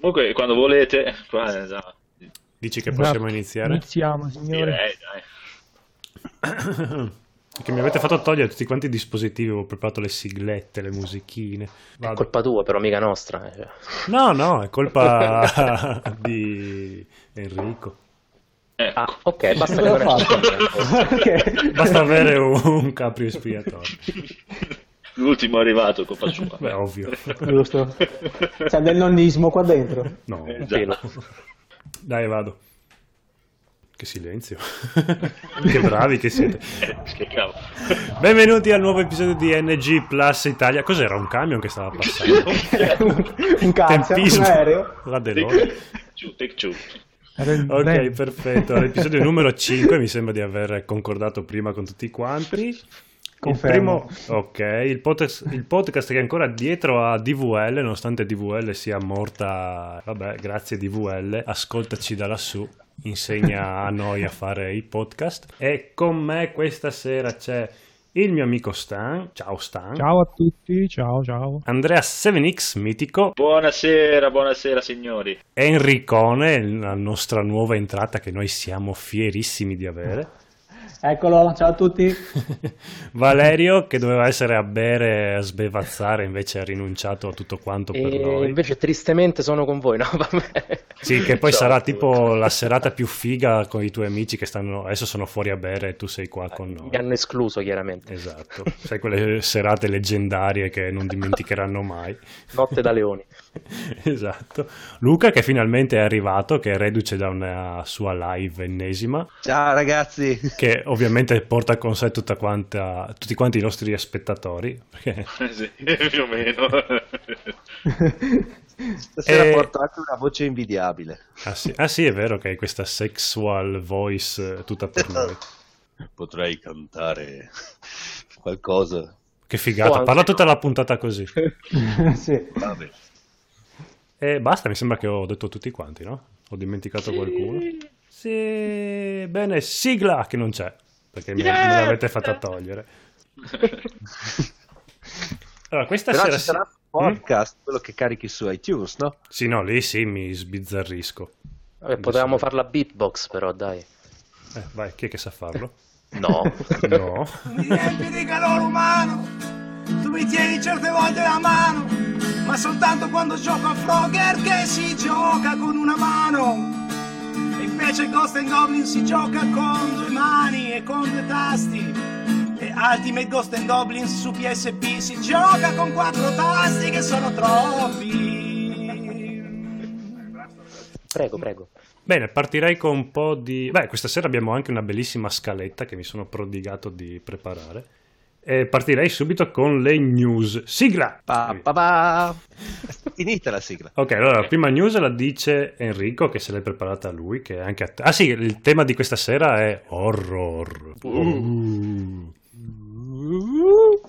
Comunque, quando volete, qua, già, Dici che possiamo Esatto. iniziare? Iniziamo, signore. direi, dai. Che mi avete fatto togliere tutti quanti i dispositivi, avevo preparato le siglette, le musichine. È Vado. colpa tua, però mica nostra. eh, cioè. No, no, è colpa di Enrico. Ecco. Ah, ok, basta che Cosa non ho è fatto? Ok. Basta avere un caprio espiatorio. L'ultimo arrivato, colpa sua. Beh, ovvio. Giusto. C'è del nonnismo qua dentro. No, Eh, dai, vado. Che silenzio. che bravi che siete. Che cavolo. Benvenuti al nuovo episodio di NG Plus Italia. Cos'era un camion che stava passando? un cazzo, un aereo. La take two. Il Ok, perfetto. L'episodio numero 5 mi sembra di aver concordato prima con tutti quanti. Il Confermo. primo, ok, il podcast, il podcast che è ancora dietro a DVL, nonostante DVL sia morta. Vabbè, grazie DVL, ascoltaci da lassù, insegna a noi a fare i podcast. E con me questa sera c'è il mio amico Stan. Ciao Stan. Ciao a tutti, ciao ciao. Andrea 7X mitico. Buonasera, buonasera signori. Enricone, la nostra nuova entrata che noi siamo fierissimi di avere. Eccolo, ciao a tutti. Valerio che doveva essere a bere e a sbevazzare invece ha rinunciato a tutto quanto per E noi. invece tristemente sono con voi, no? Vabbè. Sì, che poi Ciao. sarà tipo la serata più figa con i tuoi amici che stanno adesso sono fuori a bere e tu sei qua con noi. Mi hanno escluso chiaramente. Esatto, sai quelle serate leggendarie che non dimenticheranno mai. Notte da leoni. Esatto. Luca che finalmente è arrivato, che è reduce da una sua live ennesima, Ciao ragazzi, che ovviamente porta con sé tutta quanta, tutti quanti i nostri spettatori. Perché... Eh sì, più o meno. stasera Eh, porto anche una voce invidiabile. Ah sì, ah sì, è vero che hai questa sexual voice eh, tutta per noi. Potrei cantare qualcosa. Che figata, parla tutta la puntata così. sì. Vabbè. E basta, mi sembra che ho detto tutti quanti, no? Ho dimenticato qualcuno. Sì, bene, sigla che non c'è, perché me, me l'avete fatta togliere. Allora, questa Però sera... ci sarà un Mm? podcast, quello che carichi su iTunes, no? Sì, no, lì sì, mi sbizzarrisco. Vabbè, potevamo farla beatbox, però dai. Eh, vai, chi è che sa farlo? No. No. mi riempi di calore umano, tu mi tieni certe volte la mano, ma soltanto quando gioco a Frogger che si gioca con una mano. E invece Ghost and Goblin si gioca con due mani e con due tasti. E Ultimate Ghost and Goblin su PSP si gioca con quattro tasti che sono troppi. Prego, prego. Bene, partirei con un po' di... Beh, questa sera abbiamo anche una bellissima scaletta che mi sono prodigato di preparare. E partirei subito con le news. Sigla! Pa, pa, pa. Finita la sigla. Ok, allora la prima news la dice Enrico che se l'è preparata lui, che è anche a te. Ah sì, il tema di questa sera è horror. Uh.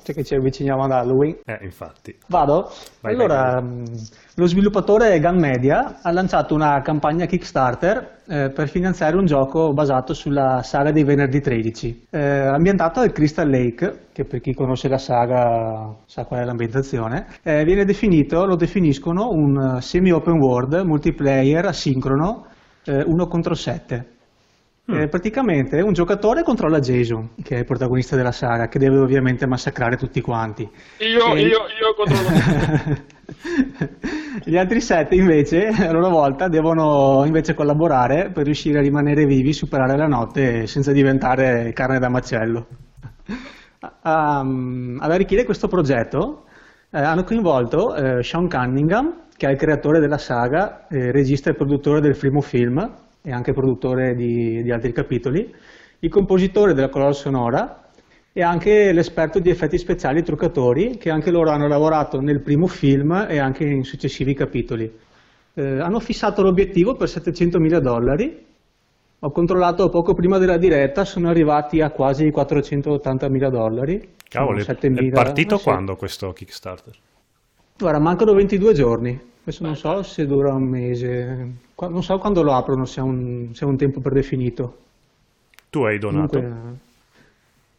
Cioè che ci avviciniamo ad Halloween. Eh, infatti. Vado? Vai, allora, vai, mh, lo sviluppatore Gun Media ha lanciato una campagna Kickstarter eh, per finanziare un gioco basato sulla saga dei venerdì 13, eh, ambientato al Crystal Lake, che per chi conosce la saga sa qual è l'ambientazione, eh, viene definito, lo definiscono un eh, semi-open world multiplayer asincrono eh, 1 contro 7. Eh, praticamente un giocatore controlla Jason, che è il protagonista della saga, che deve ovviamente massacrare tutti quanti. Io, E- io, io controllo. Gli altri sette invece, a loro volta, devono invece collaborare per riuscire a rimanere vivi, superare la notte senza diventare carne da macello. A- ad arricchire questo progetto eh, hanno coinvolto eh, Sean Cunningham, che è il creatore della saga, eh, regista e produttore del primo film e anche produttore di, di altri capitoli, il compositore della colonna sonora e anche l'esperto di effetti speciali truccatori, che anche loro hanno lavorato nel primo film e anche in successivi capitoli. Eh, hanno fissato l'obiettivo per 700.000 dollari. Ho controllato poco prima della diretta, sono arrivati a quasi 480.000 dollari. Cavolo, è 7.000 partito eh quando questo Kickstarter? Guarda, mancano 22 giorni. Adesso non so se dura un mese. Non so quando lo aprono, se è un, se è un tempo predefinito. Tu hai donato? Comunque,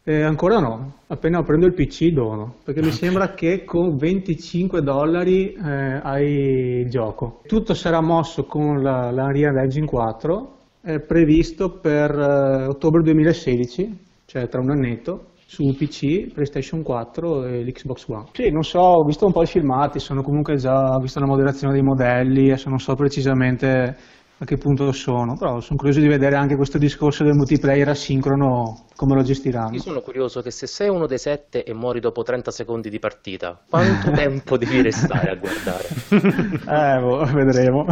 Eh, ancora no, appena prendo il PC dono, perché mi sembra che con 25 dollari eh, hai il gioco. Tutto sarà mosso con la, la Unreal Engine 4, è previsto per eh, ottobre 2016, cioè tra un annetto, su PC, PlayStation 4 e l'Xbox One. Sì, non so, ho visto un po' i filmati, sono comunque già, ho visto la moderazione dei modelli, adesso non so precisamente a che punto sono, però sono curioso di vedere anche questo discorso del multiplayer asincrono, come lo gestiranno. Io sono curioso che se sei uno dei sette e muori dopo 30 secondi di partita, quanto tempo devi restare a guardare? eh, boh, vedremo.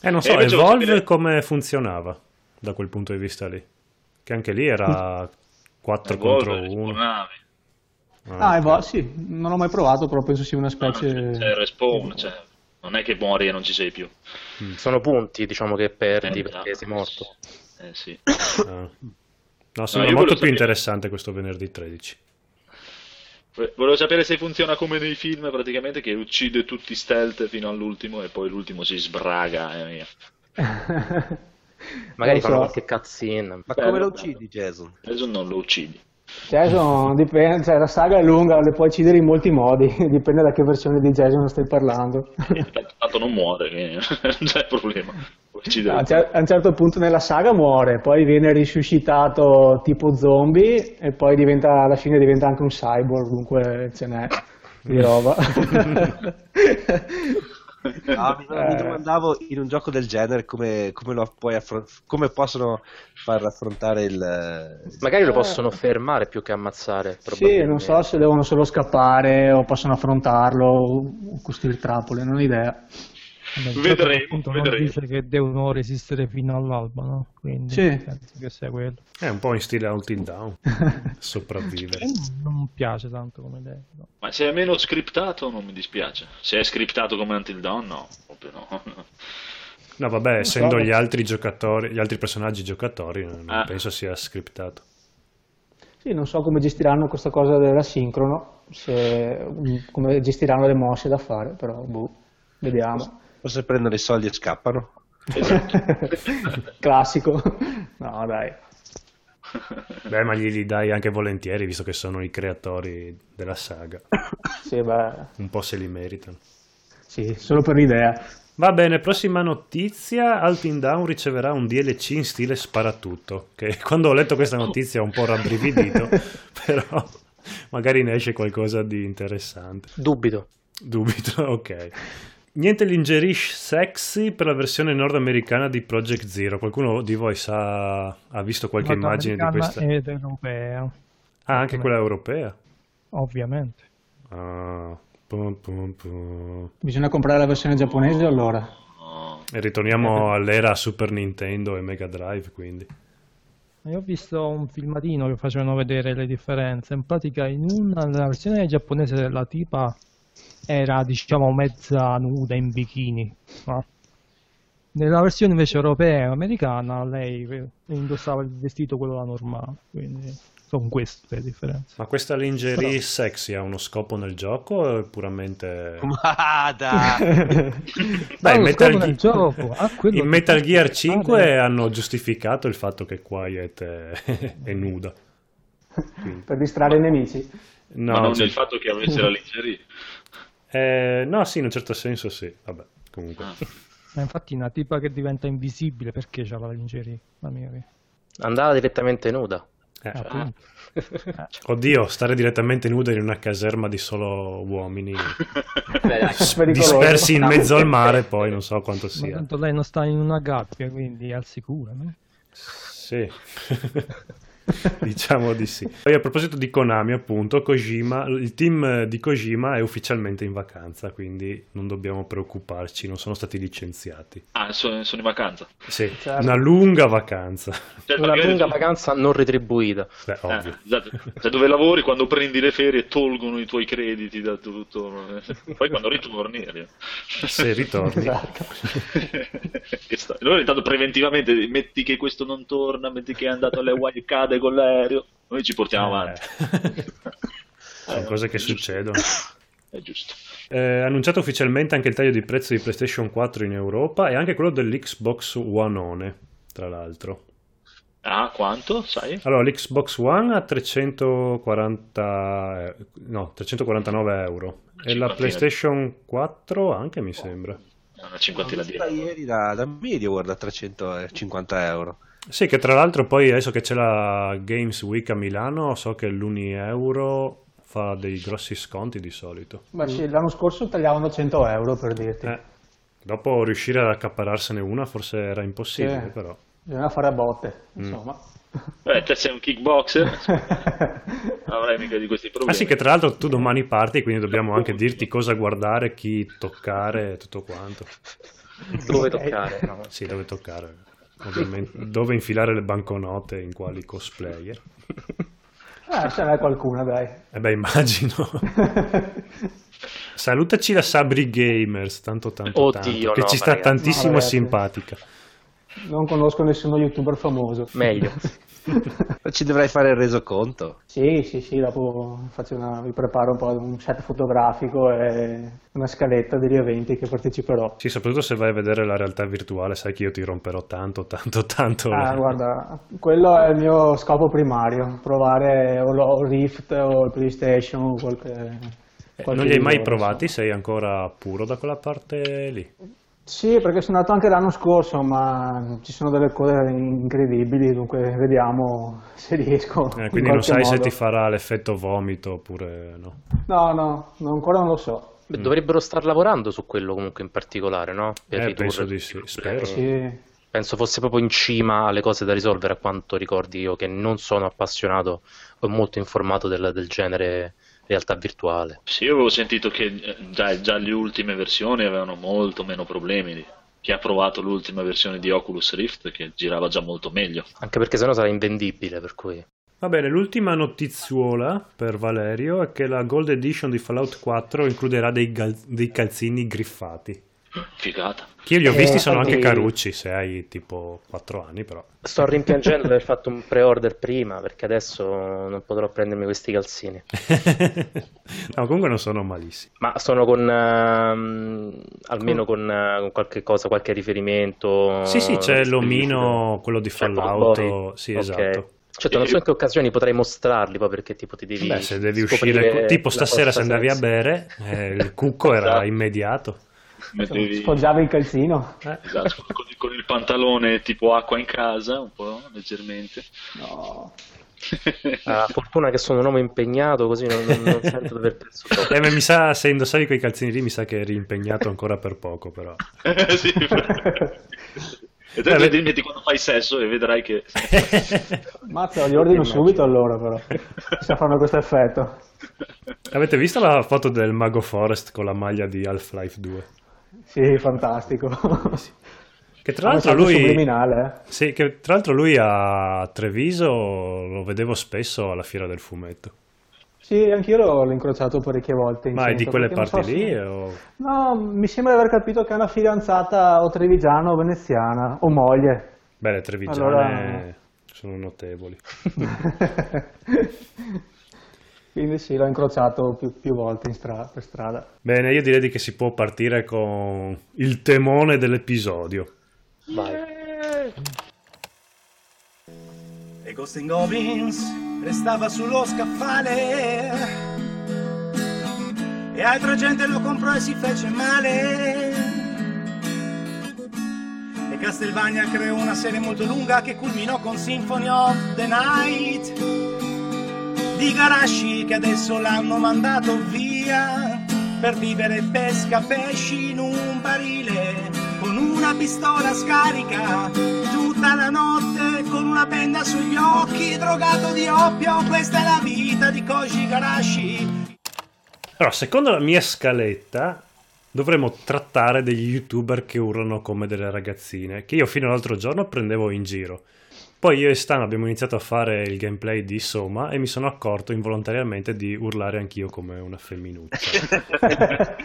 Eh, non so, Evolve come funzionava da quel punto di vista lì? Che anche lì era 4 contro 1. Ah, Evolve, sì, non ho mai provato, però penso sia una specie... No, c'è respawn, cioè, non è che muori e non ci sei più. Mm. Sono punti, diciamo che perdi eh, perché sei morto. Eh sì. Ah. No, sembra no, molto più sapere... interessante questo venerdì 13. Volevo sapere se funziona come nei film, praticamente, che uccide tutti stealth fino all'ultimo e poi l'ultimo si sbraga. Eh, Magari fanno so. qualche cutscene. Ma come lo uccidi, Jason? Jason non lo uccidi. Jason dipende, cioè la saga è lunga, le puoi uccidere in molti modi, dipende da che versione di Jason stai parlando. Tanto non muore, non c'è problema. A un certo punto nella saga muore, poi viene risuscitato tipo zombie e poi diventa, alla fine diventa anche un cyborg, dunque ce n'è di roba. No, mi, mi, domandavo in un gioco del genere come, come, affront- come possono far affrontare il. Magari lo possono fermare più che ammazzare. Sì, non so se devono solo scappare o possono affrontarlo o costruire trappole, non ho idea. Vabbè, vedremo, appunto vedremo. non dice che devono resistere fino all'alba, no? Quindi sì. penso che sia quello. È un po' in stile Until Down, sopravvivere. Non mi piace tanto come idea. No. Ma se è meno scriptato non mi dispiace. Se è scriptato come Until Dawn no, proprio no. No, vabbè, essendo gli altri giocatori, gli altri personaggi giocatori, non ah. penso sia scriptato. Sì, non so come gestiranno questa cosa dell'asincrono, se, come gestiranno le mosse da fare, però boh, vediamo. Forse prendono i soldi e scappano. Classico. No, dai. Beh, ma gli dai anche volentieri, visto che sono i creatori della saga. Sì, beh. Un po' se li meritano. Sì, solo per l'idea. Va bene, prossima notizia, Altin Down riceverà un DLC in stile sparatutto, che quando ho letto questa notizia ho un po' rabbrividito, però magari ne esce qualcosa di interessante. Dubito. Dubito, ok. Niente lingerie sexy per la versione nordamericana di Project Zero. Qualcuno di voi sa, ha visto qualche immagine di questa? ed europea. Ah, anche quella europea? Ovviamente. Ah, pum, pum, pum. Bisogna comprare la versione giapponese allora. E ritorniamo all'era Super Nintendo e Mega Drive, quindi. Io ho visto un filmatino che facevano vedere le differenze. In pratica, in una, nella versione giapponese della tipa era diciamo mezza nuda in bikini. No? Nella versione invece europea e americana lei indossava il vestito quello da normale, quindi sono queste le differenze. Ma questa lingerie Però... sexy ha uno scopo nel gioco o è puramente... Ma dai! Dai, in Metal, Ge- gioco. Ah, in Metal Gear 5 ah, hanno giustificato il fatto che Quiet è, è nuda. Quindi. Per distrarre i nemici. No, Ma non cioè... il fatto che avesse la lingerie. Eh, no, sì, in un certo senso sì. Vabbè, comunque. Ah. Ma infatti una tipa che diventa invisibile perché c'ha la lingerie? La mia Andava direttamente nuda. Eh. Cioè, Oddio, stare direttamente nuda in una caserma di solo uomini dispersi in mezzo al mare, poi non so quanto sia. Ma tanto lei non sta in una gabbia, quindi è al sicuro, no? Sì. diciamo di sì. Poi a proposito di Konami, appunto, Kojima, il team di Kojima è ufficialmente in vacanza, quindi non dobbiamo preoccuparci, non sono stati licenziati. Ah, sono, sono in vacanza? Sì, certo. una lunga vacanza. Certo, una lunga vacanza non retribuita. Beh, ovvio. Eh, esatto. Cioè, dove lavori, quando prendi le ferie, tolgono i tuoi crediti da tutto. Poi quando ritorni... Se ritorni. Esatto. Allora intanto preventivamente metti che questo non torna, metti che è andato alle wildcard cade con l'aereo, noi ci portiamo eh. avanti. Sono cose che succedono. È giusto. Eh, annunciato ufficialmente anche il taglio di prezzo di PlayStation 4 in Europa e anche quello dell'Xbox One One, tra l'altro. Ah, quanto, sai? Allora, l'Xbox One a 340, eh, no, 349 euro. E la. PlayStation 4 anche mi sembra. Una cinquantina di Da euro. ieri da, da MediaWorld a 350 euro. Sì, che tra l'altro poi adesso che c'è la Games Week a Milano, so che l'Uni Euro fa dei grossi sconti di solito. Ma sì, l'anno scorso tagliavano 100 euro per dirti. Eh, dopo riuscire ad accapararsene una forse era impossibile, Sì. però. Bisogna fare a botte, Mm. insomma. Beh, te sei un kickboxer, non avrai mica di questi Ah problemi. sì, che tra l'altro tu domani parti, quindi dobbiamo anche dirti cosa guardare, chi toccare e tutto quanto. Dove toccare? no? Sì, dove toccare. Ovviamente, dove infilare le banconote in quali cosplayer. Eh, ce n'è qualcuna, dai. Eh beh, immagino. Salutaci la Sabri Gamers, tanto tanto Oddio, tanto, che no, ci sta ragazzi. tantissimo No, simpatica. Non conosco nessuno youtuber famoso. Meglio. Ci dovrai fare il resoconto. Sì, sì, sì, dopo faccio una, vi preparo un po' un set fotografico e una scaletta degli eventi che parteciperò. Sì, soprattutto se vai a vedere la realtà virtuale, sai che io ti romperò tanto, tanto, tanto. Ah, guarda, quello è il mio scopo primario, provare o lo- o Rift o il PlayStation o qualche... Eh, non li hai mai provati? Sei ancora puro da quella parte lì? Sì, perché sono andato anche l'anno scorso, ma ci sono delle cose incredibili, dunque vediamo se riesco. Eh, in quindi non sai se modo. ti farà l'effetto vomito oppure no. No, no, no, ancora non lo so. Beh, Dovrebbero star lavorando su quello comunque in particolare, no? Per Eh, ridurre penso di sì, spero. Sì. Penso fosse proprio in cima alle cose da risolvere, a quanto ricordi io, che non sono appassionato o molto informato del, del genere realtà virtuale. Sì, io avevo sentito che eh, già, già le ultime versioni avevano molto meno problemi. Chi ha provato l'ultima versione di Oculus Rift che girava già molto meglio. Anche perché sennò sarà invendibile, per cui... Va bene, l'ultima notizuola per Valerio è che la Gold Edition di Fallout 4 includerà dei, gal- dei calzini griffati. Figata. Che io li ho Eh, visti, sono anche carucci se hai tipo 4 anni, però. Sto rimpiangendo di aver fatto un pre-order prima, perché adesso non potrò prendermi questi calzini. no, comunque non sono malissimi. Ma sono con... ehm, almeno con, eh, con qualche cosa, qualche riferimento... Sì, sì, c'è l'omino, quello di Fallout. Cowboy. Sì, Ok. esatto. Certo, non so in che occasioni potrei mostrarli, poi perché tipo ti devi Beh, se devi uscire, tipo stasera se andavi a bere, eh, il cucco era Esatto. immediato. Mettevi Sfoggiava il calzino. Eh, esatto, con, con il pantalone tipo acqua in casa, un po' leggermente. No. Ah, fortuna che sono un uomo impegnato, così non, non- non sento di aver perso. Eh, mi sa, se indossavi quei calzini lì, mi sa che eri impegnato ancora per poco, però. sì. E te li metti quando fai sesso e vedrai che... Mazza, li ordino subito allora però, se fanno questo effetto. Avete visto la foto del Mago Forest con la maglia di Half-Life 2? Sì, fantastico. Che tra Ha un l'altro salto lui... eh. Sì, che tra l'altro lui a Treviso lo vedevo spesso alla fiera del fumetto. Sì, anch'io l'ho, l'ho incrociato parecchie volte. in Ma è di centro, quelle parti so lì? se- o- No, mi sembra di aver capito che è una fidanzata o trevigiana o veneziana, o moglie. Beh, le trevigiane Allora- sono notevoli. Quindi sì, l'ho incrociato più, più volte in stra- per strada. Bene, io direi di che si può partire con il temone dell'episodio. Vai. E Ghost and Goblins restava sullo scaffale e altra gente lo comprò e si fece male. E Castelvania creò una serie molto lunga che culminò con Symphony of the Night di Garashi che adesso l'hanno mandato via per vivere pesca pesci in un barile con una pistola scarica tutta la notte con una benda sugli occhi drogato di oppio questa è la vita di Koji Garashi Allora, secondo la mia scaletta, dovremmo trattare degli youtuber che urlano come delle ragazzine, che io fino all'altro giorno prendevo in giro. Poi io e Stan abbiamo iniziato a fare il gameplay di Soma e mi sono accorto involontariamente di urlare anch'io come una femminuccia.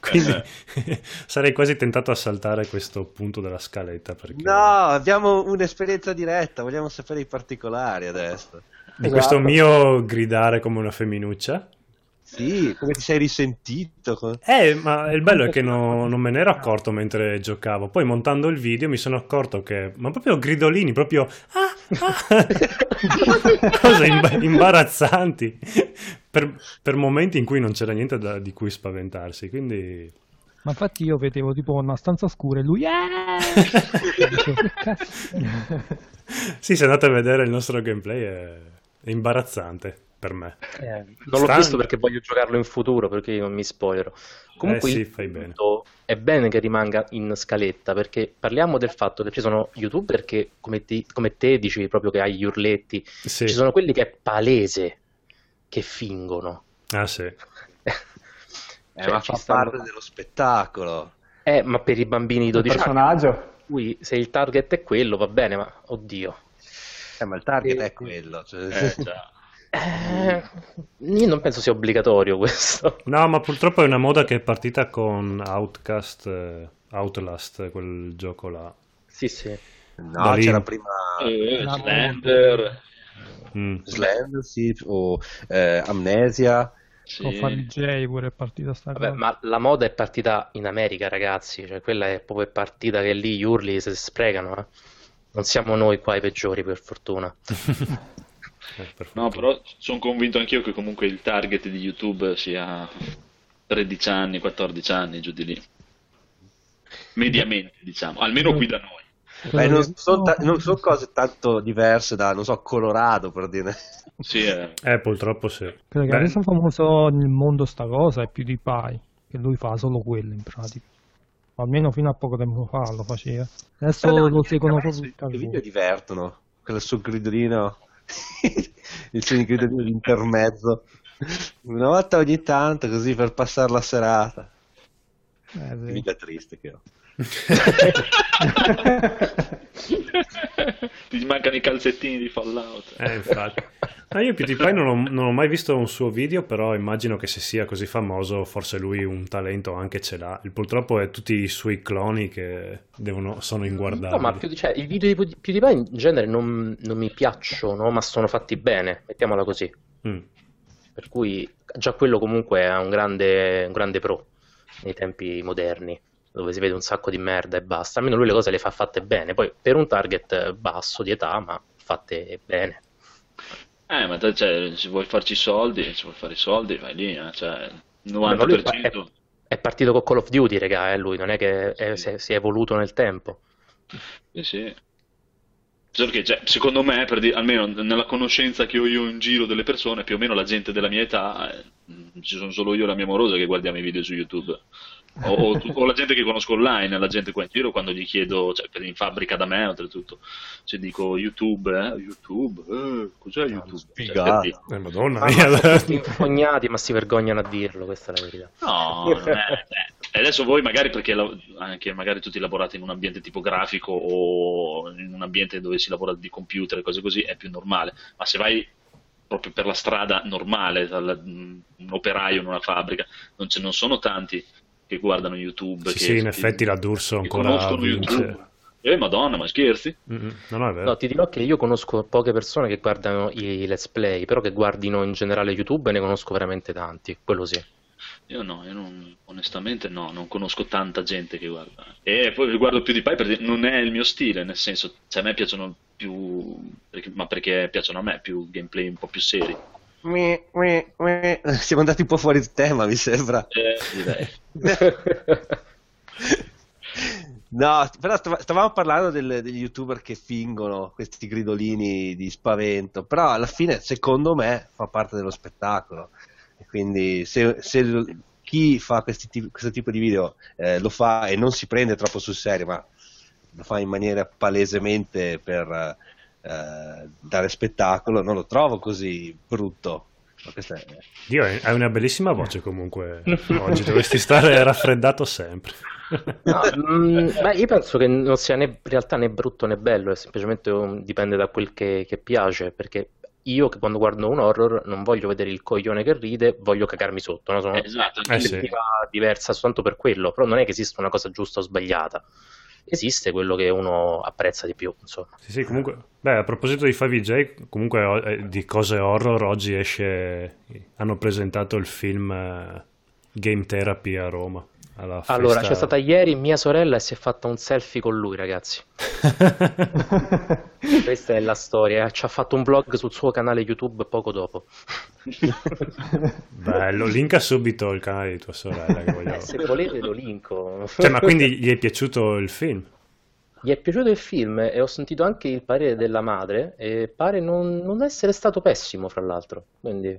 Quindi sarei quasi tentato a saltare questo punto della scaletta perché No, abbiamo un'esperienza diretta, vogliamo sapere i particolari adesso. di questo Esatto. mio gridare come una femminuccia Sì, come ti sei risentito? Eh, ma il bello è che no- non me ne ero accorto mentre giocavo. Poi montando il video mi sono accorto che, ma proprio gridolini, proprio ah, ah, cose imba- imbarazzanti per, per momenti in cui non c'era niente da- di cui spaventarsi. Quindi, Ma infatti io vedevo tipo una stanza scura e lui... "Eh!" Sì, se andate a vedere il nostro gameplay è, è imbarazzante per me. Eh, non l'ho Stan- visto perché voglio giocarlo in futuro, perché io non mi spoilerò. Comunque Eh sì, fai bene. è bene che rimanga in scaletta, perché parliamo del fatto che ci sono youtuber che, come, ti- come te dici proprio che hai gli urletti, Sì. ci sono quelli che è palese che fingono. Ah, sì. Eh, Cioè, ma fa stanno- parte dello spettacolo. Eh, ma per i bambini di Il 12 anni, personaggio. cui se il target è quello va bene, ma oddio. Eh, ma il target è quello. cioè- Eh, già. Eh, io non penso sia obbligatorio questo. No, ma purtroppo è una moda che è partita con Outcast, eh, Outlast, quel gioco là. Sì, sì. No, Da lì- c'era prima Eh, Slender. Mm. Slender, sì, o eh, Amnesia. Sì. Con Farley J pure è partita sta Vabbè, cosa. ma la moda è partita in America, ragazzi, cioè quella è proprio partita che lì gli urli si sprecano, eh. Non siamo noi qua i peggiori, per fortuna. Eh, No, però sono convinto anch'io che comunque il target di YouTube sia 13 anni, 14 anni, giù di lì. Mediamente, diciamo, almeno qui da noi. Beh, non Quello che- sono non son cose tanto diverse da, non so, Colorado, per dire. Sì, eh. Eh, purtroppo sì. Quello che ha reso famoso nel mondo sta cosa è PewDiePie, che lui fa solo quello in pratica. O almeno fino a poco tempo fa lo faceva. Adesso Però devo lo seguono proprio I video divertono. Quello sul gridolino. Il suo gridolino d'intermezzo. Una volta ogni tanto, così per passare la serata. Eh, vita triste che ho. Ti mancano i calzettini di Fallout. Eh, infatti. No, io PewDiePie non ho, non ho mai visto un suo video, però immagino che se sia così famoso, forse lui un talento anche ce l'ha. Il purtroppo è tutti i suoi cloni che devono, sono inguardabili. No, ma più, cioè, i video di Pew- PewDiePie in genere non, non mi piacciono, ma sono fatti bene, mettiamola così. Mm. Per cui già quello comunque è un grande, un grande pro nei tempi moderni, dove si vede un sacco di merda e basta. Almeno lui le cose le fa fatte bene, poi per un target basso di età, ma fatte bene. Eh, ma te, cioè, se vuoi farci i soldi, se vuoi fare i soldi, vai lì, eh, cioè, il Vabbè, ma lui fa- 90%. È partito con Call of Duty, raga, eh, lui, non è che è- si, è, si è evoluto nel tempo. Sì, sì. Che, cioè, secondo me, per dire- almeno nella conoscenza che ho io in giro delle persone, più o meno la gente della mia età, eh, ci sono solo io e la mia morosa che guardiamo i video su YouTube. O, o- o la gente che conosco online, la gente qua in giro, quando gli chiedo, cioè, per in fabbrica da me, oltretutto, se dico YouTube, eh, YouTube, eh, cos'è YouTube? Cioè, Sfigato. per dire. Eh, madonna Ma mia. infognati, ma si vergognano a dirlo, questa è la verità. No, non è, eh. E adesso voi magari perché la- anche magari tutti lavorate in un ambiente tipografico o in un ambiente dove si lavora di computer e cose così è più normale, ma se vai proprio per la strada normale, dal- un operaio in una fabbrica, non, ce, non sono tanti che guardano YouTube. Sì, che, sì, in che- effetti la D'Urso che ancora conoscono vince. YouTube. Eh, madonna, ma scherzi? Mm, No, no, è vero. No, ti dirò che io conosco poche persone che guardano i let's play, però che guardino in generale YouTube ne conosco veramente tanti, quello sì. Io no, io non- onestamente no, non conosco tanta gente che guarda. E poi guardo più di Pai perché non è il mio stile, nel senso, cioè a me piacciono più, perché- ma perché piacciono a me più gameplay un po' più seri. Mi- mi- mi- Siamo andati un po' fuori tema, mi sembra. Eh. No, però stav- stavamo parlando del- degli youtuber che fingono questi gridolini di spavento, però alla fine secondo me fa parte dello spettacolo. E quindi se, se l- chi fa questi questo tipo di video eh, lo fa e non si prende troppo sul serio, ma lo fa in maniera palesemente per eh, dare spettacolo, non lo trovo così brutto. È- Dio, hai una bellissima voce comunque. Oggi dovresti stare raffreddato sempre. No, mm, beh, io penso che non sia né, in realtà né brutto né bello, è semplicemente un- dipende da quel che, che piace, perché io che quando guardo un horror non voglio vedere il coglione che ride, voglio cagarmi sotto, no? Sono esatto, Eh, sì. diversa soltanto per quello, però non è che esista una cosa giusta o sbagliata. Esiste quello che uno apprezza di più, insomma. Sì, sì, comunque, beh, a proposito di 5J, comunque eh, di cose horror, oggi esce, hanno presentato il film eh, Game Therapy a Roma. Allora, festa- c'è stata ieri mia sorella e si è fatta un selfie con lui, ragazzi. Questa è la storia. Ci ha fatto un blog sul suo canale YouTube poco dopo. Bello, linka subito il canale di tua sorella che voglio... Eh, se volete lo linko. Cioè, ma quindi gli è piaciuto il film? Gli è piaciuto il film e ho sentito anche il parere della madre e pare non, non essere stato pessimo, fra l'altro. Quindi...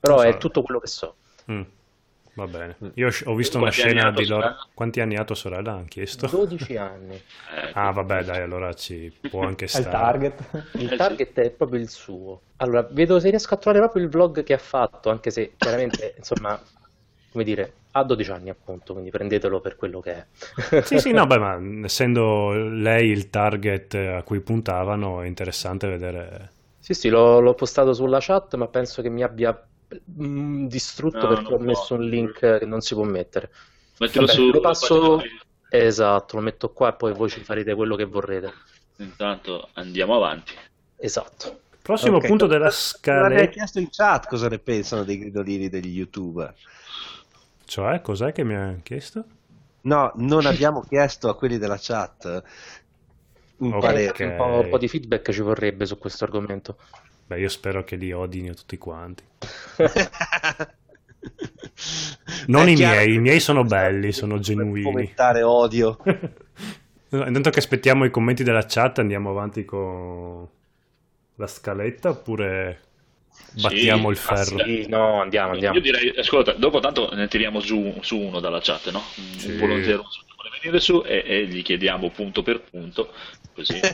Però so. è tutto quello che so. Mm, Va bene. Io ho visto una scena di loro... sorella? Quanti anni ha tua sorella? Hanno chiesto? 12 anni. Eh, Ah, vabbè, dai, allora ci può anche È il stare. target. Il sì. target è proprio il suo. Allora, vedo se riesco a trovare proprio il vlog che ha fatto, anche se chiaramente, insomma, come dire, ha 12 anni appunto, quindi prendetelo per quello che è. Sì, sì, no, beh, ma essendo lei il target a cui puntavano, è interessante vedere... Sì, sì, l'ho, l'ho postato sulla chat, ma penso che mi abbia mm, distrutto No, perché ho può. messo un link che non si può mettere. Mettilo Vabbè, su. lo passo... Esatto, lo metto qua e poi voi ci farete quello che vorrete. Intanto andiamo avanti. Esatto. Prossimo Ok. punto della scaletta... chiesto in chat cosa ne pensano dei gridolini degli youtuber. Cioè, cos'è che mi ha chiesto? No, non abbiamo chiesto a quelli della chat un Ok. parere. Un po', un po' di feedback ci vorrebbe su questo argomento. Beh, io spero che li odino tutti quanti. Non È i chiaro miei, i miei sono belli, sono genuini. Fomentare odio. Intanto che aspettiamo i commenti della chat, andiamo avanti con la scaletta oppure battiamo il ma ferro? Sì, no, andiamo, andiamo. Io direi, ascolta, dopo tanto ne tiriamo giù su uno dalla chat, no? Un Sì. volontario che vuole venire su e, e gli chiediamo punto per punto, così.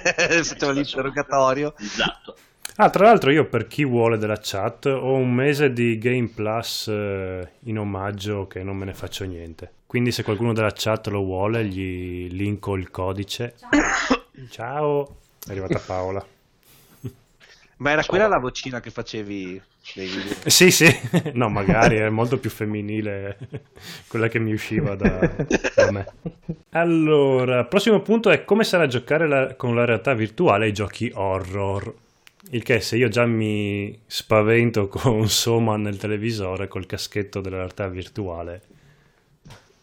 Facciamo l'interrogatorio. Esatto. Ah, tra l'altro io per chi vuole della chat ho un mese di Game Plus eh, in omaggio che non me ne faccio niente. Quindi se qualcuno della chat lo vuole gli linko il codice. Ciao. È arrivata Paola. Ma era quella la vocina che facevi nei video? Sì, sì, no, magari è molto più femminile quella che mi usciva da, da me. Allora, prossimo punto è come sarà giocare la- con la realtà virtuale ai giochi horror. Il che se io già mi spavento con Soma nel televisore col caschetto della realtà virtuale,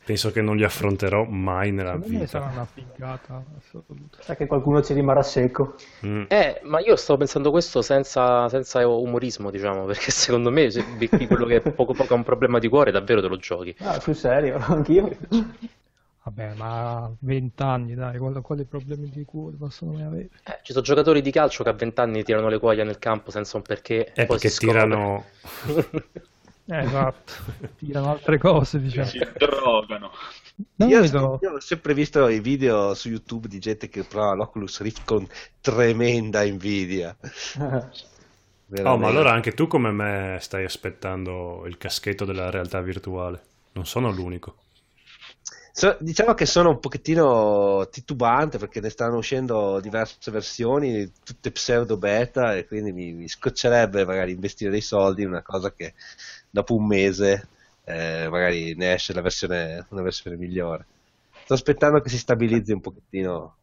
penso che non li affronterò mai nella Secondo me sarà vita. una figata assoluta. Sa che qualcuno ci rimarrà secco. Mm. Eh, ma io stavo pensando questo senza, senza umorismo, diciamo, perché secondo me se becchi quello che poco poco ha un problema di cuore, davvero te lo giochi. Ah, sul serio, anch'io. Vabbè, ma a 20 anni, dai, quali, quali problemi di cuore possono mai avere? Eh, ci sono giocatori di calcio che a 20 anni tirano le cuoia nel campo senza un perché, È poi perché tirano... Eh, esatto, tirano altre cose, diciamo. Si drogano. No, Io, vedo- io ho sempre visto i video su YouTube di gente che prova l'Oculus Rift con tremenda invidia. Oh, ma Veramente. allora anche tu come me stai aspettando il caschetto della realtà virtuale? Non sono l'unico. So- diciamo che sono un pochettino titubante perché ne stanno uscendo diverse versioni, tutte pseudo beta, e quindi mi, mi scoccerebbe magari investire dei soldi in una cosa che dopo un mese eh, magari ne esce la versione, una versione migliore. Sto aspettando che si stabilizzi un pochettino.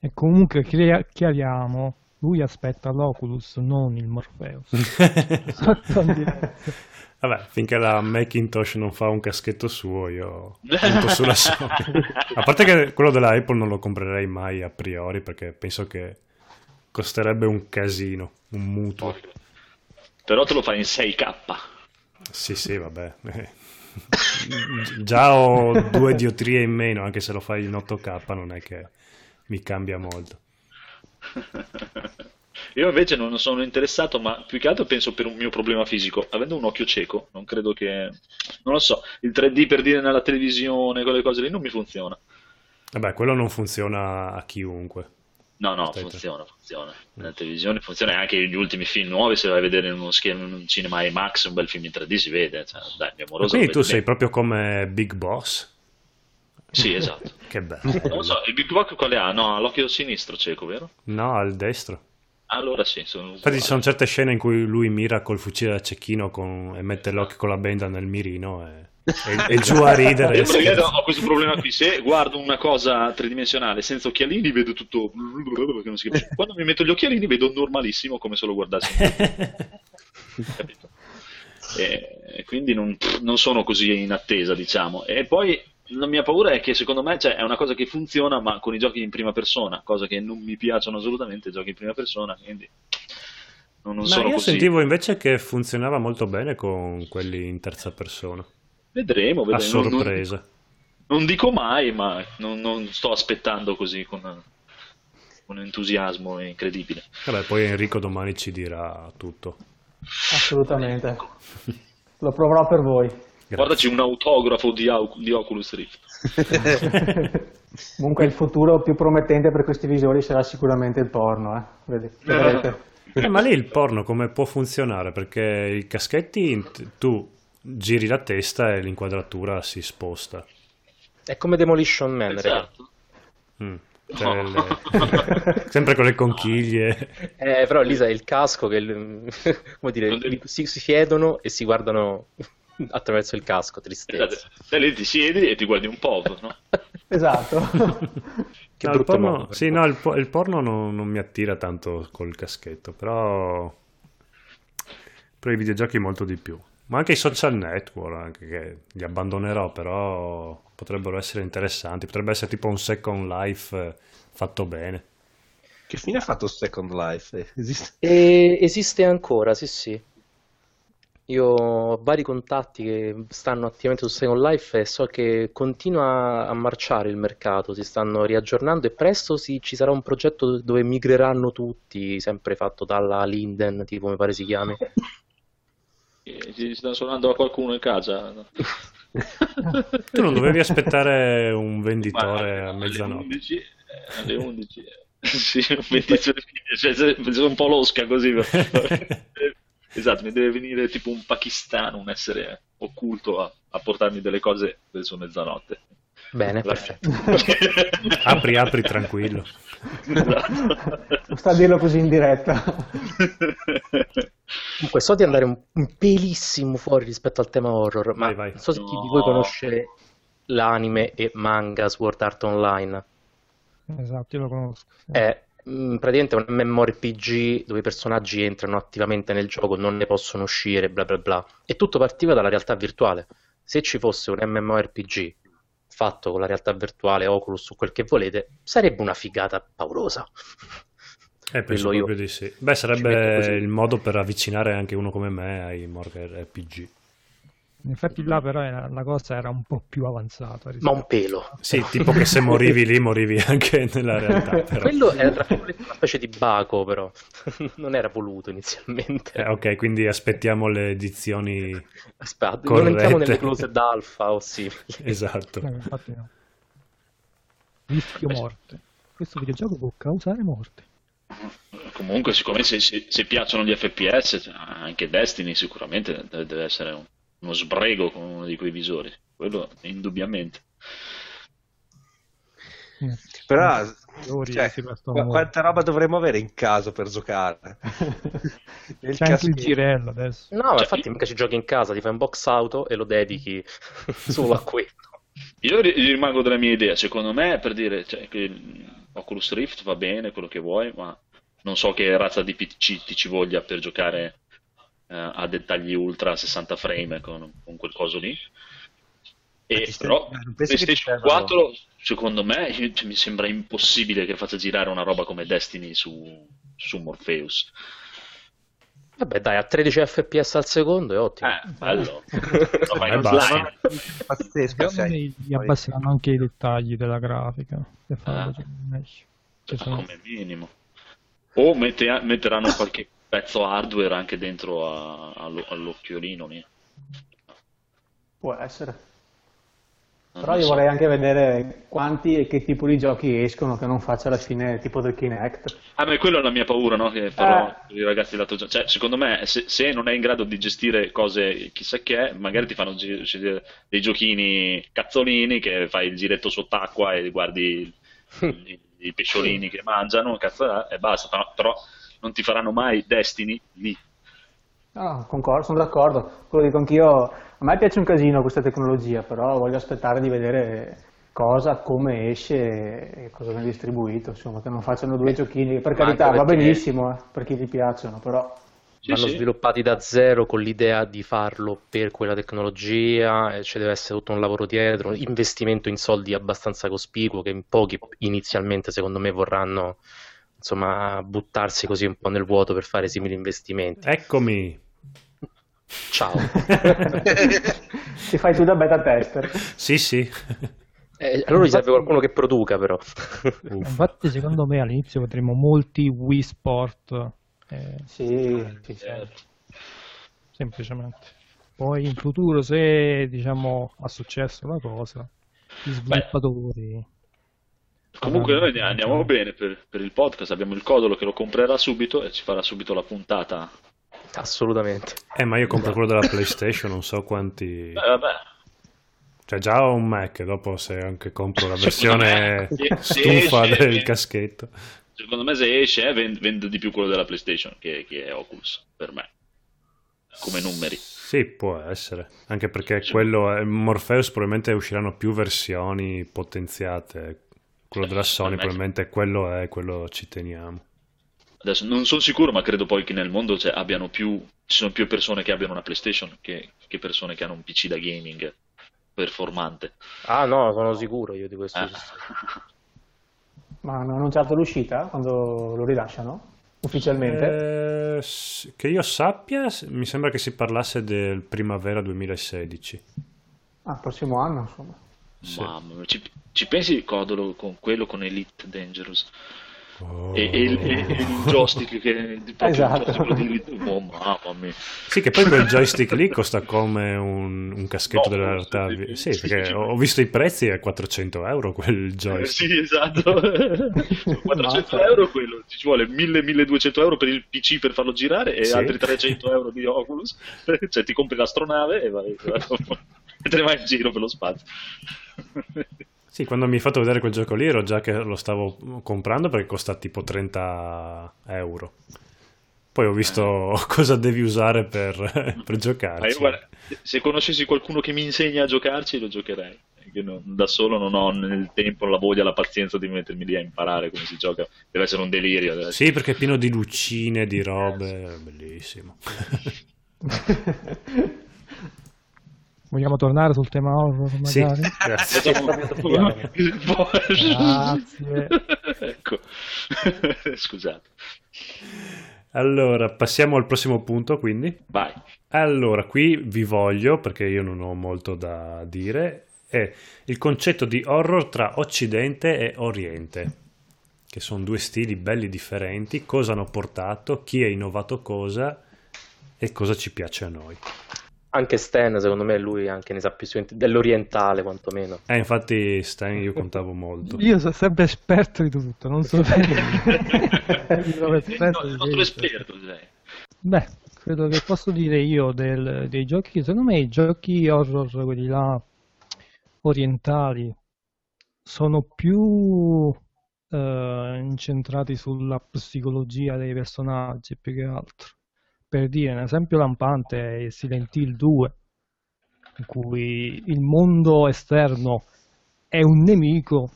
E comunque chiari- chiariamo, lui aspetta l'Oculus, non il Morpheus. Vabbè, finché la Macintosh non fa un caschetto suo, io punto sulla Sony. A parte che quello della Apple non lo comprerei mai a priori perché penso che costerebbe un casino, un mutuo. Però te lo fai in 6K. Sì, sì, vabbè. Già ho due diotrie in meno, anche se lo fai in 8K non è che mi cambia molto. Io invece non sono interessato, ma più che altro penso per un mio problema fisico. Avendo un occhio cieco, non credo che... Non lo so, il 3D per dire nella televisione, quelle cose lì, non mi funziona. Vabbè, quello non funziona a chiunque. No, no, Aspetta. funziona, funziona. Nella televisione funziona anche gli ultimi film nuovi, se vai a vedere in uno schermo, in un cinema IMAX, un bel film in 3D si vede. Cioè, dai, mio amoroso. quindi tu sei proprio come Big Boss? Sì, esatto. Che bello. Non lo so, il Big Bock quale ha? No, ha l'occhio sinistro cieco, vero? No, al destro. Allora sì, sono Infatti ci sono certe scene in cui lui mira col fucile da cecchino con- e mette l'occhio con la benda nel mirino e E, e giù a ridere. Io ho questo problema qui. Se guardo una cosa tridimensionale senza occhialini, vedo tutto. Quando mi metto gli occhialini, vedo normalissimo come se lo guardassi. Capito? E quindi non, non sono così in attesa, diciamo. E poi la mia paura è che secondo me cioè, è una cosa che funziona, ma con i giochi in prima persona, cosa che non mi piacciono assolutamente, i giochi in prima persona, quindi non, non Ma sono io così. sentivo invece che funzionava molto bene con quelli in terza persona. Vedremo, A vedremo. Non- non- sorpresa. Non, dico mai, ma non, non sto aspettando così con, con entusiasmo incredibile. Vabbè, poi Enrico domani ci dirà tutto. Assolutamente. Lo proverò per voi. Guardaci un autografo di, di Oculus Rift. Comunque il futuro più promettente per questi visori sarà sicuramente il porno, eh. Vedi- vedrete. Eh, ma lì il porno come può funzionare? Perché i caschetti tu giri la testa e l'inquadratura si sposta. È come Demolition Man. Esatto. Mm. Cioè, le- Sempre con le conchiglie. Eh, però lì sai il casco che come dire, si, si siedono e si guardano attraverso il casco, tristezza. Esatto. Lì ti siedi e ti guardi un po', no? Esatto. Che No, il porno, modo sì, no, il, po- il porno non, non mi attira tanto col caschetto, però per i videogiochi molto di più. Ma anche i social network, anche che li abbandonerò, però potrebbero essere interessanti. Potrebbe essere tipo un Second Life eh, fatto bene. Che fine ha fatto Second Life? Eh, Esiste? E esiste ancora, sì, sì. Io ho vari contatti che stanno attivamente su Second Life e so che continua a marciare il mercato, si stanno riaggiornando e presto si- ci sarà un progetto dove migreranno tutti, sempre fatto dalla Linden, tipo mi pare si chiami. Ti sta suonando a qualcuno in casa? no? Tu non dovevi aspettare un venditore Ma a mezzanotte. Alle 11, eh, alle 11 eh. sì, un venditore cioè, un po' losca così. esatto, mi deve venire tipo un pakistano, un essere occulto a, a portarmi delle cose verso mezzanotte. Bene, Vai. perfetto. Apri, apri, tranquillo. Esatto. Non sta a dirlo così in diretta. Comunque, so di andare un, un pelissimo fuori rispetto al tema horror, ma Vai, vai. non so se chi No. di voi conosce l'anime e manga Sword Art Online. Esatto, io lo conosco. sì. È mm, praticamente un MMORPG dove i personaggi entrano attivamente nel gioco, non ne possono uscire, bla bla bla. E tutto partiva dalla realtà virtuale. Se ci fosse un MMORPG fatto con la realtà virtuale, Oculus o quel che volete, sarebbe una figata paurosa. Eh, penso Quello io. proprio di sì. Beh, sarebbe il modo per avvicinare anche uno come me ai Morgan RPG. In effetti là però era- la cosa era un po' più avanzata. Ma un pelo. Sì, tipo che se morivi lì, morivi anche nella realtà. Però. Quello era una specie di baco, però. non era voluto inizialmente. Eh, ok, quindi aspettiamo le edizioni. Aspetta, corrette. non entriamo nelle closed alfa o simili. Esatto. No, infatti no. Rischio morte. Questo videogioco può causare morte. Comunque, siccome se, se- se piacciono gli FPS, anche Destiny sicuramente deve essere un- uno sbrego con uno di quei visori. Quello indubbiamente. Però, Ori cioè, molto. quanta roba dovremmo avere in caso per giocare? Nel C'è anche il girello adesso. No, ma Cioè, infatti mica ci giochi in casa, ti fai un box auto e lo dedichi solo a quello. Io ri- rimango della mia idea, secondo me, per dire, cioè, che Oculus Rift va bene, quello che vuoi, ma non so che razza di PC ti ci voglia per giocare eh, a dettagli ultra 60 frame con, con quel coso lì. E ti però ti PlayStation servano? 4, secondo me, io- cioè, mi sembra impossibile che faccia girare una roba come Destiny su, su Morpheus. Vabbè, dai, a 13 fps al secondo è ottimo. Eh, bello. No, Eh, Pazzesco, me gli abbasseranno anche i dettagli della grafica. Ah. Ma sono- come minimo. O mette- metteranno qualche pezzo hardware anche dentro a- allo- all'occhiolino lì. Può essere. Non Però io so. vorrei anche vedere quanti e che tipo di giochi escono che non faccia alla fine tipo del Kinect. Ah, ma quella è la mia paura, no? Che farò Eh. i ragazzi lato gio- Cioè, secondo me, se, se non è in grado di gestire cose chissà che, magari ti fanno gi- dei giochini cazzolini che fai il giretto sott'acqua e guardi i, i pesciolini che mangiano, cazzo, e basta. Però non ti faranno mai Destiny lì. No, concordo, sono d'accordo. Quello dico anch'io, A me piace un casino questa tecnologia, però voglio aspettare di vedere cosa, come esce e cosa viene distribuito, insomma, che non facciano due giochini, per carità va benissimo, eh, per chi gli piacciono, però Sì, Vanno sì. sviluppati da zero con l'idea di farlo per quella tecnologia, e ci deve essere tutto un lavoro dietro, investimento in soldi abbastanza cospicuo che in pochi inizialmente secondo me vorranno insomma buttarsi così un po' nel vuoto per fare simili investimenti. Eccomi. Ciao. ti fai tu da beta tester. Sì, sì. Eh, allora gli serve qualcuno che produca però. Infatti, secondo me all'inizio vedremo molti Wii Sport. eh, Sì, sì, sì. semplicemente. Poi in futuro, se diciamo ha successo la cosa, gli sviluppatori. Comunque noi andiamo bene per, per il podcast, abbiamo il codolo che lo comprerà subito e ci farà subito la puntata. Assolutamente. Eh, ma io compro quello della PlayStation, non so quanti... Beh, vabbè. Cioè, già ho un Mac, dopo se anche compro la versione stufa esce- del caschetto. Secondo me se esce eh, vend- vende di più quello della PlayStation che, che è Oculus, per me. Come numeri. Sì, può essere. Anche perché quello è Morpheus probabilmente usciranno più versioni potenziate. Quello della Sony probabilmente quello è, quello ci teniamo. Adesso non sono sicuro, ma credo poi che nel mondo cioè, abbiano più, ci sono più persone che abbiano una PlayStation che, che persone che hanno un PC da gaming performante. Ah no, sono sicuro io di questo. Eh. Ma hanno annunciato l'uscita quando lo rilasciano? Ufficialmente? Eh, che io sappia, mi sembra che si parlasse del primavera 2016. Ah, prossimo anno, insomma. Sì. Mamma mia, ci, ci pensi Codolo con quello con Elite Dangerous? Oh. E, e il, e- e il joystick che di- Esatto. il joystick di oh, mamma mia. Sì, che poi quel joystick lì costa come un, un caschetto No, della realtà. sì, Sì, perché ho visto i prezzi a 400 euro quel Eh, joystick. Sì, esatto. 400 Mazza. euro quello, ci vuole 1000-1200 euro per il PC per farlo girare e Sì. altri 300 euro di Oculus. Cioè ti compri l'astronave e vai, e te ne vai in giro per lo spazio. Sì, quando mi hai fatto vedere quel gioco lì ero già che lo stavo comprando perché costa tipo 30 euro. Poi ho visto cosa devi usare per, per giocarci. io, guarda, se conoscessi qualcuno che mi insegna a giocarci, lo giocherei. Non- da solo non ho né il tempo, la voglia, la pazienza di mettermi lì a imparare come si gioca. Deve essere un delirio. essere- Sì, perché è pieno di lucine, di robe, è bellissimo. Vogliamo tornare sul tema horror Sì, magari? grazie. Grazie. ecco. Scusate. Allora, passiamo al prossimo punto, quindi. Vai. Allora, qui vi voglio, perché io non ho molto da dire, è il concetto di horror tra Occidente e Oriente, che sono due stili belli differenti, cosa hanno portato, chi ha innovato cosa e cosa ci piace a noi. Anche Stan, secondo me, lui anche ne sa più dell'orientale quantomeno. Eh, infatti, Stan, io contavo molto. Io sono sempre esperto di tutto, non so perché. Sono No, esperto il di esperto, sei. Beh, quello che posso dire io del- dei giochi, secondo me i giochi horror, quelli là orientali, sono più eh, incentrati sulla psicologia dei personaggi più che altro. Per dire, un esempio lampante è Silent Hill 2, in cui il mondo esterno è un nemico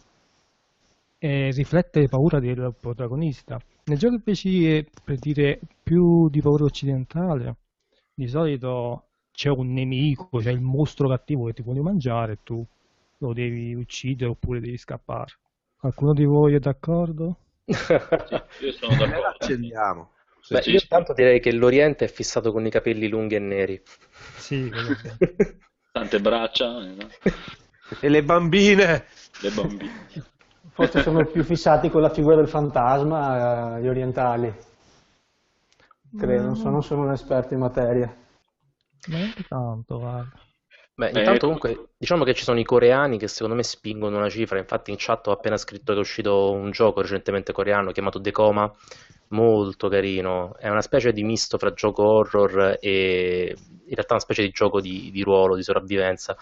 e riflette le paure del protagonista. Nel gioco invece è per dire più di paura occidentale, di solito c'è un nemico, c'è il mostro cattivo che ti vuole mangiare e tu lo devi uccidere oppure devi scappare. Qualcuno di voi è d'accordo? Io sono d'accordo. accendiamo. Beh, io sì. tanto direi che l'Oriente è fissato con i capelli lunghi e neri. Sì. Tante braccia, eh, no? E le bambine. le bambine. Forse sono più fissati con la figura del fantasma, eh, gli orientali. Credo, non sono, non sono un esperto in materia. Neanche tanto, guarda. Beh, Eh, intanto comunque diciamo che ci sono i coreani che secondo me spingono una cifra, infatti in chat ho appena scritto che è uscito un gioco recentemente coreano chiamato Decoma, molto carino, è una specie di misto fra gioco horror e in realtà una specie di gioco di, di ruolo, di sopravvivenza,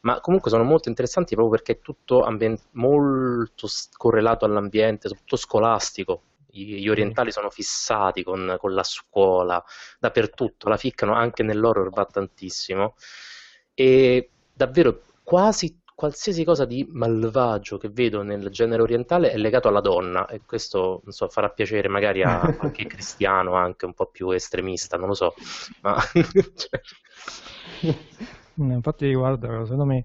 ma comunque sono molto interessanti proprio perché è tutto ambien- molto correlato all'ambiente, soprattutto scolastico. Gli gli orientali sono fissati con, con la scuola, dappertutto, la ficcano anche nell'horror va tantissimo. E davvero quasi qualsiasi cosa di malvagio che vedo nel genere orientale è legato alla donna e questo non so, farà piacere magari a qualche cristiano anche un po' più estremista, non lo so, ma Infatti, guarda, secondo me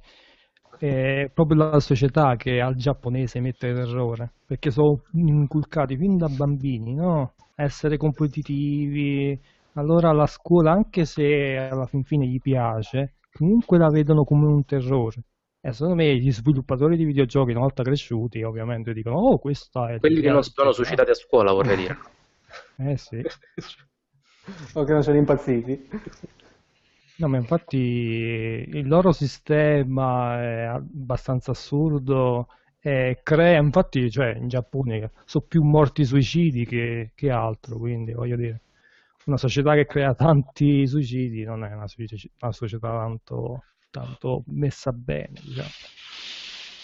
è proprio la società che al giapponese mette terrore, perché sono inculcati fin da bambini, no? Essere competitivi. Allora la scuola, anche se alla fin fine gli piace, comunque la vedono come un terrore. E secondo me gli sviluppatori di videogiochi, una volta cresciuti, ovviamente dicono, oh, questa è... quelli che non sono suicidati a scuola vorrei dire. Eh sì. O che non sono impazziti. No, ma infatti il loro sistema è abbastanza assurdo e crea, infatti, cioè in Giappone sono più morti suicidi che, che altro, quindi voglio dire, una società che crea tanti suicidi non è una, una società tanto, tanto messa bene, diciamo.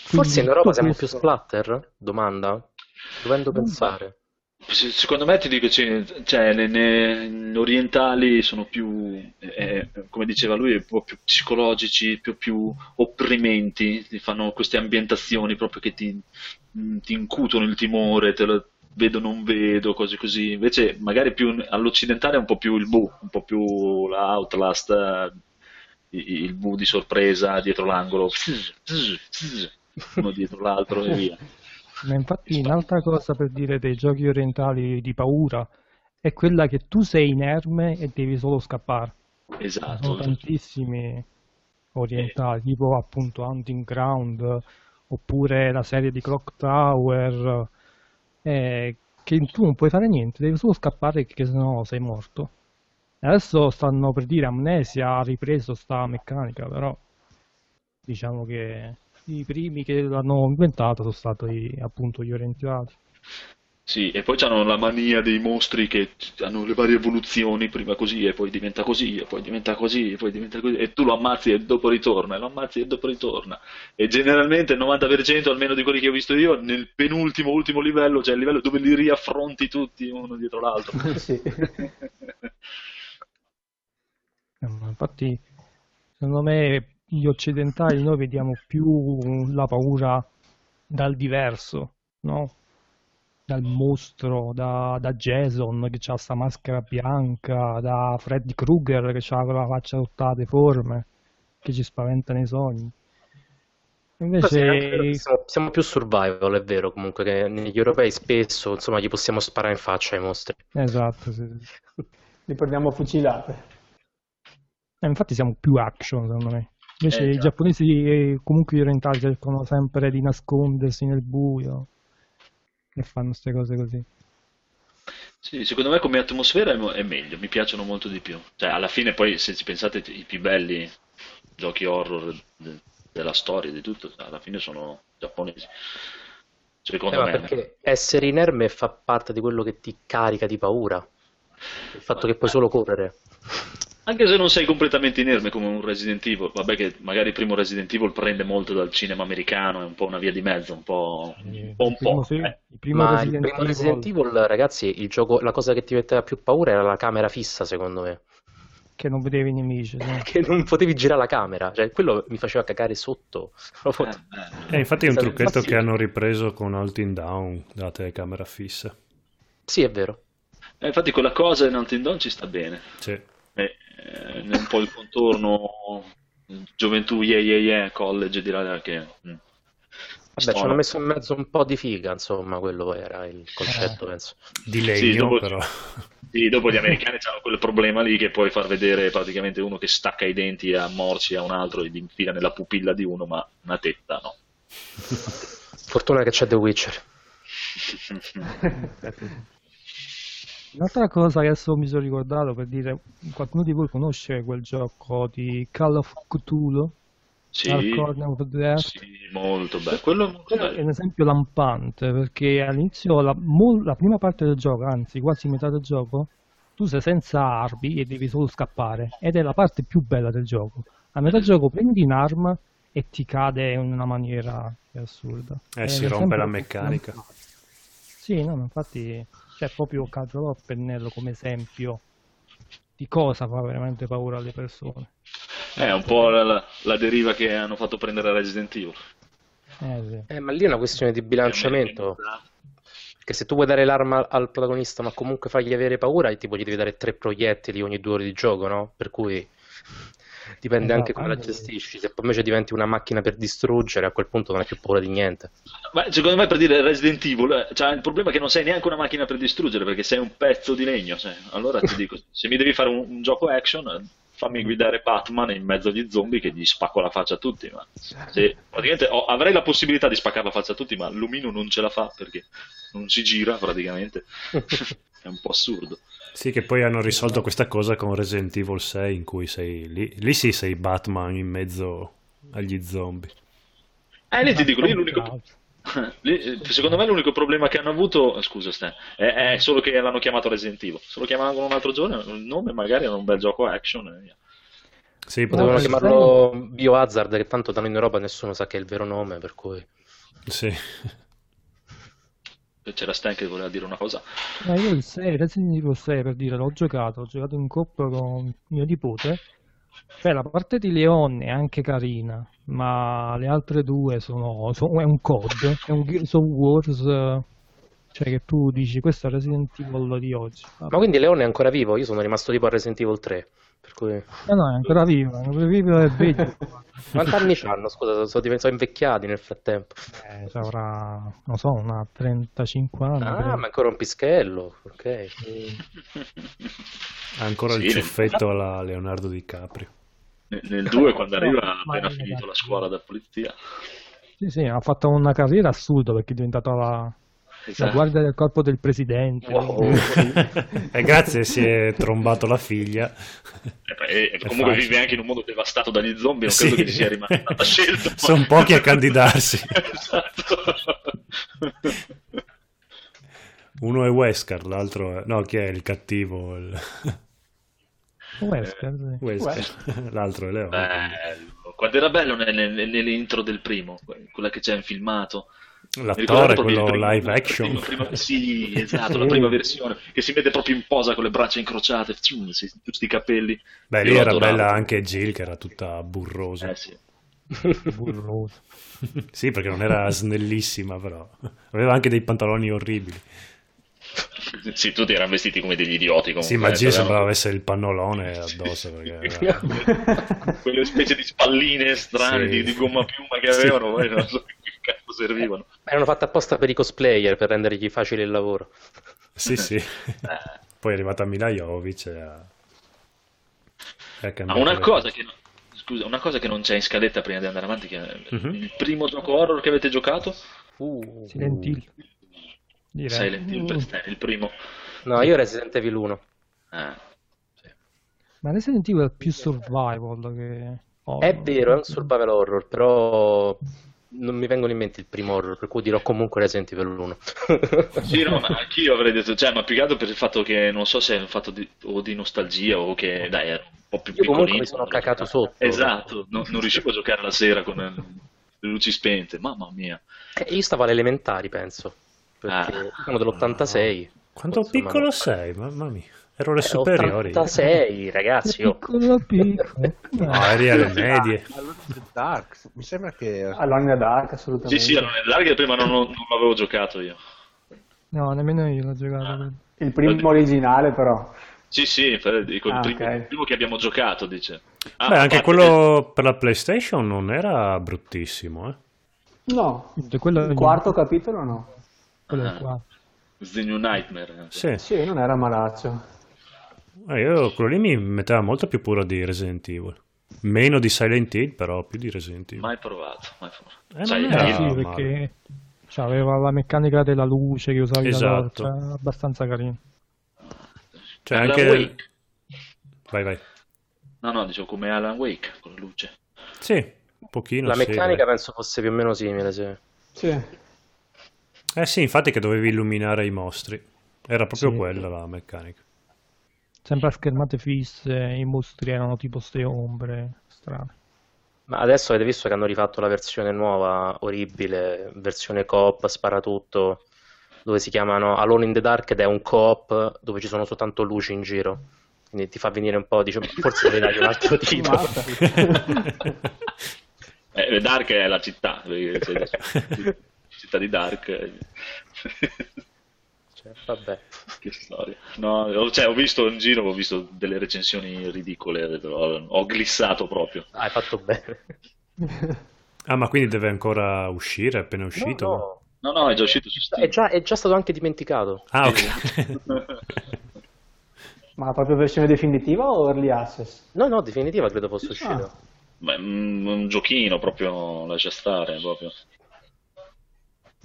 Forse in Europa siamo più questo- splatter? Domanda? Dovendo pensare. Se- Secondo me ti dico, cioè, cioè, ne- ne- orientali sono più, eh, come diceva lui, un po' più psicologici, più, più opprimenti, ti fanno queste ambientazioni proprio che ti, ti incutono il timore, te lo vedo non vedo, cose così. Invece magari più all'occidentale è un po' più il bu, un po' più la Outlast, eh, il bu di sorpresa dietro l'angolo, uno dietro l'altro e via. Ma infatti un'altra cosa per dire dei giochi orientali di paura è quella che tu sei inerme e devi solo scappare. Sono Esatto. tantissimi orientali, tipo appunto Hunting Ground, oppure la serie di Clock Tower, eh, che tu non puoi fare niente, devi solo scappare che sennò sei morto. E adesso stanno per dire Amnesia ha ripreso sta meccanica, però diciamo che i primi che l'hanno inventato sono stati appunto gli orientali. Sì, e poi hanno la mania dei mostri che hanno le varie evoluzioni, prima così e poi diventa così, e poi diventa così, e poi diventa così, e tu lo ammazzi e dopo ritorna, e lo ammazzi e dopo ritorna. E generalmente il 90% almeno di quelli che ho visto io, nel penultimo, ultimo livello, cioè il livello dove li riaffronti tutti uno dietro l'altro. Sì. Eh, Infatti, secondo me gli occidentali noi vediamo più la paura dal diverso, no? Dal mostro, da, da Jason che ha sta maschera bianca, da Freddy Krueger che ha quella faccia tutta deforme, che ci spaventa nei sogni. Invece, siamo, siamo più survival, è vero comunque che negli europei spesso insomma gli possiamo sparare in faccia ai mostri. esatto, sì. Li prendiamo a fucilate. Eh, infatti siamo più action, secondo me. Invece Eh, i giapponesi e comunque gli orientali cercano sempre di nascondersi nel buio e fanno queste cose così. Sì, secondo me come atmosfera è, meglio, mi piacciono molto di più. Cioè, alla fine poi se ci pensate i più belli giochi horror de- della storia, di tutto, alla fine sono giapponesi. Eh, Secondo ma me. perché essere inerme fa parte di quello che ti carica di paura. Il fatto che puoi solo correre. Anche se non sei completamente inerme come un Resident Evil, vabbè che magari il primo Resident Evil prende molto dal cinema americano, è un po' una via di mezzo, un po' un po'. Un Il primo, po', sì, eh. il primo Ma il Resident primo Evil, Resident Evil, ragazzi, il gioco, la cosa che ti metteva più paura era la camera fissa, secondo me. che non vedevi i nemici. sì. Che non potevi girare la camera, cioè quello mi faceva cagare sotto. Eh, eh. E infatti è un trucchetto che hanno ripreso con Altin Down, la telecamera fissa. Sì, è vero. Eh, infatti quella cosa in Until Dawn ci sta bene. Sì. Eh, eh, un po' il contorno gioventù, yeah yeah yeah, college, dirà che... mm. Vabbè, ci hanno messo in mezzo un po' di figa, insomma, quello era il concetto, Eh. penso. Di Sì, legno, dopo- però. Sì, dopo gli americani hanno quel problema lì che puoi far vedere praticamente uno che stacca i denti a morsi a un altro e gli infila nella pupilla di uno, ma una tetta, no? Fortuna che c'è The Witcher. Un'altra cosa che adesso mi sono ricordato per dire, qualcuno di voi conosce quel gioco di Call of Cthulhu? Sì, sì, molto bello. Quello è molto Quello è bello. un esempio lampante perché all'inizio la, mol- la prima parte del gioco, anzi quasi metà del gioco, tu sei senza armi e devi solo scappare ed è la parte più bella del gioco. A metà gioco prendi un'arma e ti cade in una maniera assurda. Eh, È si rompe la meccanica. Sì, no, infatti c'è proprio a pennello come esempio di cosa fa veramente paura alle persone. È un po' la, la- la deriva che hanno fatto prendere a Resident Evil. Eh, sì. Eh, ma lì è una questione di bilanciamento. Perché se tu vuoi dare l'arma al protagonista, ma comunque fargli avere paura, tipo gli devi dare tre proiettili ogni due ore di gioco, no? Per cui dipende anche come la Esatto. gestisci. Se poi invece diventi una macchina per distruggere, a quel punto non hai più paura di niente. Ma secondo me per dire Resident Evil, eh, cioè, il problema è che non sei neanche una macchina per distruggere perché sei un pezzo di legno. cioè. Allora ti dico, se mi devi fare un, un gioco action, fammi guidare Batman in mezzo agli zombie che gli spacco la faccia a tutti. Ma se, praticamente ho- avrei la possibilità di spaccare la faccia a tutti, ma l'omino non ce la fa perché non si gira praticamente. è un po' assurdo. Sì, che poi hanno risolto questa cosa con Resident Evil 6 in cui sei lì, lì sì sei Batman in mezzo agli zombie. Eh, lì ti dico, lì l'unico, secondo me l'unico problema che hanno avuto, scusa Stan, è, è solo che l'hanno chiamato Resident Evil. Se lo chiamavano un altro giorno, il nome magari era un bel gioco action. e via. Sì, Potevano No, chiamarlo Biohazard, che tanto da noi in Europa nessuno sa che è il vero nome, per cui... sì. C'era Stan che voleva dire una cosa. Ma io il 6, Resident Evil 6 per dire, l'ho giocato, ho giocato in coppia con mio nipote. Cioè, la parte di Leon è anche carina, ma le altre due sono, sono- è un COD, è un Gears of Wars, eh, cioè che tu dici questo è Resident Evil di oggi. Ma quindi Leone è ancora vivo? Io sono rimasto tipo a Resident Evil 3, per cui... No, no, è ancora vivo, è ancora vivo e vedi. Quanti anni c'hanno? Scusa, sono, sono diventati invecchiati nel frattempo. Eh, avrà, non so, una 35 anni. Ah, credo. ma ancora un pischello, ok. Ha ancora il Sì, ciuffetto alla Leonardo DiCaprio. Nel, nel 2, quando arriva, ha appena finito la scuola da polizia. Sì, sì, ha fatto una carriera assurda perché è diventato la, la Esatto. guardia del corpo del presidente. Wow. e grazie si è trombato la figlia. E, e È comunque facile. vive anche in un mondo devastato dagli zombie, non Sì. credo che sia rimasta tanta scelta. Sono pochi a candidarsi. esatto. Uno è Wesker, l'altro è... No, chi è il cattivo? Il... Wesker, sì. Wesker. L'altro è Leone. Bello. Quando era bello nel- nel- nell'intro del primo, quella che c'è in filmato. L'attore, quello il primo- live action. primo- sì, esatto, la prima versione, che si mette proprio in posa con le braccia incrociate, sì, tutti i capelli. Beh, lì era bella anche Jill, che era tutta burrosa. Eh sì. Burroso. Sì, perché non era snellissima, però. Aveva anche dei pantaloni orribili. Sì, tutti erano vestiti come degli idioti. Comunque, Sì, ma eh, Jill sembrava avevano avesse il pannolone addosso. Perché era- Quelle specie di spalline strane Sì. di, di gomma piuma che Sì. avevano, poi non so servivano. Erano fatte apposta per i cosplayer, per rendergli facile il lavoro. Sì, sì. Eh. Poi è arrivata Mila Jovic e ha... cambiato una cosa che, scusa, una cosa che non c'è in scaletta prima di andare avanti, che è Mhm. il primo gioco horror che avete giocato? Uh. Silent Hill. Direi. Silent Hill per te, il primo. No, io Resident Evil 1. Ah. Ma Resident Evil è più survival che... horror. È vero, è un survival horror, però non mi vengono in mente il primo horror, per cui dirò comunque Resident Evil 1. Sì, no, ma anch'io avrei detto, cioè, ma più che altro per il fatto che non so se è un fatto di, o di nostalgia o che, dai, ero un po' più Io comunque piccolino. mi sono cacato giocavo. sotto. Esatto, no- non riuscivo a giocare la sera con le luci spente, mamma mia. Eh, io stavo alle elementari, penso, perché Ah. sono dell'86. Quanto piccolo sei, mamma mia. Ero alle Eh, superiori. 86, ragazzi, oh. Piccolo, piccolo. No, eri alle medie. Allora, Dark, mi sembra che... Alone in the Dark, Sì, assolutamente. sì, allora, nell'arca prima non, non- non l'avevo giocato io. No, nemmeno io l'ho giocato. Ah. Il primo originale, però. Sì, sì, dico, il, Ah, primo, ok. il primo che abbiamo giocato, dice. Ah, Beh, anche quello per la PlayStation non era bruttissimo, eh. No, Quello è il quarto capitolo no. quello è Ah. qua. che- The New Nightmare. Sì, Sì, non era malaccio. Eh, io quello lì mi metteva molto più puro di Resident Evil. Meno di Silent Hill, però più di Resident Evil. Mai provato, mai provato. Eh, Eh, era sì, perché cioè, aveva la meccanica della luce che usavi Esatto. la torcia, abbastanza carino. Cioè Alan anche... Wake. Vai, vai. No, no, dicevo come Alan Wake con la luce. Sì, un pochino La sì, meccanica dai. penso fosse più o meno simile, sì. Sì. Eh sì, infatti che dovevi illuminare i mostri. Era proprio Sì. quella la meccanica. Sempre a schermate fisse, i mostri erano tipo ste ombre strane. Ma adesso avete visto che hanno rifatto la versione nuova, orribile, versione coop, sparatutto, dove si chiamano Alone in the Dark ed è un coop dove ci sono soltanto luci in giro. Quindi ti fa venire un po', dice, forse vedrai un altro tipo. Basta. Eh, Dark è la città, città di Dark. eh. Vabbè. Che storia. No, ho, cioè, ho visto in giro, ho visto delle recensioni ridicole, però ho glissato proprio. Ah, hai fatto bene. Ah, ma quindi deve ancora uscire? È appena uscito? No, no. No, no, è già uscito su Steam. È già, è già stato anche dimenticato. Ah, ok. Ma proprio versione definitiva o early access? No, no, definitiva credo fosse uscito. Ah. Ma è un giochino proprio, lascia stare, proprio.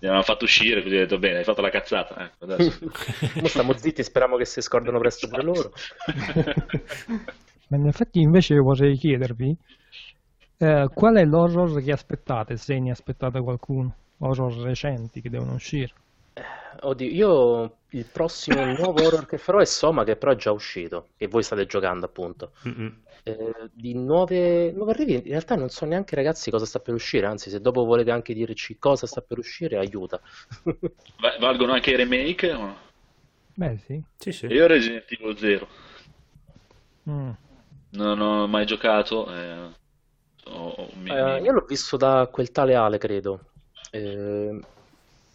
Mi hanno fatto uscire, così ho detto, bene, hai fatto la cazzata. Ecco, stiamo zitti, speriamo che si scordano presto pure loro. Ma in effetti invece vorrei chiedervi eh, qual è l'horror che aspettate, se ne aspettate qualcuno, horror recenti che devono uscire. Oddio, io il prossimo nuovo horror che farò è Soma, che però è già uscito, che voi state giocando appunto. Eh, di nuove, nuove arrivi, in realtà non so neanche ragazzi cosa sta per uscire, anzi se dopo volete anche dirci cosa sta per uscire, aiuta. Va- Valgono anche i remake? o no? Beh sì. Sì, sì. Io Resident Evil 0, Mm. non ho mai giocato. eh, ho- ho- mi- Eh, mi- io l'ho visto da quel tale Ale, credo. Eh,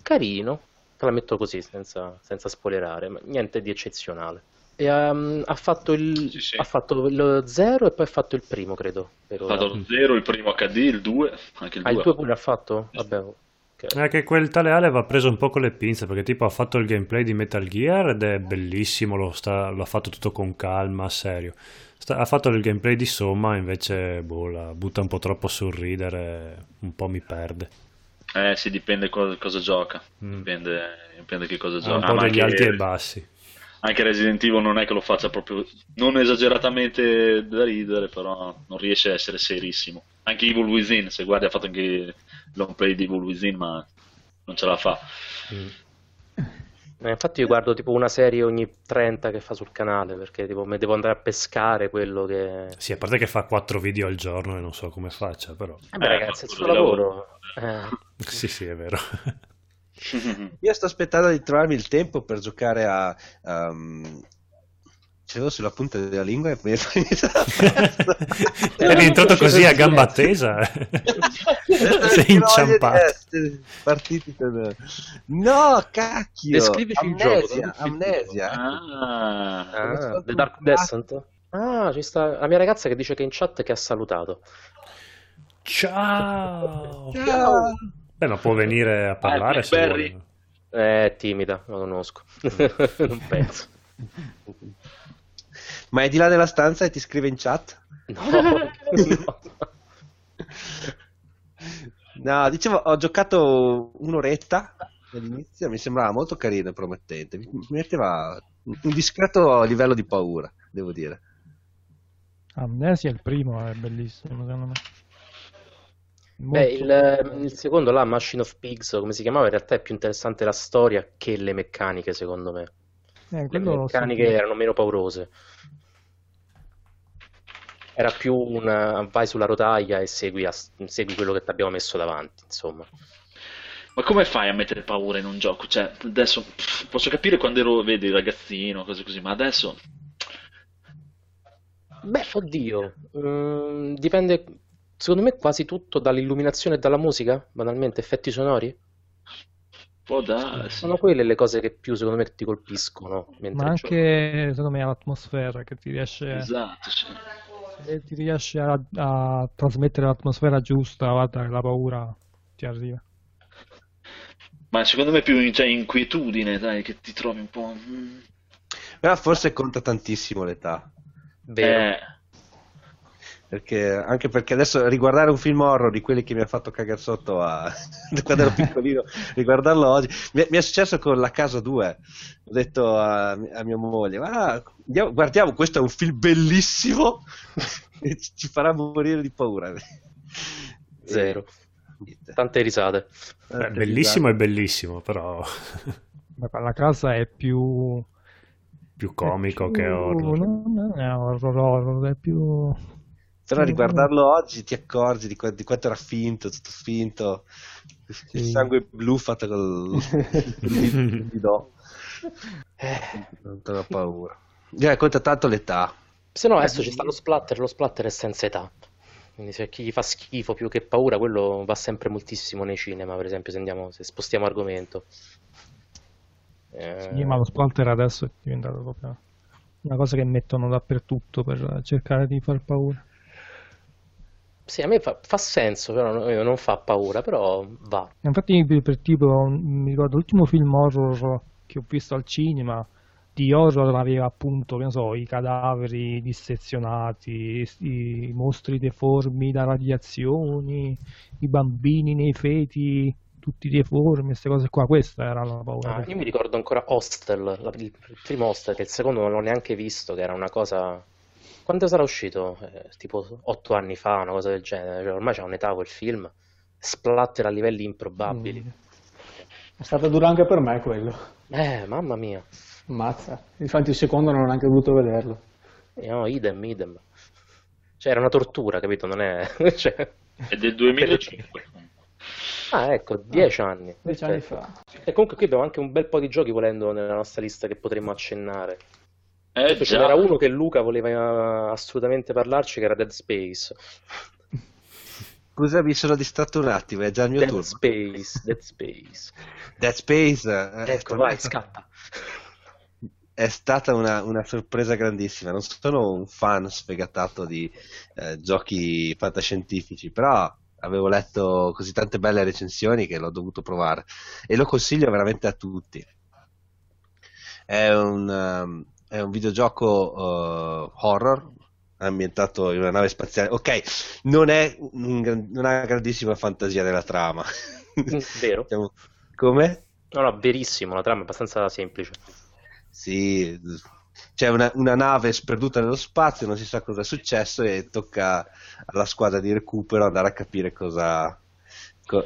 carino, te la metto così senza, senza spoilerare, ma niente di eccezionale. E, ehm, ha fatto il, Sì, sì. ha fatto il 0 e poi ha fatto il primo, credo. ora. fatto lo 0, il primo HD, il 2, anche il Ah, il 2. 2 pure ha fatto? Vabbè, ok. È che quel tale Ale va preso un po' con le pinze perché tipo ha fatto il gameplay di Metal Gear ed è bellissimo, lo sta- l'ha fatto tutto con calma, serio. Sta- ha fatto il gameplay di Somma invece boh, la butta un po' troppo sul ridere, un po' mi perde. Eh sì, dipende co- cosa gioca. Mm. Dipende, dipende che cosa un gioca. po' Ah, ma degli anche- alti e bassi. Anche Resident Evil non è che lo faccia proprio, non esageratamente da ridere, però non riesce a essere serissimo. Anche Evil Within, se guardi ha fatto anche il long play di Evil Within, ma non ce la fa. Mm. Eh, infatti io guardo tipo una serie ogni 30 che fa sul canale perché tipo mi devo andare a pescare quello che... Sì, a parte che fa 4 video al giorno e non so come faccia, però. Eh beh, Eh, ragazzi, è il suo di lavoro. Eh, Sì, sì, è vero. Io sto aspettando di trovarmi il tempo per giocare a. Um, ce l'ho sulla punta della lingua e mi è È rientrato così a gamba tesa. Sei inciampato. Partiti con... No, cacchio! Descrivici gioco, amnesia, il film. amnesia. Ah, ah, The Dark Descent? Ah, ci sta la mia ragazza che dice che in chat che ha salutato. Ciao. Ciao. Beh, ma può venire a parlare se Barry. vuole. È timida, la conosco. non penso. Ma è di là della stanza e ti scrive in chat? No, no. No, dicevo, ho giocato un'oretta all'inizio, mi sembrava molto carino e promettente. Mi mi metteva un discreto livello di paura, devo dire. Amnesia il primo è bellissimo secondo me. Beh, il, il secondo là, Machine of Pigs, come si chiamava, in realtà è più interessante la storia che le meccaniche, secondo me. eh, Le meccaniche erano meno paurose. Era più un vai sulla rotaia e segui, a- segui quello che ti abbiamo messo davanti, insomma. ma come fai a mettere paura in un gioco? Cioè, adesso pff, posso capire quando ero, vedi, ragazzino, cose così, ma adesso Beh, oddio, mm, dipende, secondo me, quasi tutto dall'illuminazione e dalla musica, banalmente, effetti sonori. può darsi. Sono quelle le cose che più, secondo me, ti colpiscono Ma anche secondo me l'atmosfera che ti riesce, Esatto, sì. se ti riesce a, a trasmettere l'atmosfera giusta, guarda la paura ti arriva. Ma secondo me più cioè, inquietudine, dai, che ti trovi un po'... mm. Però forse conta tantissimo l'età. Vero. Eh, Perché, anche perché adesso riguardare un film horror di quelli che mi ha fatto cagare sotto a... quando ero piccolino, riguardarlo oggi. Mi, mi è successo con La Casa 2. Ho detto a, a mia moglie: "Ah, andiamo- guardiamo, questo è un film bellissimo e ci ci farà morire di paura. Zero. E- Tante risate. Beh, bellissimo e bellissimo, però Ma la casa è più più comico è che più- horror. Non è horror, horror, è più Però riguardarlo oggi ti accorgi di, qua- di quanto era finto, tutto finto. Il Sì. sangue blu fatto col... dito- no. Eh, Non te la paura. Eh, conta tanto l'età. Se no, adesso ci sta lo splatter, lo splatter è senza età. Quindi se a chi gli fa schifo più che paura, quello va sempre moltissimo nei cinema, per esempio, se, andiamo, se spostiamo argomento. Eh, Sì, ma lo splatter adesso è diventato proprio una cosa che mettono dappertutto per cercare di far paura. Sì, a me fa, fa senso, però non, non fa paura, però va. Infatti, per tipo, mi ricordo l'ultimo film horror che ho visto al cinema di horror aveva appunto, che ne so, i cadaveri dissezionati, i mostri deformi da radiazioni, i bambini nei feti tutti deformi, queste cose qua. Questa era la paura. Ah, io mi ricordo ancora Hostel, la- il, il primo Hostel, che il secondo non l'ho neanche visto, che era una cosa... Quando sarà uscito? Eh, tipo otto anni fa, una cosa del genere. Cioè, ormai c'ha un'età quel film. Splatter a livelli improbabili. Mm. È stato duro anche per me quello. Eh, mamma mia. Ammazza. Infatti il secondo non ho neanche voluto vederlo. Eh, no, idem, idem. Cioè, era una tortura, capito? Non è... cioè... È del 2005. Ah, ecco, dieci anni. Dieci anni Perfetto. fa. E comunque qui abbiamo anche un bel po' di giochi volendo nella nostra lista che potremmo accennare. Eh Ce già, n'era uno che Luca voleva eh, assolutamente parlarci, che era Dead Space. Scusa, mi sono distratto un attimo, è già il mio Dead turno. Space, Dead Space. Dead Space eh, Ecco, per vai, me scappa. è stata una, una sorpresa grandissima. Non sono un fan sfegatato di eh, giochi fantascientifici, però avevo letto così tante belle recensioni che l'ho dovuto provare e lo consiglio veramente a tutti. È un, um, è un videogioco uh, horror ambientato in una nave spaziale. Ok, non, è un ha grandissima fantasia nella trama. Mm, Vero? Diciamo- Come? No, no, verissimo, la trama è abbastanza semplice. Sì, c'è una, una nave sperduta nello spazio, non si sa cosa è successo e tocca alla squadra di recupero andare a capire cosa, co-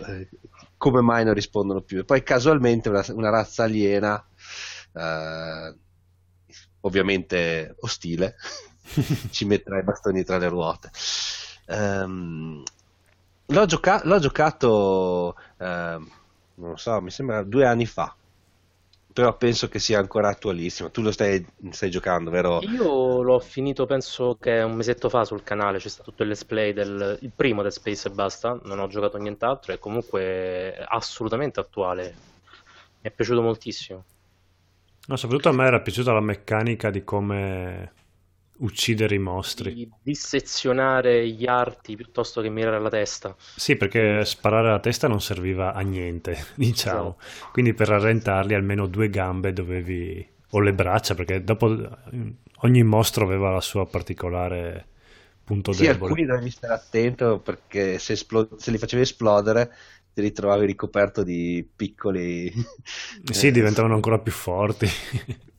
come mai non rispondono più. E poi casualmente una, una razza aliena, eh, ovviamente ostile, ci metterà i bastoni tra le ruote. Ehm, l'ho, gioca- l'ho giocato, ehm, non lo so, mi sembra due anni fa però penso che sia ancora attualissimo. Tu lo stai, stai giocando, vero? Io l'ho finito, penso che un mesetto fa sul canale, c'è stato tutto il let's play del il primo Dead Space e basta, non ho giocato nient'altro e comunque è assolutamente attuale. Mi è piaciuto moltissimo. No, soprattutto a me era piaciuta la meccanica di come uccidere i mostri. Di dissezionare gli arti piuttosto che mirare alla testa. Sì, perché sparare alla testa non serviva a niente, diciamo. Quindi per rallentarli almeno due gambe dovevi... o le braccia, perché dopo ogni mostro aveva la sua particolare punto Sì, debole. alcuni dovevi stare attento perché se, esplo- se li facevi esplodere ti ritrovavi ricoperto di piccoli... Sì, eh, diventavano ancora più forti.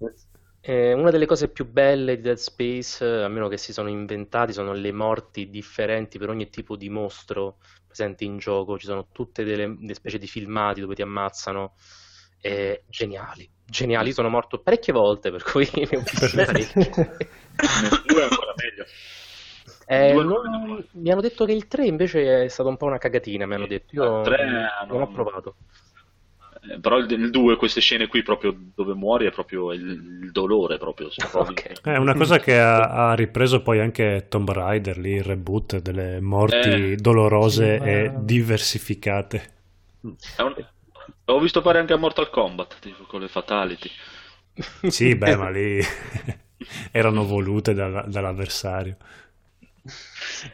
Eh, una delle cose più belle di Dead Space, eh, a meno che si sono inventati, sono le morti differenti per ogni tipo di mostro presente in gioco. Ci sono tutte delle, delle specie di filmati dove ti ammazzano. Eh, geniali, geniali. Sono morto parecchie volte, per cui ne ho visti parecchi. nel 2 è ancora meglio. Eh, non- mi hanno detto che il 3 invece è stato un po' una cagatina. Mi hanno detto, io Il 3 non ho provato. Eh, Però il, il 2, queste scene qui proprio dove muori è proprio il, il dolore proprio. se provi. Ok. È una cosa che ha, ha ripreso poi anche Tomb Raider, lì il reboot delle morti Eh, dolorose sì, e ma- diversificate. È un- L'ho visto fare anche a Mortal Kombat, tipo, con le fatality. Sì, beh, ma lì erano volute dalla- dall'avversario.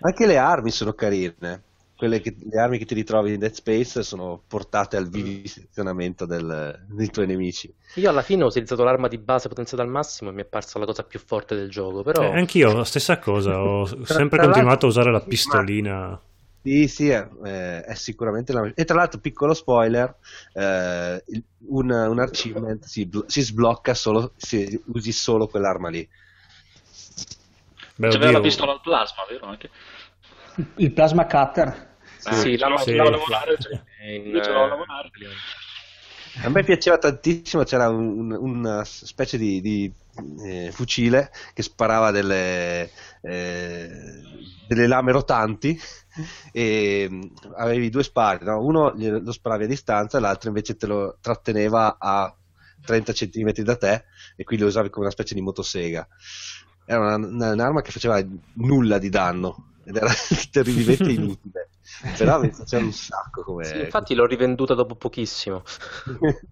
Anche le armi sono carine. Quelle che- le armi che ti ritrovi in Dead Space sono portate al vivisezionamento del- dei tuoi nemici. Io alla fine ho utilizzato l'arma di base potenziata al massimo e mi è parsa la cosa più forte del gioco. Però Eh, anch'io, la stessa cosa, ho sempre tra continuato a usare la pistolina. Sì, sì, è, eh, è sicuramente la... E tra l'altro, piccolo spoiler, eh, un, un achievement si, si sblocca solo se usi solo quell'arma lì. Beh, C'aveva oddio, la pistola al plasma, vero? Anche? Il plasma cutter. Sì, la- sì. l'ho a lavorare, cioè, in, io ce l'ho a eh, lavorare. A me piaceva tantissimo, c'era un- un- una specie di, di, eh, fucile che sparava delle, eh, delle lame rotanti e mm, avevi due spari, no? uno lo sparavi a distanza, l'altro invece te lo tratteneva a 30 cm da te e quindi lo usavi come una specie di motosega. Era una- una- un'arma che faceva nulla di danno ed era terribilmente inutile, però mi faceva un sacco come... Sì, infatti l'ho rivenduta dopo pochissimo.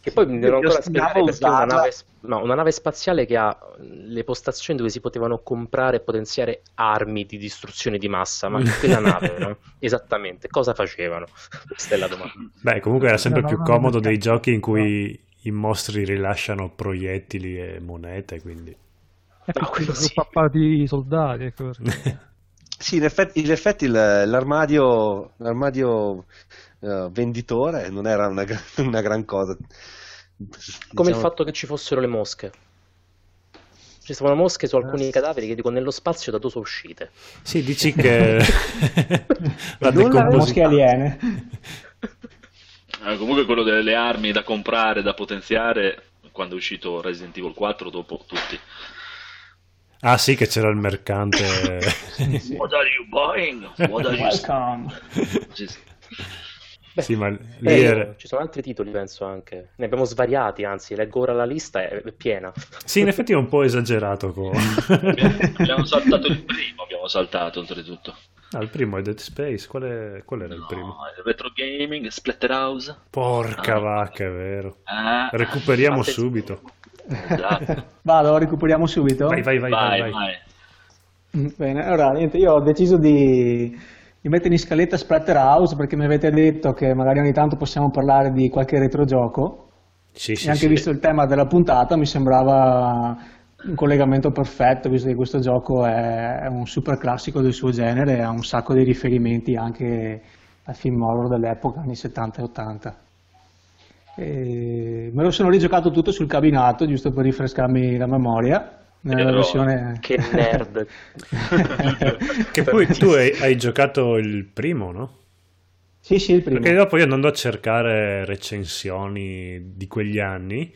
Che poi mi devo Io ancora spiegare perché una nave, no, una nave spaziale che ha le postazioni dove si potevano comprare e potenziare armi di distruzione di massa, ma quella nave, no? Esattamente, cosa facevano? Questa è la domanda. Beh, comunque era sempre No, più comodo no. dei giochi in cui i mostri rilasciano proiettili e monete, quindi... E No, poi quello sono sì. pappati i soldati e cose. Sì, in effetti, in effetti l'armadio, l'armadio eh, venditore non era una, una gran cosa. Come il Diciamo- fatto che ci fossero le mosche. Ci stavano mosche su alcuni cadaveri che dico nello spazio da dove sono uscite. Sì, dici che la Nulla mosche decomposizione... aliene. Eh, comunque quello delle armi da comprare, da potenziare, quando è uscito Resident Evil 4, dopo tutti. Ah sì, che c'era il mercante... What are you buying? What are you Welcome. Sì. Beh, sì, ma lì eh, era... Ci sono altri titoli, penso anche. Ne abbiamo svariati, anzi, leggo ora la lista, è, è piena. Sì, in effetti è un po' esagerato. co- Abbiamo saltato il primo, abbiamo saltato oltretutto. Ah, il primo è Dead Space, qual, è... qual era il primo? No, il retro gaming, Splatterhouse. Porca Ah. vacca, è vero. Ah, Recuperiamo subito. esatto. Vado, recuperiamo subito. Vai, vai, vai, vai. Vai, vai. vai. Mm, Bene, allora niente, io ho deciso di, di mettere in scaletta Splatterhouse perché mi avete detto che magari ogni tanto possiamo parlare di qualche retrogioco Sì, e sì, anche sì. visto il tema della puntata mi sembrava un collegamento perfetto visto che questo gioco è, è un super classico del suo genere ha un sacco di riferimenti anche al film horror dell'epoca, anni 70 e 80. E me lo sono rigiocato tutto sul cabinato giusto per rinfrescarmi la memoria nella versione Che nerd. Che poi tu hai, hai giocato il primo, no? Sì, sì, il primo. Perché dopo io andando a cercare recensioni di quegli anni,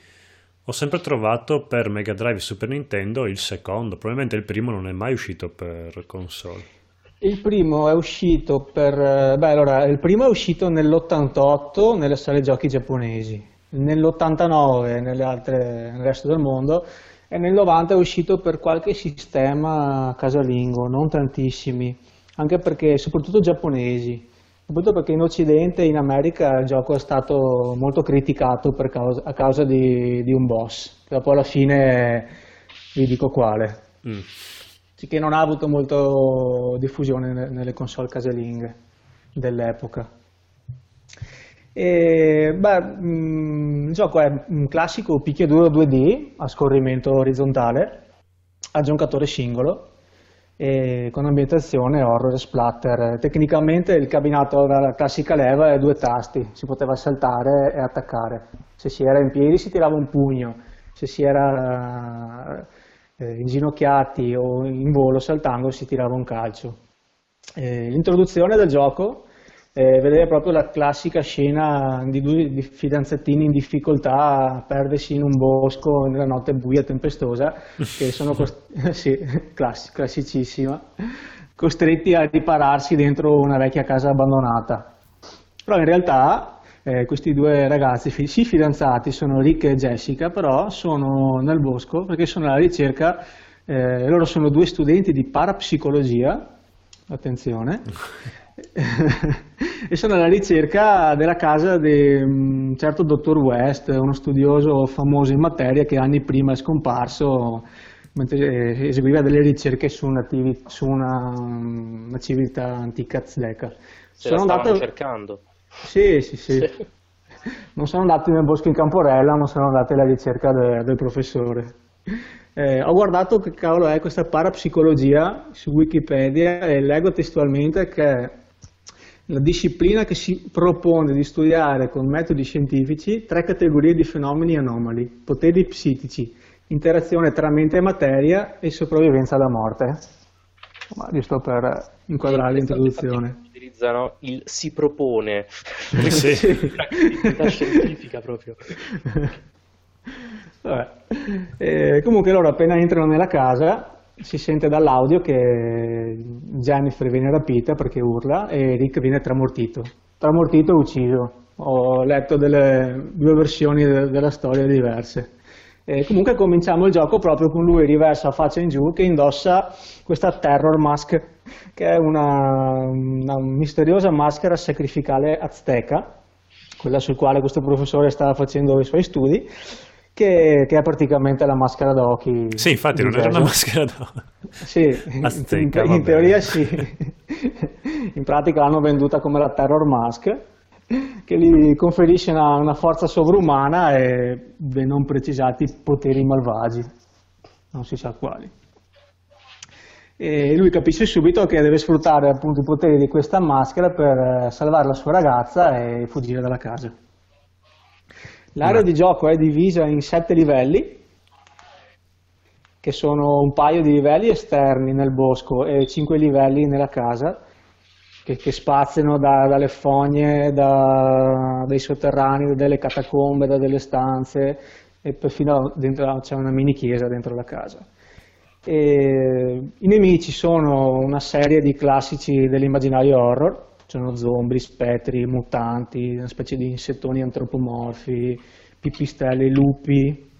ho sempre trovato per Mega Drive e Super Nintendo il secondo. Probabilmente il primo non è mai uscito per console. Il primo è uscito per... eh, Beh, allora, il primo è uscito nell'88 nelle sale giochi giapponesi, nell'89 nelle altre, nel resto del mondo e nel 90 è uscito per qualche sistema casalingo, non tantissimi, anche perché soprattutto giapponesi. Soprattutto perché in Occidente e in America il gioco è stato molto criticato per causa- a causa di, di un boss, che dopo alla fine vi dico quale. Mm. Che non ha avuto molto diffusione ne- nelle console casalinghe dell'epoca. E, beh, mm, il gioco è un classico picchiaduro 2D a scorrimento orizzontale a giocatore singolo e con ambientazione horror e splatter. Tecnicamente il cabinato aveva la classica leva e due tasti, si poteva saltare e attaccare. Se si era in piedi si tirava un pugno, se si era eh, inginocchiati o in volo saltando si tirava un calcio. Eh, l'introduzione del gioco eh, vedeva proprio la classica scena di due fidanzatini in difficoltà a perdersi in un bosco nella notte buia e tempestosa, che sono cost- sì, classi- classicissima, costretti a ripararsi dentro una vecchia casa abbandonata. Però in realtà eh, questi due ragazzi, fi- sì fidanzati, sono Rick e Jessica, però sono nel bosco perché sono alla ricerca, eh, loro sono due studenti di parapsicologia, attenzione, e sono alla ricerca della casa di un certo dottor West, uno studioso famoso in materia che anni prima è scomparso mentre eh, eseguiva delle ricerche su una, su una, una civiltà antica azteca. Se la Sono stavano andato- cercando. sì, sì, sì. Non sono andati nel bosco in Camporella, non sono andati alla ricerca de- del professore. Eh, ho guardato che cavolo è questa parapsicologia su Wikipedia e leggo testualmente che la disciplina che si propone di studiare con metodi scientifici tre categorie di fenomeni anomali, poteri psichici, interazione tra mente e materia e sopravvivenza alla morte. Ma giusto per inquadrare l'introduzione. Utilizzano il si propone. Sì. Una credibilità scientifica proprio. Vabbè. Eh, comunque loro appena entrano nella casa si sente dall'audio che Jennifer viene rapita perché urla e Rick viene tramortito. Tramortito e ucciso. ho letto delle due versioni de- della storia diverse. E comunque cominciamo il gioco proprio con lui riverso a faccia in giù che indossa questa Terror Mask, che è una, una misteriosa maschera sacrificale azteca, quella sul quale questo professore stava facendo i suoi studi, che, che è praticamente la maschera da occhi. Sì, infatti non era una maschera da... Sì, in, Azteca, in- in teoria sì. In pratica l'hanno venduta come la Terror Mask, che gli conferisce una, una forza sovrumana e dei non precisati poteri malvagi, non si sa quali. E lui capisce subito che deve sfruttare appunto i poteri di questa maschera per eh, salvare la sua ragazza e fuggire dalla casa. L'area di gioco è divisa in sette livelli, che sono un paio di livelli esterni nel bosco e cinque livelli nella casa, che, che spaziano da- dalle fogne, da- dai sotterranei, dalle catacombe, da delle stanze e perfino dentro c'è una mini chiesa dentro la casa. E I nemici sono una serie di classici dell'immaginario horror, sono zombie, spettri, mutanti, una specie di insettoni antropomorfi, pipistrelli, lupi.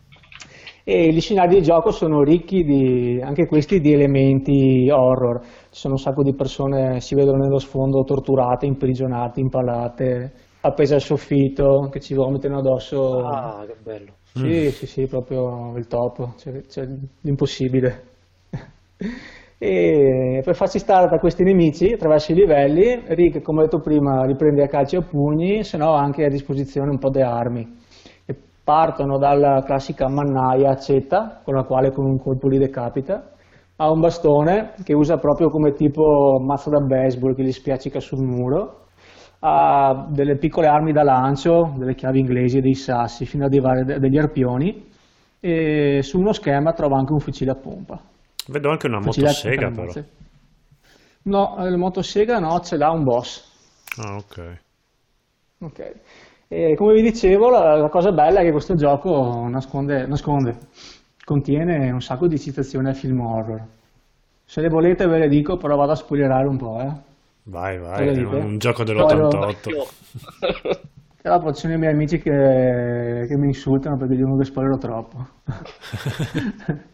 E gli scenari di gioco sono ricchi di, anche questi di elementi horror. Ci sono un sacco di persone, si vedono nello sfondo torturate, imprigionate, impalate, appese al soffitto, che ci vomitano addosso. Ah, che bello. Sì, sì, sì, proprio il top, c'è, c'è l'impossibile. E per farci stare da questi nemici attraverso i livelli, Rick, come ho detto prima, riprende a calci e a pugni, se no ha anche a disposizione un po' di armi. E partono dalla classica mannaia accetta, con la quale con un colpo li decapita, ha un bastone che usa proprio come tipo mazzo da baseball che gli spiaccica sul muro, ha delle piccole armi da lancio, delle chiavi inglesi dei sassi, fino ad arrivare degli arpioni, e su uno schema trova anche un fucile a pompa. Vedo anche una a motosega però. No, eh, il motosega no, ce l'ha un boss. Ah, ok. Ok. E come vi dicevo, la, la cosa bella è che questo gioco nasconde, nasconde, contiene un sacco di citazioni al film horror. Se le volete ve le dico, però vado a spoilerare un po', eh. Vai, vai, è un gioco Poi dell'88. Io- E dopo ci sono i miei amici che, che mi insultano perché dicono che spoilerò troppo.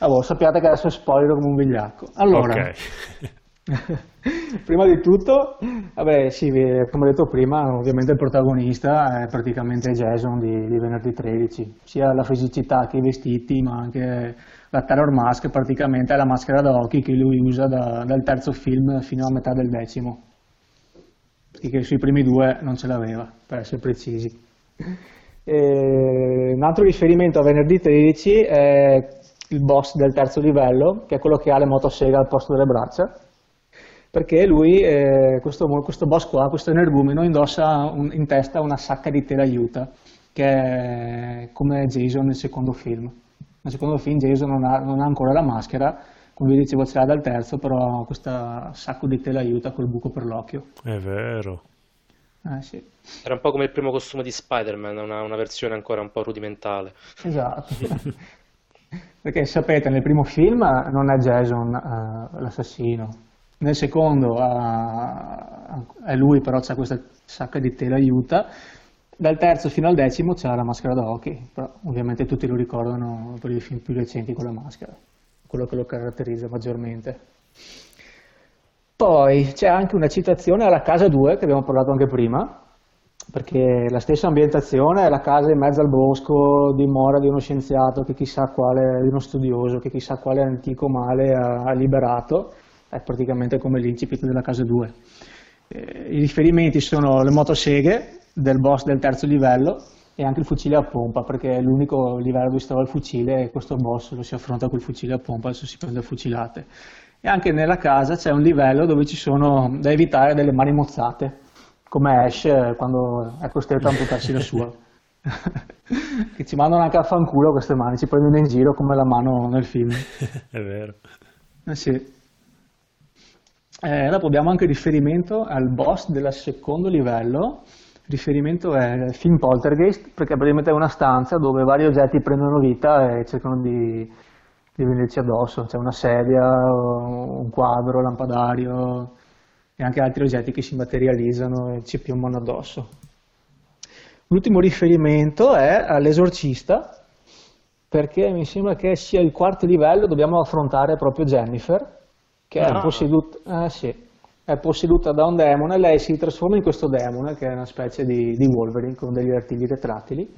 Allora, sappiate che adesso spoilerò come un vigliacco. Allora, Ok. prima di tutto, vabbè, sì, come ho detto prima, ovviamente il protagonista è praticamente Jason di, di Venerdì 13, sia la fisicità che i vestiti, ma anche la Terror Mask, praticamente è la maschera da occhi che lui usa da- dal terzo film fino a metà del decimo, perché sui primi due non ce l'aveva, per essere precisi. E un altro riferimento a Venerdì 13 è il boss del terzo livello, che è quello che ha le motosega al posto delle braccia perché lui, eh, questo, questo boss qua, questo energumeno, indossa un- in testa una sacca di tela aiuta, che è come Jason nel secondo film. Nel secondo film Jason non ha, non ha ancora la maschera, come vi dicevo ce l'ha dal terzo, però questo sacco di tela aiuta col buco per l'occhio. È vero. Eh sì, Era un po' come il primo costume di Spider-Man, una, una versione ancora un po' rudimentale. esatto. Perché sapete, nel primo film non è Jason eh, l'assassino, nel secondo ah, è lui, però c'ha questa sacca di tela aiuta. Dal terzo fino al decimo c'ha la maschera da occhi, però ovviamente tutti lo ricordano per i film più recenti con la maschera, quello che lo caratterizza maggiormente. Poi c'è anche una citazione alla casa 2 che abbiamo parlato anche prima, perché la stessa ambientazione è la casa in mezzo al bosco, dimora di uno scienziato che chissà quale, di uno studioso che chissà quale antico male ha, ha liberato, è praticamente come l'incipit della casa 2. Eh, I riferimenti sono le motoseghe del boss del terzo livello e anche il fucile a pompa, perché è l'unico livello dove si trova il fucile e questo boss lo si affronta col fucile a pompa, adesso si prende fucilate. E anche nella casa c'è un livello dove ci sono da evitare delle mani mozzate, come Ash quando è costretto a amputarsi la sua. che ci mandano anche a fanculo queste mani, ci prendono in giro come la mano nel film. È vero. Eh sì. Eh, dopo abbiamo anche riferimento al boss del secondo livello. Riferimento è il film Poltergeist, perché praticamente è una stanza dove vari oggetti prendono vita e cercano di, di venirci addosso. C'è una sedia, un quadro, lampadario e anche altri oggetti che si materializzano e ci piombano addosso. L'ultimo riferimento è all'esorcista, perché mi sembra che sia il quarto livello, dobbiamo affrontare proprio Jennifer, che è, Ah. posseduta, eh, sì, è posseduta da un demone, lei si trasforma in questo demone, che è una specie di, di Wolverine con degli artigli retrattili,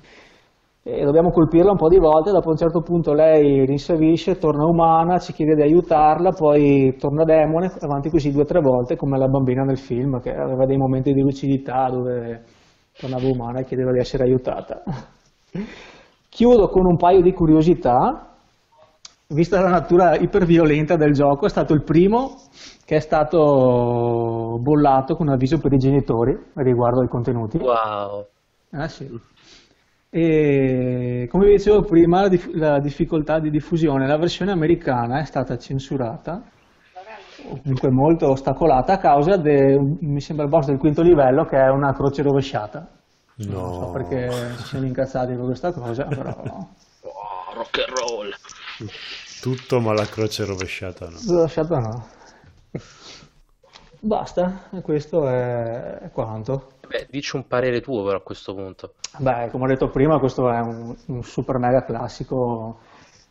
e dobbiamo colpirla un po' di volte, dopo un certo punto lei rinsavisce, torna umana, ci chiede di aiutarla, poi torna demone, avanti così due o tre volte, come la bambina nel film, che aveva dei momenti di lucidità dove tornava umana e chiedeva di essere aiutata. Chiudo con un paio di curiosità. Vista la natura iperviolenta del gioco, è stato il primo che è stato bollato con avviso per i genitori riguardo ai contenuti. Wow. Ah, sì. E come vi dicevo prima, la, dif- la difficoltà di diffusione, la versione americana è stata censurata, o comunque molto ostacolata a causa de, mi sembra il boss del quinto livello che è una croce rovesciata. Non so No. perché si siano incazzati per questa cosa, però Oh, rock and roll. Tutto ma la croce rovesciata no. rovesciata no. Basta, e questo è quanto. Beh, dici un parere tuo però a questo punto. Beh, come ho detto prima, questo è un, un super mega classico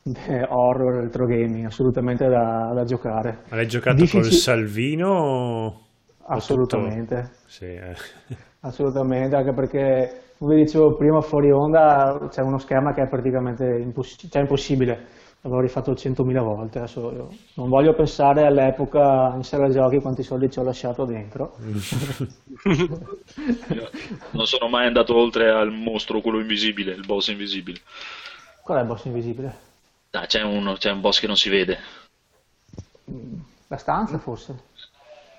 eh, horror retro gaming, assolutamente da, da giocare. Ma l'hai giocato Difficil- col Salvino? Assolutamente, tutto- Sì, eh. assolutamente, anche perché, come vi dicevo prima, fuori onda c'è uno schema che è praticamente imposs- cioè impossibile. L'avevo rifatto 100.000 volte, adesso non voglio pensare all'epoca in sala giochi quanti soldi ci ho lasciato dentro. Non sono mai andato oltre al mostro, quello invisibile, il boss invisibile. Qual è il boss invisibile? Ah, c'è, uno, c'è un boss che non si vede. La stanza forse?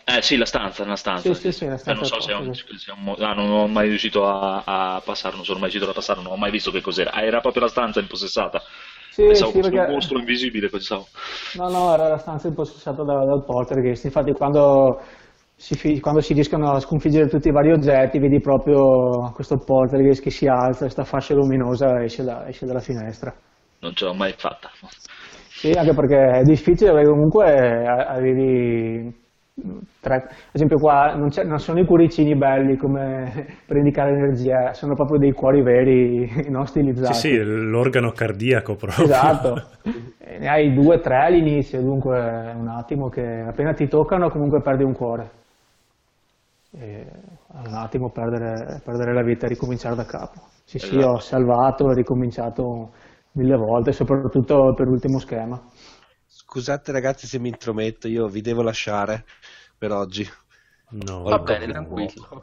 Eh sì, la stanza, la stanza. Sì, sì, sì, la Eh, non stanza so se è un, se è un ah, non ho mai riuscito a, a passarlo, non sono mai riuscito a passarlo, non ho mai visto che cos'era. Ah, era proprio la stanza impossessata. Sì, Pensavo sì, perché... un mostro invisibile, pensavo. No, no, era la stanza impossessata da- dal poltergeist. Infatti, quando si, quando si riescono a sconfiggere tutti i vari oggetti, vedi proprio questo poltergeist che si alza, questa fascia luminosa esce, da- esce dalla finestra. Non ce l'ho mai fatta. Sì, anche perché è difficile perché comunque avevi tre, ad esempio qua non, non sono i cuoricini belli come per indicare l'energia, sono proprio dei cuori veri, non stilizzati. Sì, sì, l'organo cardiaco proprio. Esatto, ne hai due, tre all'inizio, dunque è un attimo che appena ti toccano comunque perdi un cuore. E un attimo perdere, perdere la vita e ricominciare da capo. Sì, sì, Esatto. ho salvato e ricominciato mille volte, soprattutto per l'ultimo schema. Scusate ragazzi se mi intrometto, io vi devo lasciare per oggi. No, Va bene, tranquillo.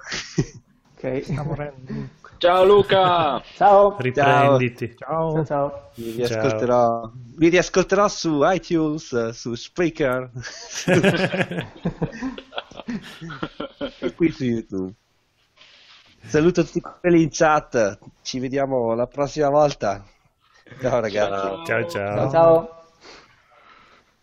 Ok, Sta morendo. Ciao Luca! ciao. Riprenditi. Ciao. Ciao, ciao. Mi Ciao. riascolterò, mi riascolterò su iTunes, su Spreaker e qui su YouTube. Saluto tutti quelli in chat, ci vediamo la prossima volta. Ciao ragazzi. Ciao. Ciao Ciao, ciao. ciao.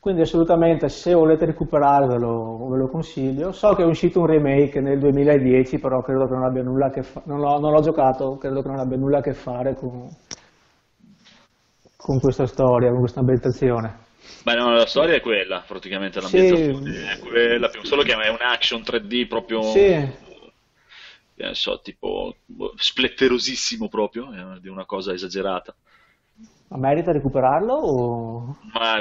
Quindi assolutamente se volete recuperarvelo ve lo consiglio. So che è uscito un remake nel 2010, però credo che non abbia nulla a che fare. Non l'ho, non l'ho giocato, credo che non abbia nulla a che fare con, con questa storia, con questa ambientazione. Beh, no, la storia è quella, praticamente Sì. l'ambientazione è quella, solo che è un action 3D proprio, Sì, eh, non so, tipo boh, spletterosissimo proprio, è di una cosa esagerata. ma merita recuperarlo o... Ma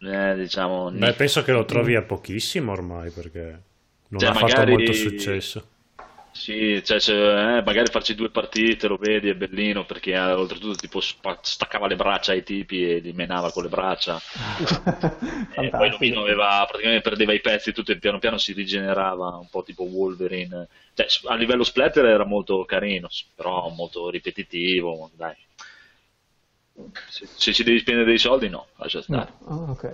eh, diciamo, Beh, penso che lo trovi a pochissimo ormai perché non Cioè, ha fatto magari- molto successo. Sì, cioè, cioè, eh, magari farci due partite, lo vedi, è bellino, perché eh, oltretutto tipo spa- staccava le braccia ai tipi e li menava con le braccia. E poi Fantastico. Lumino aveva, praticamente perdeva i pezzi tutto e piano piano si rigenerava un po' tipo Wolverine. Cioè, a livello splatter era molto carino, però molto ripetitivo, dai. Se, se ci devi spendere dei soldi, no, lascia No, stare. ah, ok.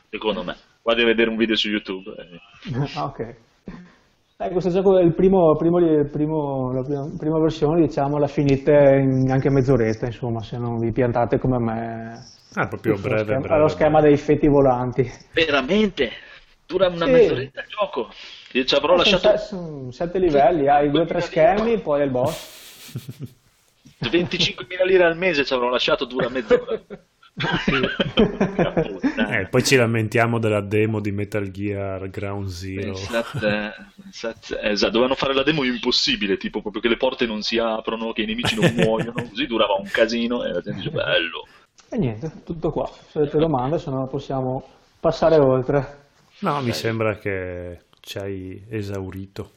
Secondo me. Guardi a vedere un video su YouTube. eh. Ah, ok. Eh, questo gioco è il primo, primo, primo- la prima, prima versione, diciamo, la finite in anche mezz'oretta, insomma, se non vi piantate come me. Ah, proprio breve, schema, breve. allo schema dei feti volanti. Veramente? Dura una Sì. mezz'oretta il gioco. Io ci avrò Eh, sono lasciato se- sono sette livelli, hai due o tre schemi, poi è il boss. 25.000 lire al mese, ci avrò lasciato dura mezz'ora. Eh, poi ci lamentiamo della demo di Metal Gear Ground Zero. Pensate, pensate- esatto, dovevano fare la demo impossibile, tipo proprio che le porte non si aprono, che i nemici non muoiono, così durava un casino e la gente dice bello. E niente, tutto qua. Se avete domande, se no possiamo passare oltre. No, mi sembra che ci hai esaurito.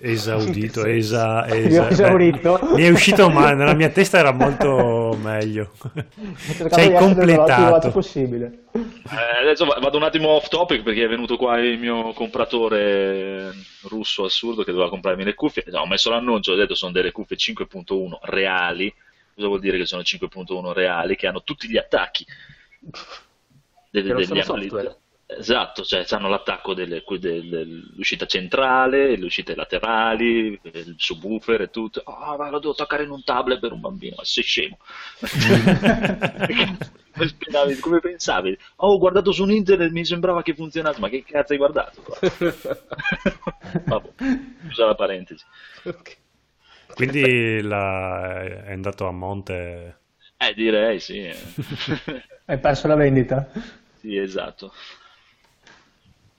Esaudito, esa, esa- esaurito. beh, mi è uscito male, nella mia testa era molto meglio. Veloce completato. possibile. Eh, adesso va- vado un attimo off topic perché è venuto qua il mio compratore russo assurdo che doveva comprarmi le cuffie. No, ho messo l'annuncio, ho detto sono delle cuffie 5.1 reali. Cosa vuol dire che sono 5.1 reali? Che hanno tutti gli attacchi sono degli software. Esatto, cioè hanno l'attacco dell'uscita centrale, le uscite laterali, il subwoofer e tutto. Ah, ma lo devo attaccare in un tablet per un bambino, ma sei scemo. Come pensavi? Oh, ho guardato su internet mi sembrava che funzionasse, ma che cazzo hai guardato? Vabbè, scusa la parentesi. Quindi la- è andato a monte. Eh, direi sì. eh. Hai perso la vendita. Sì, esatto.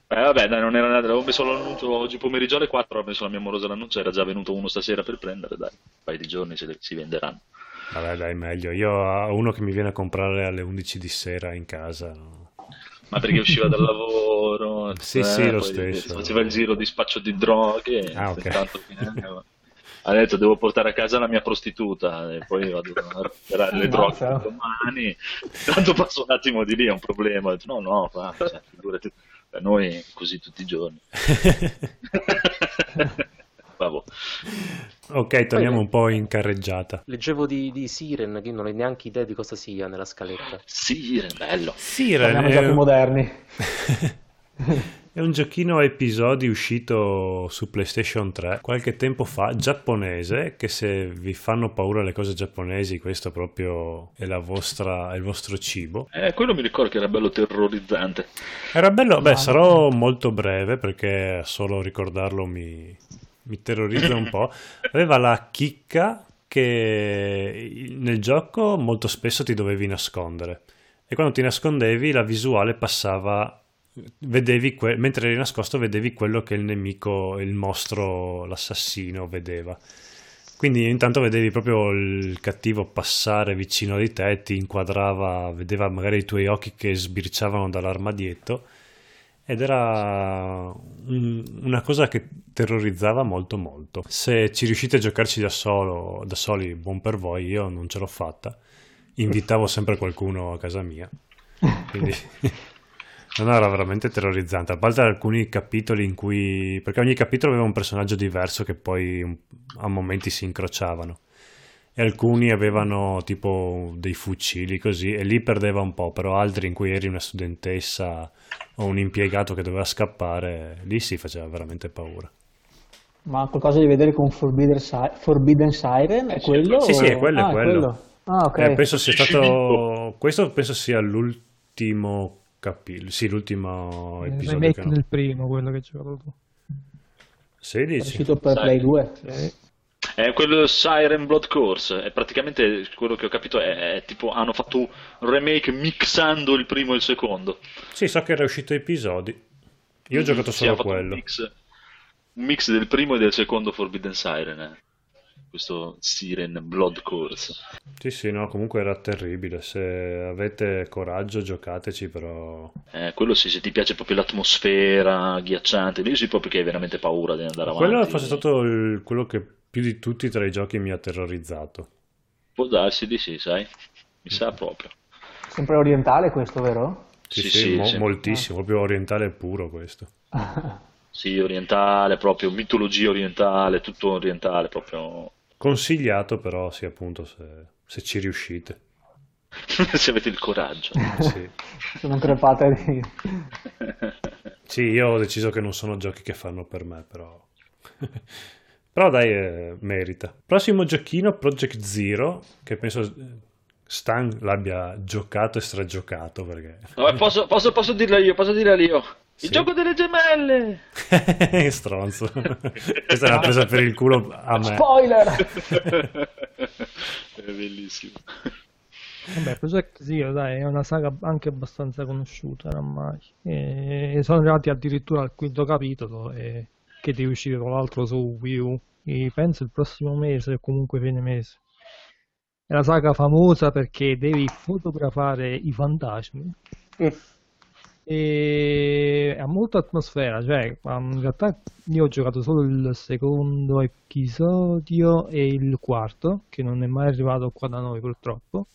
Eh, vabbè, dai, non era nada. Avevo messo l'annuncio oggi pomeriggio alle 4, ho messo la mia morosa l'annuncio, era già venuto uno stasera per prendere, dai, un paio di giorni se si venderanno. Vabbè, dai, meglio. Io ho uno che mi viene a comprare alle 11 di sera in casa. no? Ma perché usciva dal lavoro, Sì, eh, sì, lo stesso. faceva il giro di spaccio di droghe, Ah, ok. ha detto devo portare a casa la mia prostituta e poi vado a recuperare le droghe Ammazza. domani. Tanto passo un attimo di lì, è un problema. Ho detto, no, no, fa, cioè, figurati, per noi così tutti i giorni. Vabbè. ok, torniamo un po' in carreggiata. Leggevo di, di Siren, che non ho neanche idea di cosa sia nella scaletta. È bello. Siren è, già più moderni. è un giochino a episodi uscito su PlayStation 3 qualche tempo fa, giapponese, che se vi fanno paura le cose giapponesi, questo proprio è, la vostra, è il vostro cibo. Eh, quello mi ricordo che era bello terrorizzante. Era bello, beh, sarò molto breve perché solo ricordarlo mi, mi terrorizza un po'. Aveva la chicca che nel gioco molto spesso ti dovevi nascondere e quando ti nascondevi la visuale passava, vedevi que- mentre eri nascosto vedevi quello che il nemico, il mostro, l'assassino vedeva. Quindi intanto vedevi proprio il cattivo passare vicino di te, ti inquadrava, vedeva magari i tuoi occhi che sbirciavano dall'armadietto ed era un- una cosa che terrorizzava molto molto. Se ci riuscite a giocarci da solo, da soli, buon per voi, io non ce l'ho fatta. Invitavo sempre qualcuno a casa mia. Quindi non era veramente terrorizzante, a parte alcuni capitoli in cui perché ogni capitolo aveva un personaggio diverso che poi a momenti si incrociavano. E alcuni avevano tipo dei fucili così, e lì perdeva un po', però altri in cui eri una studentessa o un impiegato che doveva scappare, lì si faceva veramente paura. Ma ha qualcosa di vedere con Forbidden, Si- Forbidden Siren? È quello? Sì, sì, è o- quello, è ah, quello. Ah, ok. Eh, penso sia stato. Questo penso sia l'ultimo capitolo. Sì, l'ultimo Il episodio. remake Che... del primo, quello che c'era tu. È 16. uscito per. Play 2. Sì. È quello Siren Blood Course, è praticamente quello che ho capito è, è tipo hanno fatto un remake mixando il primo e il secondo. Sì, so che era uscito episodi. Io ho giocato Sì, solo hanno fatto Un quello. mix, un mix del primo e del secondo Forbidden Siren, eh. Questo Siren Blood Course. Sì, sì, no, comunque era terribile. Se avete coraggio, giocateci, però. Eh, quello sì, se ti piace proprio l'atmosfera ghiacciante, lì sì proprio che hai veramente paura di andare avanti. Quello fosse stato il- quello che più di tutti tra i giochi mi ha terrorizzato. Può darsi di sì, sai? Mi sa proprio. Sempre orientale questo, vero? Sì, Sì, sì, sì, mo- sì. moltissimo, proprio orientale puro questo. Sì, orientale, proprio mitologia orientale, tutto orientale, proprio Consigliato, però, sì, appunto, se, se ci riuscite. se avete il coraggio. Sì. Se non crepate di... Sì, io ho deciso che non sono giochi che fanno per me, però. però dai, eh, merita. Prossimo giochino, Project Zero, che penso eh, Stan l'abbia giocato e stragiocato perché. Vabbè, posso, posso, posso dirla io, posso dirla io. Sì. Il gioco delle gemelle! Stronzo. Questa l'ha presa per il culo a me. Spoiler! È bellissimo. Vabbè, Project Zero, dai, è una saga anche abbastanza conosciuta oramai. E sono arrivati addirittura al quinto capitolo e... che deve uscire tra l'altro su Wii U. E penso il prossimo mese o comunque fine mese. È la saga famosa perché devi fotografare i fantasmi. Mm. E ha molta atmosfera, cioè in realtà io ho giocato solo il secondo episodio e il quarto, che non è mai arrivato qua da noi purtroppo.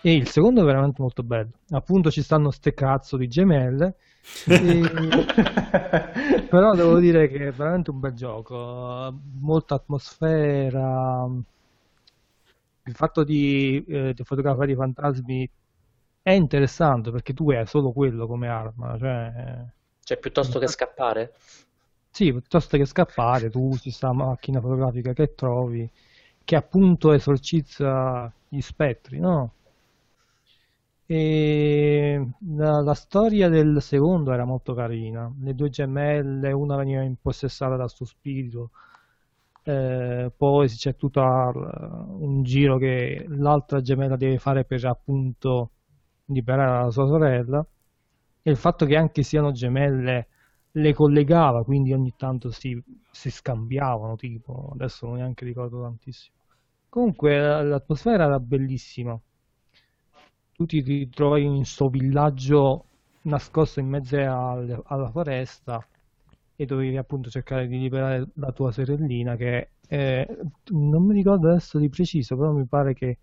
E il secondo è veramente molto bello. Appunto ci stanno ste cazzo di gemelle. e- Però devo dire che è veramente un bel gioco. Molta atmosfera. Il fatto di, eh, di fotografare i fantasmi è interessante perché tu hai solo quello come arma. Cioè, Cioè, piuttosto che scappare? sì, piuttosto che scappare, tu usi questa macchina fotografica che trovi, che appunto esorcizza gli spettri, no? E la, la storia del secondo era molto carina. Le due gemelle, una veniva impossessata dal suo spirito, eh, poi c'è tutto un giro che l'altra gemella deve fare per appunto liberare la sua sorella. E il fatto che anche siano gemelle le collegava, quindi ogni tanto si, si scambiavano, tipo, adesso non neanche ricordo tantissimo. Comunque la- l'atmosfera era bellissima. Tu ti ritrovi in sto villaggio nascosto in mezzo al- alla foresta e dovevi appunto cercare di liberare la tua sorellina che eh, non mi ricordo adesso di preciso, però mi pare che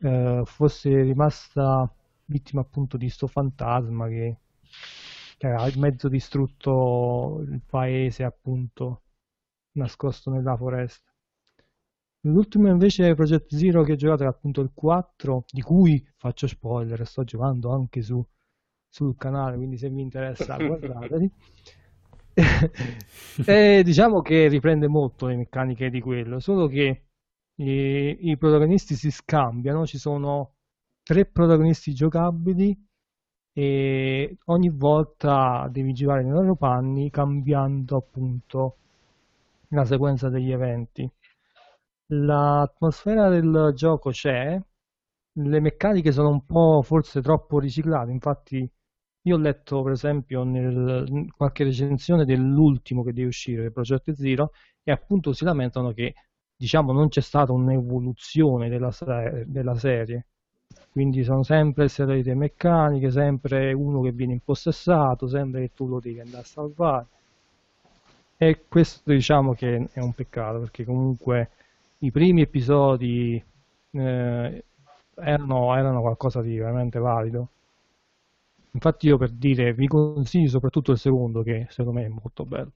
eh, fosse rimasta vittima appunto di sto fantasma che, che aveva mezzo distrutto il paese appunto nascosto nella foresta. L'ultimo invece Project Zero che ho giocato è appunto il 4, di cui faccio spoiler, sto giocando anche su, sul canale, quindi se vi interessa guardateli. e diciamo che riprende molto le meccaniche di quello, solo che i, i protagonisti si scambiano, ci sono tre protagonisti giocabili e ogni volta devi girare nei loro panni cambiando appunto la sequenza degli eventi. L'atmosfera del gioco c'è, le meccaniche sono un po' forse troppo riciclate, infatti io ho letto per esempio nel, in qualche recensione dell'ultimo che deve uscire, Project Zero, e appunto si lamentano che diciamo non c'è stata un'evoluzione della, della serie. Quindi sono sempre solite meccaniche, sempre uno che viene impossessato, sempre che tu lo devi andare a salvare. E questo diciamo che è un peccato perché comunque i primi episodi eh, erano, erano qualcosa di veramente valido. Infatti io per dire vi consiglio soprattutto il secondo che secondo me è molto bello.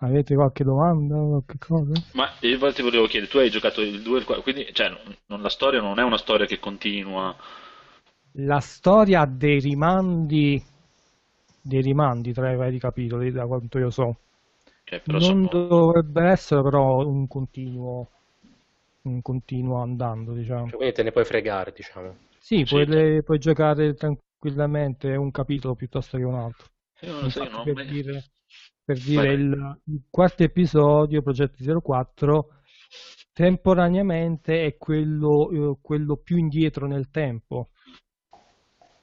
Avete qualche domanda? Qualche cosa? Ma io ti volevo chiedere, tu hai giocato il 2 e il 4, quindi cioè, non- la storia non è una storia che continua. La storia ha dei rimandi, dei rimandi tra i vari capitoli, da quanto io so. Però Non sono... dovrebbe essere però un continuo, un continuo andando, diciamo. Cioè, quindi te ne puoi fregare, diciamo. Sì, Sì, puoi, le- puoi giocare tranquillamente un capitolo piuttosto che un altro. Io non lo so, io Infatti, non per mai- dire, per dire il, il quarto episodio, Progetto 04, temporaneamente è quello, eh, quello più indietro nel tempo.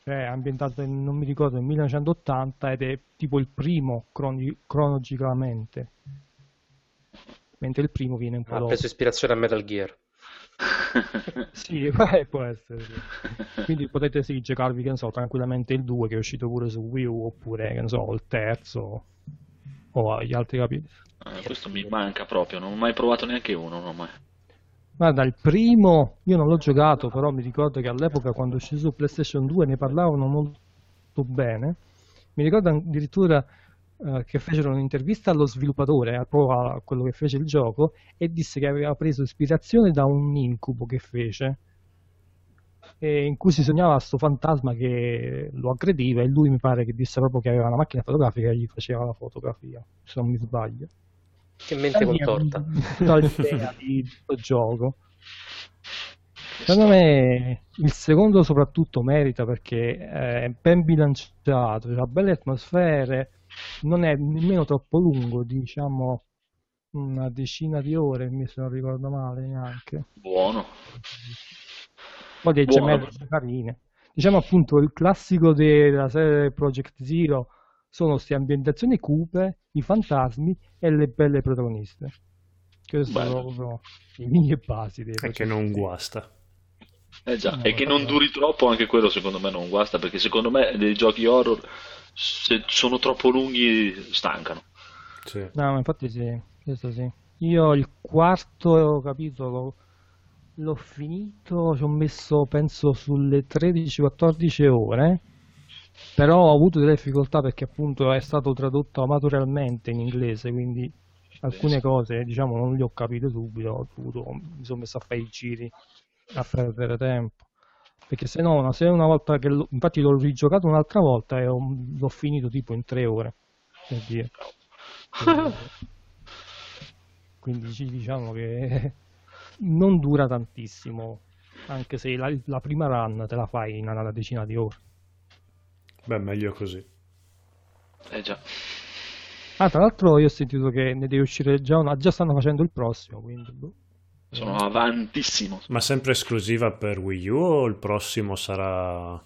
Cioè, è ambientato in, non mi ricordo, nel 1980 ed è tipo il primo croni- cronologicamente. Mentre il primo viene un po' Ha dopo. preso ispirazione a Metal Gear. Sì, eh, può essere. sì. Quindi potete sì, giocarvi, che ne so, tranquillamente il 2 che è uscito pure su Wii U, oppure, che ne so, il terzo o gli altri capitoli. Eh, questo mi manca proprio, non ho mai provato neanche uno, non ho mai. Guarda, il primo io non l'ho giocato, però mi ricordo che all'epoca quando uscito su PlayStation 2 ne parlavano molto bene. Mi ricordo addirittura eh, che fecero un'intervista allo sviluppatore, a a quello che fece il gioco, e disse che aveva preso ispirazione da un incubo che fece, e in cui si sognava sto fantasma che lo aggrediva e lui mi pare che disse proprio che aveva una macchina fotografica e gli faceva la fotografia, se non mi sbaglio. Che mente contorta. L'idea di questo gioco. Secondo me il secondo soprattutto merita perché è ben bilanciato, ha belle atmosfere, non è nemmeno troppo lungo, diciamo una decina di ore, mi se non ricordo male neanche. Buono. Poi dei gemelli carine. Diciamo appunto il classico della serie Project Zero sono queste ambientazioni cupe, i fantasmi e le belle protagoniste. Queste sono Bello. proprio le linee basi dei E che non guasta. Eh già, No, e che non duri troppo, anche quello secondo me non guasta, perché secondo me dei giochi horror, se sono troppo lunghi, stancano. Sì. No, ma infatti sì, questo sì. Io il quarto capitolo l'ho finito, ci ho messo penso sulle 13-14 ore, però ho avuto delle difficoltà perché appunto è stato tradotto amatorialmente in inglese, quindi alcune cose diciamo non le ho capite subito, ho dovuto, mi sono messo a fare i giri a perdere tempo. Perché se no, una- se una volta che l'ho- infatti l'ho rigiocato un'altra volta e ho- l'ho finito tipo in tre ore, per dire. Quindi, quindi ci diciamo che non dura tantissimo, anche se la, la prima run te la fai in una decina di ore. Beh, meglio così. Eh già. Ah, tra l'altro io ho sentito che ne deve uscire già una, già stanno facendo il prossimo, quindi boh. Sono avantissimo. Ma sempre esclusiva per Wii U o il prossimo sarà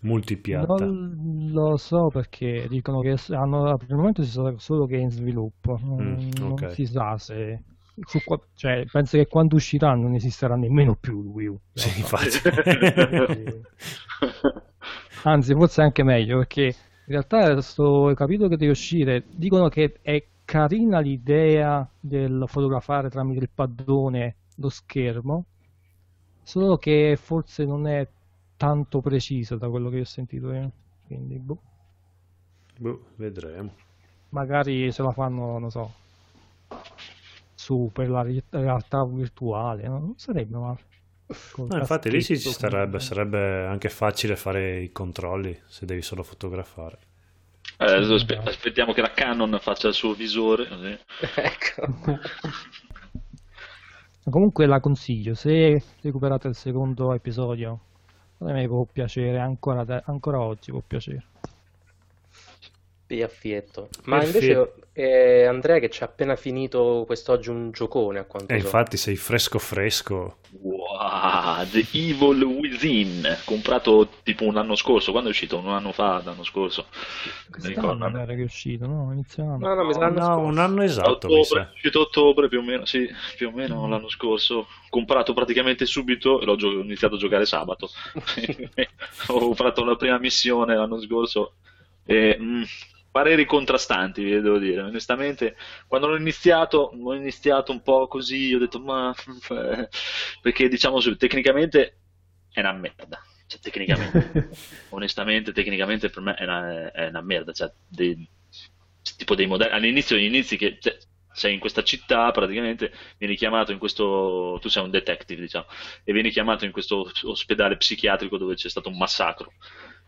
multipiatta? Non lo so perché dicono che hanno, per il momento si sa solo che è in sviluppo, non, Mm, non ok. si sa se... qua- cioè, penso che quando uscirà non esisterà nemmeno più il Wii U. in Sì, infatti. Anzi, forse anche meglio perché in realtà sto capito che deve uscire. Dicono che è carina l'idea del fotografare tramite il paddone lo schermo, solo che forse non è tanto preciso da quello che ho sentito io. Quindi, boh, Boh, vedremo. magari se la fanno, non so, su per la ri- realtà virtuale, no? non sarebbe male. No, infatti lì sì, ci starebbe, sarebbe anche facile fare i controlli se devi solo fotografare. Eh, adesso aspe- aspettiamo che la Canon faccia il suo visore. così. Ecco. Comunque la consiglio, se recuperate il secondo episodio, a me può piacere, ancora, ancora oggi può piacere. Vi affietto. Ma invece eh, Andrea che ci ha appena finito quest'oggi un giocone a quanto E so. infatti sei fresco fresco. Wow, The Evil Within, comprato tipo un anno scorso. Quando è uscito? Un anno fa, l'anno scorso. Mi Quest'anno ricordo. mi pare che è uscito, no? Inizio anno. No, no, mi sa No, un anno esatto, mi ottobre, sa. è uscito a ottobre più o meno, sì, più o meno l'anno scorso. Comprato praticamente subito e l'ho gio- iniziato a giocare sabato. ho fatto la prima missione l'anno scorso e mm, pareri contrastanti, devo dire. Onestamente, quando l'ho iniziato, ho iniziato un po' così, ho detto ma eh", perché diciamo tecnicamente è una merda. Cioè, tecnicamente, onestamente, tecnicamente per me è una, è una merda. Cioè, dei- tipo dei modelli all'inizio, gli inizi che cioè, sei in questa città, praticamente vieni chiamato in questo, tu sei un detective, diciamo, e vieni chiamato in questo ospedale psichiatrico dove c'è stato un massacro.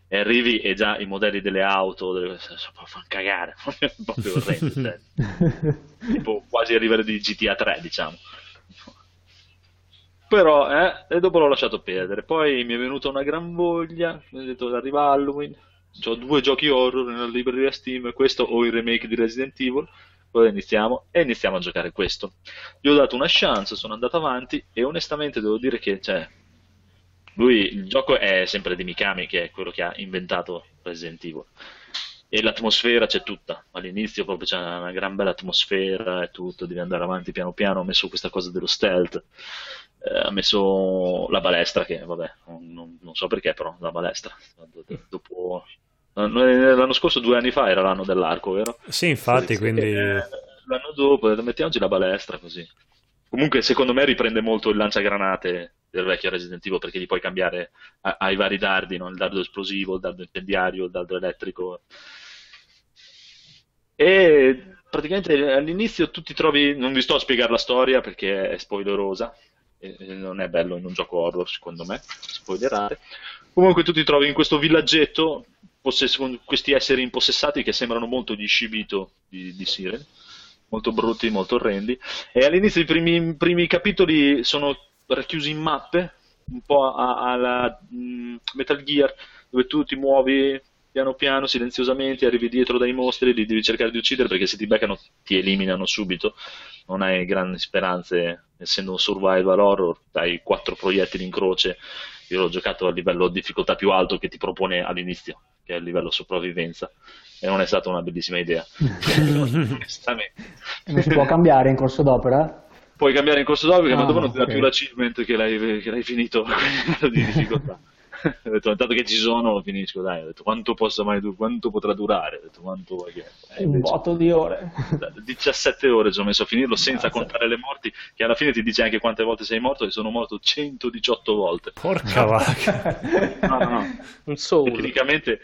E arrivi e già i modelli delle auto delle, fanno cagare, proprio orrendi, cioè, tipo quasi a livello di GTA 3, diciamo. Però, eh, e dopo l'ho lasciato perdere. Poi mi è venuta una gran voglia, mi ho detto arriva Halloween, ho due giochi horror nella libreria Steam, questo o il remake di Resident Evil, poi iniziamo e iniziamo a giocare questo. Gli ho dato una chance, sono andato avanti e onestamente devo dire che, cioè, lui, il gioco è sempre di Mikami, che è quello che ha inventato Resident Evil. E l'atmosfera c'è tutta. All'inizio proprio c'è una gran bella atmosfera e tutto, devi andare avanti piano piano. Ho messo questa cosa dello stealth, eh, ha messo la balestra, che vabbè, non, non- so perché, però la balestra. Dopo, l'anno scorso, due anni fa, era l'anno dell'arco, vero? Sì, infatti, Sì, quindi eh, l'anno dopo, mettiamoci la balestra così. Comunque, secondo me riprende molto il lanciagranate del vecchio Resident Evil perché gli puoi cambiare a- ai vari dardi, no? Il dardo esplosivo, il dardo incendiario, il dardo elettrico. E praticamente all'inizio tu ti trovi, non vi sto a spiegare la storia perché è spoilerosa, non è bello in un gioco horror secondo me, spoilerare. Comunque tu ti trovi in questo villaggetto possesso con questi esseri impossessati che sembrano molto gli Shibito di, di Siren, molto brutti, molto orrendi. E all'inizio i primi, primi capitoli sono racchiusi in mappe, un po' alla mm, Metal Gear, dove tu ti muovi piano piano, silenziosamente, arrivi dietro dai mostri, li devi cercare di uccidere perché se ti beccano ti eliminano subito, non hai grandi speranze, essendo un survival horror, hai quattro proiettili in croce, io l'ho giocato a livello difficoltà più alto che ti propone all'inizio, che è il livello sopravvivenza, e non è stata una bellissima idea. Non si può cambiare in corso d'opera? Puoi cambiare in corso d'opera, ma Ah, dopo non ti dà più l'achievement che l'hai, che l'hai finito di difficoltà. ho detto, intanto che ci sono, finisco, dai, ho detto, quanto possa mai du- quanto potrà durare? Ho detto, quanto vuoi che... Eh, Un botto di ore. 17 ore ci ho messo a finirlo senza Cazzo. contare le morti, che alla fine ti dice anche quante volte sei morto, e sono morto 118 volte. Porca vacca. No, no, no. Un soul. Tecnicamente,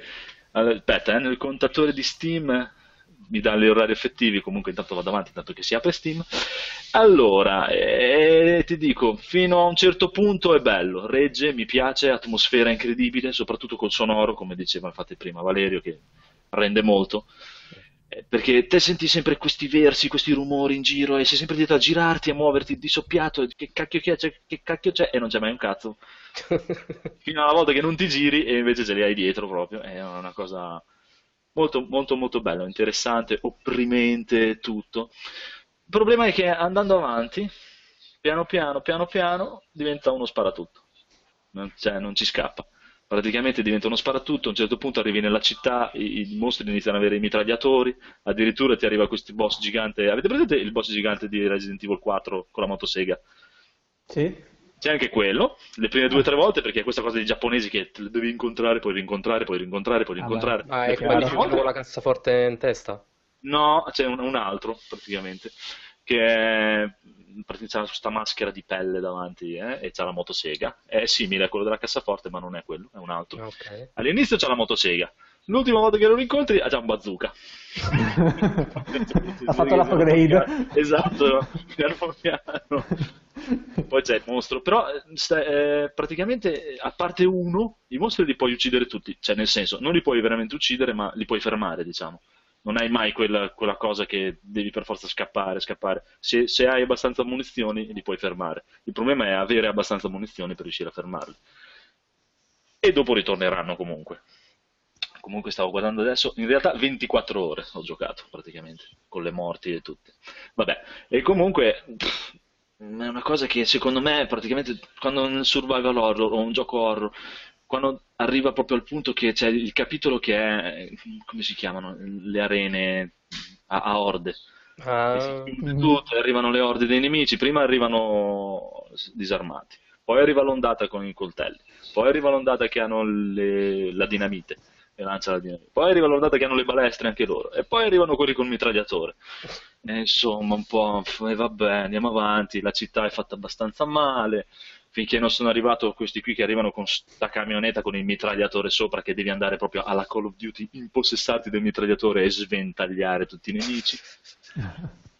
aspetta, eh, nel contatore di Steam mi dà gli orari effettivi, comunque intanto vado avanti, tanto che si apre Steam. Allora, eh, ti dico, fino a un certo punto è bello, regge, mi piace, atmosfera incredibile, soprattutto col sonoro, come diceva infatti prima Valerio, che rende molto. Eh, Perché te senti sempre questi versi, questi rumori in giro e sei sempre dietro a girarti, a muoverti di soppiatto, e che cacchio C'è- che cacchio c'è, e non c'è mai un cazzo fino alla volta che non ti giri e invece ce li hai dietro proprio, è una cosa molto molto molto bella, interessante, opprimente, tutto. Il problema è che andando avanti, piano piano, piano piano, diventa uno sparatutto, cioè, non ci scappa. Praticamente diventa uno sparatutto, a un certo punto arrivi nella città, i, i mostri iniziano ad avere i mitragliatori, addirittura ti arriva questo boss gigante. Avete presente il boss gigante di Resident Evil 4 con la motosega? Sì. C'è anche quello, le prime due o tre volte, perché è questa cosa dei giapponesi che te- devi incontrare, poi rincontrare, poi rincontrare, poi Ah, rincontrare. Ah, Le è prime quello due con volte- la cassaforte in testa? No, c'è un, un altro praticamente, che è, praticamente c'ha questa maschera di pelle davanti eh, e c'ha la motosega. È simile a quello della cassaforte, ma non è quello, è un altro. Ah, Ok. All'inizio c'ha la motosega, l'ultima volta che lo incontri ha già un bazooka. Ha fatto l'upgrade. Esatto, piano piano. Poi c'è il mostro, però eh, eh, praticamente a parte uno, i mostri li puoi uccidere tutti, cioè nel senso, non li puoi veramente uccidere, ma li puoi fermare, diciamo. Non hai mai quella, quella cosa che devi per forza scappare, scappare. Se, se hai abbastanza munizioni, li puoi fermare. Il problema è avere abbastanza munizioni per riuscire a fermarli. E dopo ritorneranno comunque. Comunque stavo guardando adesso, in realtà 24 ore ho giocato praticamente, con le morti e tutte. Vabbè, e comunque pff, è una cosa che secondo me praticamente quando nel survival horror o un gioco horror, quando arriva proprio al punto che c'è il capitolo che è, come si chiamano, le arene a, a orde. Chiude tutto, arrivano le orde dei nemici, prima arrivano disarmati, poi arriva l'ondata con i coltelli, poi arriva l'ondata che hanno le- la dinamite, e lancia la dinamite, poi arriva l'ondata che hanno le balestre anche loro, e poi arrivano quelli col mitragliatore. E insomma, un po', e vabbè, andiamo avanti, la città è fatta abbastanza male, finché non sono arrivato questi qui che arrivano con sta camionetta con il mitragliatore sopra che devi andare proprio alla Call of Duty, impossessarti del mitragliatore e sventagliare tutti i nemici.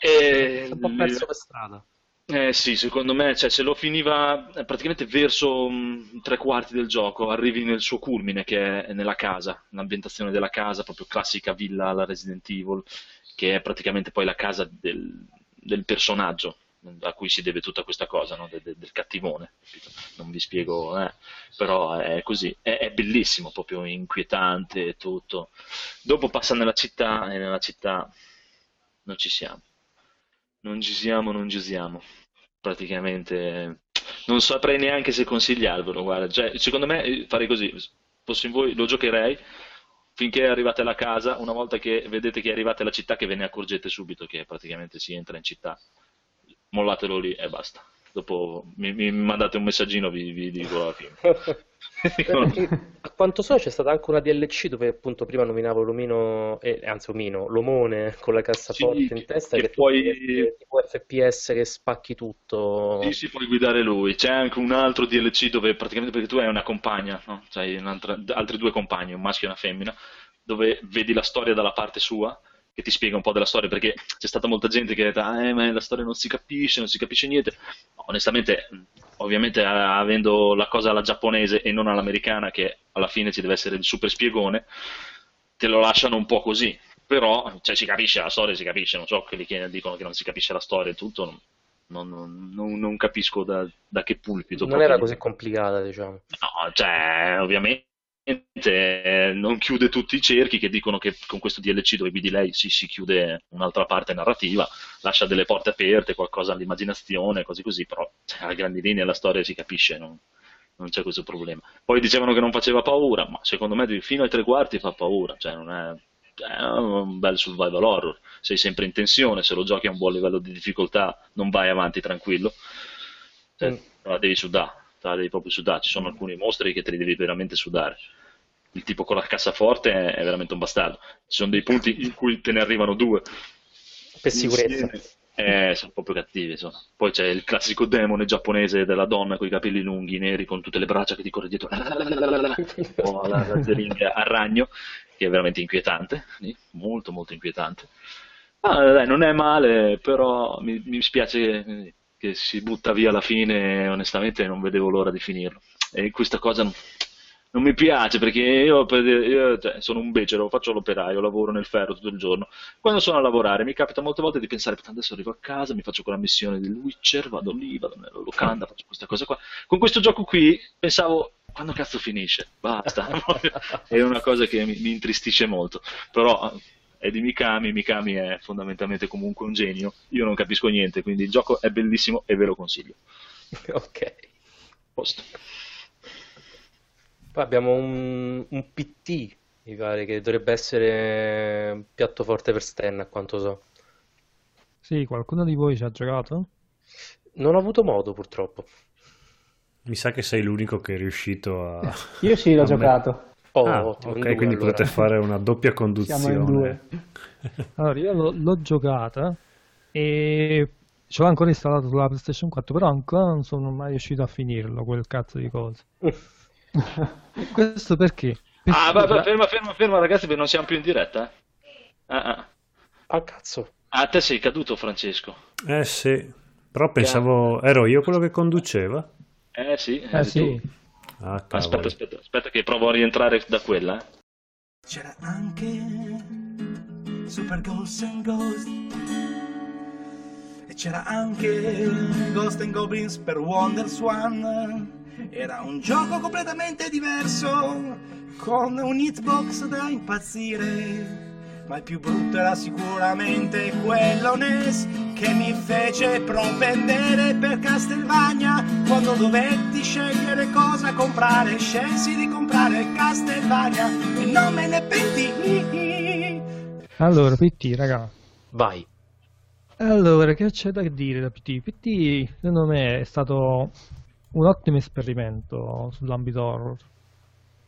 E un po' perso per strada. Eh sì, secondo me, cioè, se lo finiva eh, praticamente verso mh, tre quarti del gioco, arrivi nel suo culmine, che è nella casa, l'ambientazione della casa, proprio classica villa alla Resident Evil, che è praticamente poi la casa del, del personaggio a cui si deve tutta questa cosa, no? De- de- del cattivone, capito? Non vi spiego, eh, però è così, è, è bellissimo, proprio inquietante e tutto. Dopo passa nella città e nella città non ci siamo. Non ci siamo, non ci siamo. Praticamente non saprei neanche se consigliarvelo, guarda. Cioè, secondo me eh, farei così, fossi in voi lo giocherei finché arrivate alla casa, una volta che vedete che arrivate alla città che ve ne accorgete subito che praticamente si entra in città. Mollatelo lì e basta. Dopo mi, mi mandate un messaggino, vi, vi dico la fine. A quanto so c'è stata anche una DLC dove appunto prima nominavo l'omino, eh, anzi omino, l'omone con la cassaforte Sì, in testa che che, poi- puoi- tipo FPS che spacchi tutto. Sì, si puoi guidare lui. C'è anche un altro DLC dove praticamente perché tu hai una compagna, no? Un'altra- altri due compagni, un maschio e una femmina, dove vedi la storia dalla parte sua, che ti spiega un po' della storia, perché c'è stata molta gente che ha detto, ah, eh, ma la storia non si capisce, non si capisce niente. Onestamente, ovviamente avendo la cosa alla giapponese e non all'americana, che alla fine ci deve essere il super spiegone, te lo lasciano un po' così. Però, cioè, si capisce la storia, si capisce, non so, quelli che dicono che non si capisce la storia e tutto, non, non- non- non- capisco da, da che pulpito. Non era così complicata, diciamo. No, cioè, ovviamente eh, non chiude tutti i cerchi che dicono che con questo DLC dove guidi lei si, si chiude un'altra parte narrativa, lascia delle porte aperte, qualcosa all'immaginazione, così così, però a grandi linee la storia si capisce, non, non c'è questo problema. Poi dicevano che non faceva paura, ma secondo me fino ai tre quarti fa paura, cioè non è, è un bel survival horror, sei sempre in tensione, se lo giochi a un buon livello di difficoltà non vai avanti tranquillo, cioè, mm. la devi sudare, la devi proprio sudare, ci sono alcuni mostri che te li devi veramente sudare il tipo con la cassaforte è, è veramente un bastardo. Ci sono dei punti in cui te ne arrivano due. Per sicurezza. Eh, sono proprio cattivi. Insomma. Poi c'è il classico demone giapponese della donna con i capelli lunghi, neri, con tutte le braccia che ti corre dietro. o la, la zeringa a ragno, che è veramente inquietante. Molto, molto inquietante. Ah, dai, non è male, però mi, mi spiace che si butta via alla fine. Onestamente, non vedevo l'ora di finirlo. E questa cosa non non mi piace perché io, io cioè, sono un becero, faccio l'operaio, lavoro nel ferro tutto il giorno. Quando sono a lavorare mi capita molte volte di pensare, adesso arrivo a casa, mi faccio quella missione del Witcher, vado lì, vado nella locanda, faccio questa cosa qua. Con questo gioco qui pensavo, quando cazzo finisce? Basta. è una cosa che mi, mi intristisce molto. Però è di Mikami, Mikami è fondamentalmente comunque un genio, io non capisco niente, quindi il gioco è bellissimo e ve lo consiglio. ok. Posto. Poi abbiamo un, un PT, mi pare, che dovrebbe essere un piatto forte per Stan, a quanto so. Sì, qualcuno di voi ci ha giocato? Non ho avuto modo, purtroppo. Mi sa che sei l'unico che è riuscito a... Io sì, l'ho giocato. Oh, ah, ottimo, ok, due, quindi allora. potete fare una doppia conduzione. Siamo in due. allora, io l'ho, l'ho giocata e ce l'ho ancora installato sulla PlayStation 4, però ancora non sono mai riuscito a finirlo, quel cazzo di cosa. Questo perché? perché ah, vabbè, ferma, ferma, ferma, ragazzi, perché non siamo più in diretta. Eh? Ah, ah. ah, cazzo. Ah, te sei caduto, Francesco. Eh sì, però pensavo, ero io quello che conduceva. Eh sì, eh, sì. Ah, aspetta, aspetta, aspetta che provo a rientrare da quella. C'era anche Super Ghost and Ghost. E c'era anche Ghost and Goblins per Wonder Swan. Era un gioco completamente diverso, con un hitbox da impazzire. Ma il più brutto era sicuramente quello NES che mi fece propendere per Castelvania. Quando dovetti scegliere cosa comprare, scelsi di comprare Castelvania e non me ne pentii. Allora, PT, raga. Vai. Allora, che c'è da dire da PT? PT, secondo me, è stato un ottimo esperimento sull'ambito horror,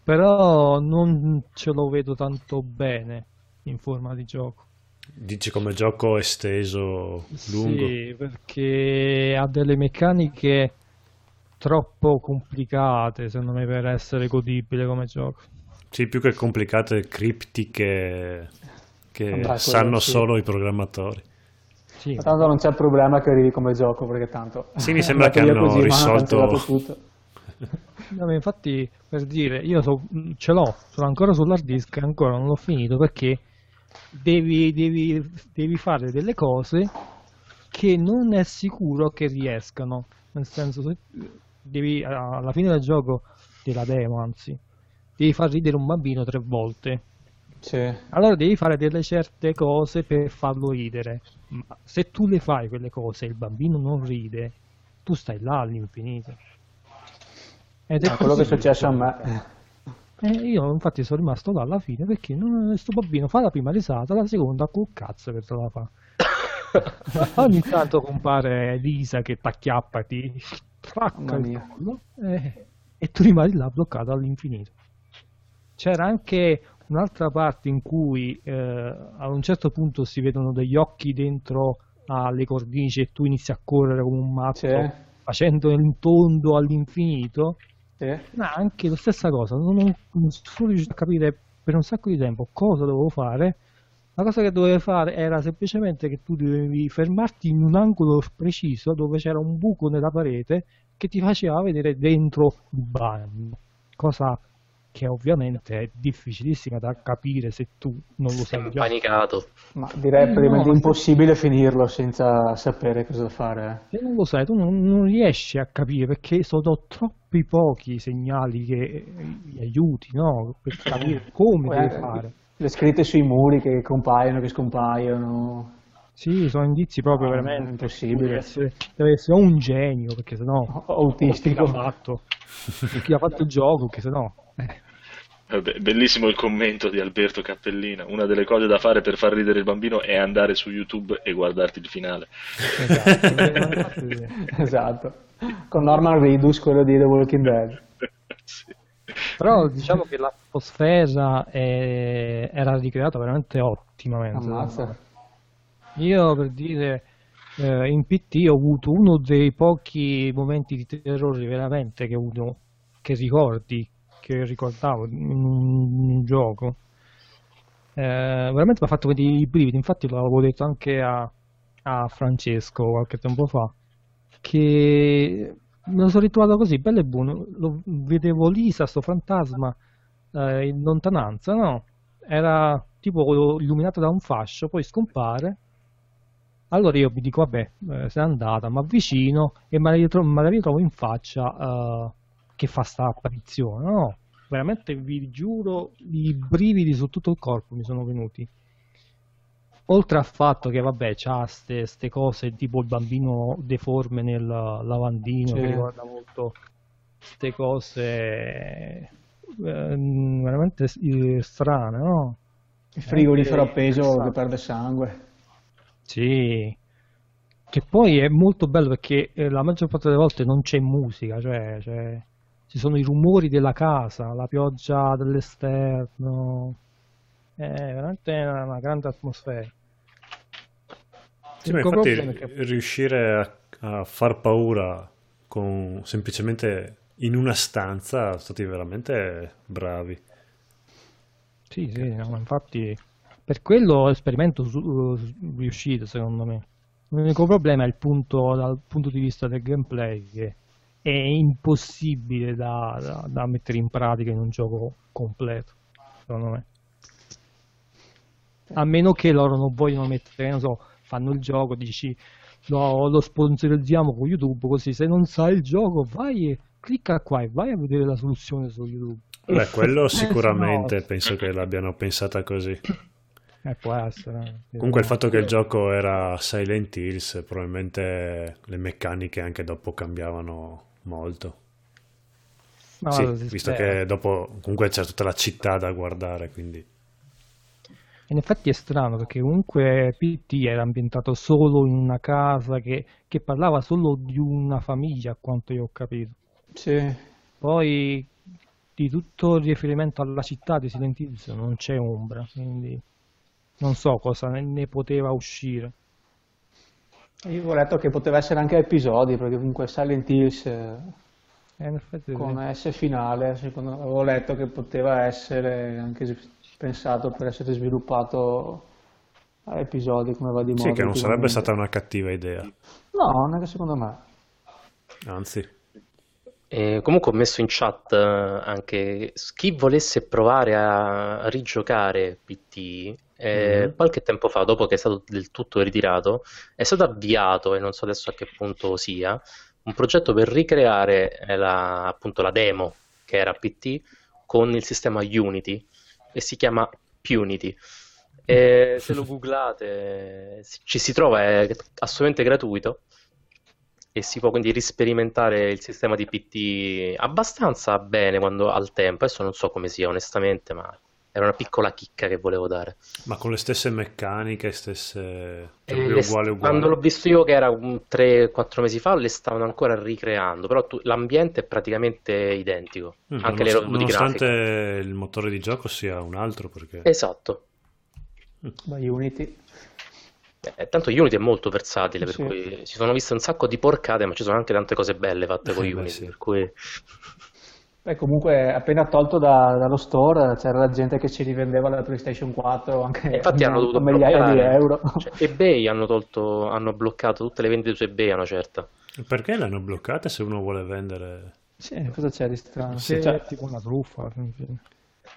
però non ce lo vedo tanto bene in forma di gioco. Dici come gioco esteso, lungo? Sì, perché ha delle meccaniche troppo complicate, secondo me, per essere godibile come gioco. Sì, più che complicate, criptiche che Andrà, sanno sì. solo i programmatori. Sì. Ma tanto non c'è problema che arrivi come gioco perché tanto... Sì, mi sembra che hanno così, risolto... Tutto. No, infatti, per dire, io so, ce l'ho, sono ancora sull'hard disk e ancora non l'ho finito perché devi, devi, devi fare delle cose che non è sicuro che riescano. Nel senso, devi, alla fine del gioco, della demo anzi, devi far ridere un bambino tre volte sì. Allora devi fare delle certe cose per farlo ridere. Ma se tu le fai quelle cose e il bambino non ride, tu stai là all'infinito. Ed è ah, quello che è successo a me. Eh, io infatti sono rimasto là alla fine perché questo bambino fa la prima risata, la seconda col cazzo che te la fa. Ogni tanto compare Lisa che t'acchiappa e ti spacca il collo eh, e tu rimani là bloccato all'infinito. C'era anche un'altra parte in cui eh, a un certo punto si vedono degli occhi dentro alle cornici e tu inizi a correre come un matto facendo il tondo all'infinito sì. ma anche la stessa cosa non, non sono riuscito a capire per un sacco di tempo cosa dovevo fare la cosa che dovevo fare era semplicemente che tu dovevi fermarti in un angolo preciso dove c'era un buco nella parete che ti faceva vedere dentro il bagno cosa che ovviamente è difficilissima da capire se tu non lo Sei sai già. impanicato. Ma direi No, praticamente ma- impossibile finirlo senza sapere cosa fare. Se non lo sai, tu non, non riesci a capire perché sono troppi pochi i segnali che gli aiuti, no? Per capire come Poi deve anche fare. Le scritte sui muri che compaiono, che scompaiono. Sì, sono indizi proprio Ah, veramente. è impossibile. Deve essere, deve essere un genio, perché sennò Autistico. chi l'ha fatto, chi ha fatto il gioco, che sennò eh, be- Bellissimo il commento di Alberto Cappellina. Una delle cose da fare per far ridere il bambino è andare su YouTube e guardarti il finale. esatto. esatto. Con Norman Reedus, quello di The Walking Dead. Sì. Però diciamo che l'atmosfera è- era ricreata veramente ottimamente. Ammazza. Io per dire eh, in PT ho avuto uno dei pochi momenti di terrore veramente che, ho avuto, che ricordi, che ricordavo in un, gioco. Eh, veramente mi ha fatto vedere i brividi, infatti l'avevo detto anche a, a Francesco qualche tempo fa, che me lo sono ritrovato così, bello e buono, lo vedevo Lisa, sto fantasma, eh, in lontananza, no? Era tipo illuminato da un fascio, poi scompare. Allora io mi dico, vabbè, eh, se n'è andata, ma avvicino e me la ritrovo in faccia eh, che fa sta apparizione, no? Veramente vi giuro, i brividi su tutto il corpo mi sono venuti. Oltre al fatto che, vabbè, c'ha ste, ste cose tipo il bambino deforme nel lavandino, che ricorda molto ste cose eh, veramente eh, strane, no? Il frigorifero appeso che perde sangue. Sì, che poi è molto bello perché eh, la maggior parte delle volte non c'è musica, cioè, cioè, ci sono i rumori della casa, la pioggia dall'esterno, è veramente una, una grande atmosfera. Sì, infatti che- riuscire a, a far paura con semplicemente in una stanza sono stati veramente bravi. Sì, sì, no, infatti per quello l'esperimento riuscito secondo me. L'unico problema è il punto dal punto di vista del gameplay che è impossibile da, da- da mettere in pratica in un gioco completo, secondo me. A meno che loro non vogliono mettere, non so, fanno il gioco, dici no, lo sponsorizziamo con YouTube, così se non sai il gioco vai e clicca qua e vai a vedere la soluzione su YouTube. Beh, quello Eh, sicuramente no. penso che l'abbiano pensata così. Eh, può essere. eh. Comunque il fatto che il gioco era Silent Hills, probabilmente le meccaniche anche dopo cambiavano molto. Ma Sì, visto che dopo comunque c'è tutta la città da guardare, quindi In effetti è strano perché comunque PT era ambientato solo in una casa che, che parlava solo di una famiglia, a quanto io ho capito. Sì. Poi di tutto il riferimento alla città di Silent Hills non c'è ombra, quindi non so cosa ne, ne poteva uscire. Io ho letto che poteva essere anche a episodi, perché comunque Silent Hills eh, Eh, con S finale, secondo avevo letto che poteva essere anche pensato per essere sviluppato a episodi come va di moda. sì, che non sarebbe stata una cattiva idea, No, neanche secondo me. anzi. E comunque ho messo in chat eh, anche chi volesse provare a rigiocare PT, eh, Mhm. qualche tempo fa, dopo che è stato del tutto ritirato, è stato avviato, e non so adesso a che punto sia, un progetto per ricreare eh, la, appunto la demo che era PT con il sistema Unity e si chiama Punity. E se lo googlate ci si trova, è assolutamente gratuito e si può quindi risperimentare il sistema di PT abbastanza bene quando al tempo. Adesso non so come sia onestamente, ma era una piccola chicca che volevo dare. Ma con le stesse meccaniche, stesse... E proprio le- uguale uguale. Quando l'ho visto io, che era un 3-4 mesi fa, le stavano ancora ricreando, però tu- l'ambiente è praticamente identico, Mm, anche le nonost- robe di nonostante il motore di gioco sia un altro, perché... Esatto. Ma Unity. Eh, tanto Unity è molto versatile, per Sì. cui si sono viste un sacco di porcate, ma ci sono anche tante cose belle fatte con Eh, Unity, sì. per cui... Beh, comunque appena tolto da- dallo store c'era la gente che ci rivendeva la PlayStation 4 anche E infatti hanno a dovuto migliaia di bloccare. euro. Cioè, eBay hanno tolto, hanno bloccato tutte le vendite su eBay a una certa. Perché l'hanno bloccata se uno vuole vendere? Sì, cosa c'è di strano? Sì. C'è tipo una truffa. alla fine.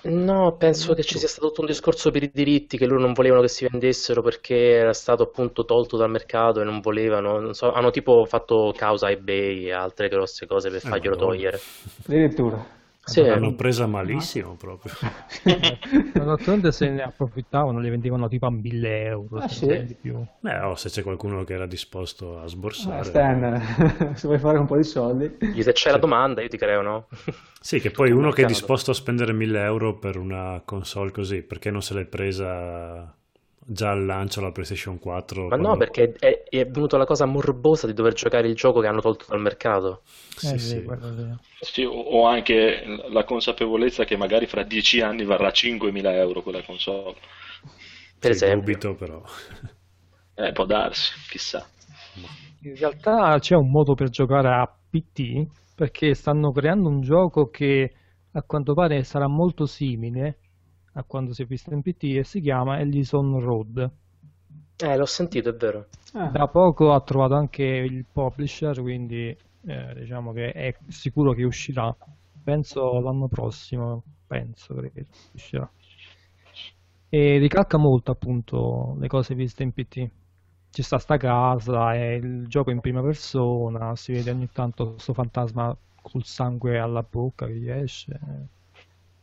No, penso che ci sia stato tutto un discorso per i diritti che loro non volevano che si vendessero perché era stato appunto tolto dal mercato e non volevano, non so, hanno tipo fatto causa a eBay e altre grosse cose per farglielo Madonna. togliere. Addirittura. Sì, L'hanno presa malissimo proprio. Ma d'altronde se ne approfittavano, le vendevano tipo a 1000 euro, Ah, se sì? più. Beh, oh, se c'è qualcuno che era disposto a Ah, sborsare. Stan, se vuoi fare un po' di soldi. se c'è la domanda io ti creo, no? Sì, che poi uno che è disposto a spendere 1000 euro per una console così, perché non se l'è presa già al lancio la PlayStation 4? Ma no, quando- perché è, è venuta la cosa morbosa di dover giocare il gioco che hanno tolto dal mercato. Sì, Eh, sì. sì. Sì, o- o anche la consapevolezza che magari fra dieci anni varrà 5.000 euro quella console. Per Sì, esempio. dubito però. Eh, può darsi, chissà. In realtà c'è un modo per giocare a PT perché stanno creando un gioco che a quanto pare sarà molto simile a quando si è visto in PT e si chiama Ellison Road. Eh, l'ho sentito, è vero. Ah, Da poco ha trovato anche il publisher, quindi eh, diciamo che è sicuro che uscirà. Penso l'anno prossimo, penso che uscirà. E ricalca molto appunto le cose viste in PT. Ci sta sta casa, è il gioco in prima persona, si vede ogni tanto questo fantasma col sangue alla bocca che gli esce.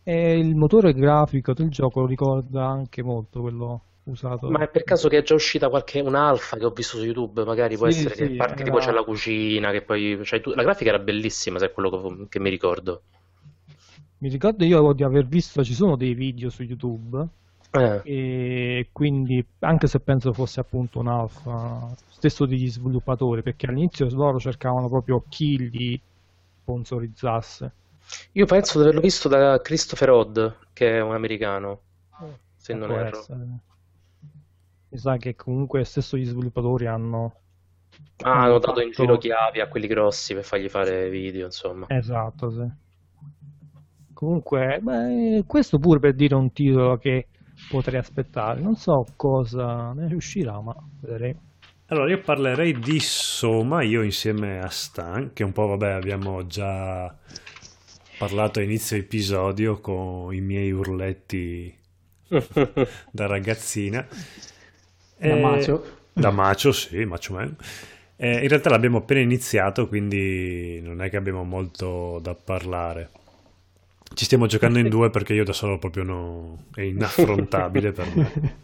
E il motore grafico del gioco ricorda anche molto quello usato. Ma è per caso che è già uscita qualche un'alfa che ho visto su YouTube? Magari può Sì, essere che sì, parte era- tipo c'è la cucina, che poi cioè, tu- la grafica era bellissima, se è quello che, che mi ricordo. Mi ricordo io di aver visto, ci sono dei video su YouTube Eh, e quindi anche se penso fosse appunto un alfa stesso degli sviluppatori perché all'inizio loro cercavano proprio chi li sponsorizzasse io penso di averlo visto da Christopher Odd, che è un americano, se non erro. essere. mi sa che comunque stesso gli sviluppatori hanno Ah, hanno dato in fatto- giro chiavi a quelli grossi per fargli fare video, insomma. esatto sì. comunque beh, questo pure per dire un titolo che potrei aspettare non so cosa ne uscirà ma vedremo Allora, io parlerei di Soma, io insieme a Stan, che un po', vabbè, abbiamo già parlato a inizio episodio con i miei urletti da ragazzina. Da Eh, macio. Da macio, sì, macio man. Eh, in realtà l'abbiamo appena iniziato, quindi non è che abbiamo molto da parlare. Ci stiamo giocando in due perché io da solo proprio no, è inaffrontabile per me.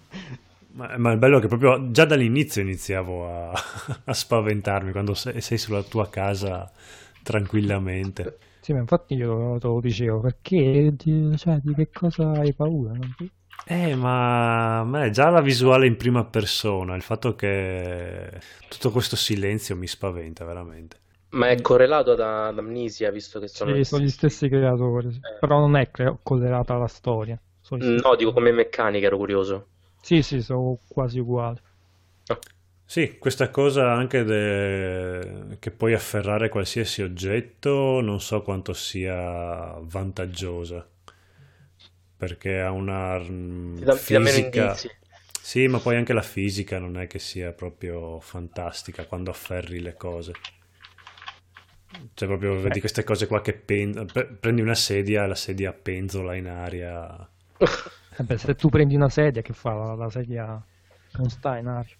Ma, ma il bello è che proprio già dall'inizio iniziavo a, a spaventarmi quando sei, sei sulla tua casa tranquillamente. Sì, ma infatti io te lo dicevo, perché di, cioè, di che cosa hai paura? no? Eh, ma a me già la visuale in prima persona, il fatto che tutto questo silenzio mi spaventa veramente. Ma è correlato ad, ad Amnesia, visto che sono... Sì, sono gli stessi creatori. Eh. però non è collegata alla storia. Gli. No, dico come meccanica, ero curioso. Sì, sì, sono quasi uguali. Sì, questa cosa anche de- che puoi afferrare qualsiasi oggetto non so quanto sia vantaggiosa, perché ha una mm, Ti dà, fisica... Sì, ma poi anche la fisica non è che sia proprio fantastica quando afferri le cose. Cioè proprio vedi queste cose qua che pen- pre- prendi una sedia e la sedia penzola in aria. Eh beh, se tu prendi una sedia, che fa? La, la sedia non sta in aria.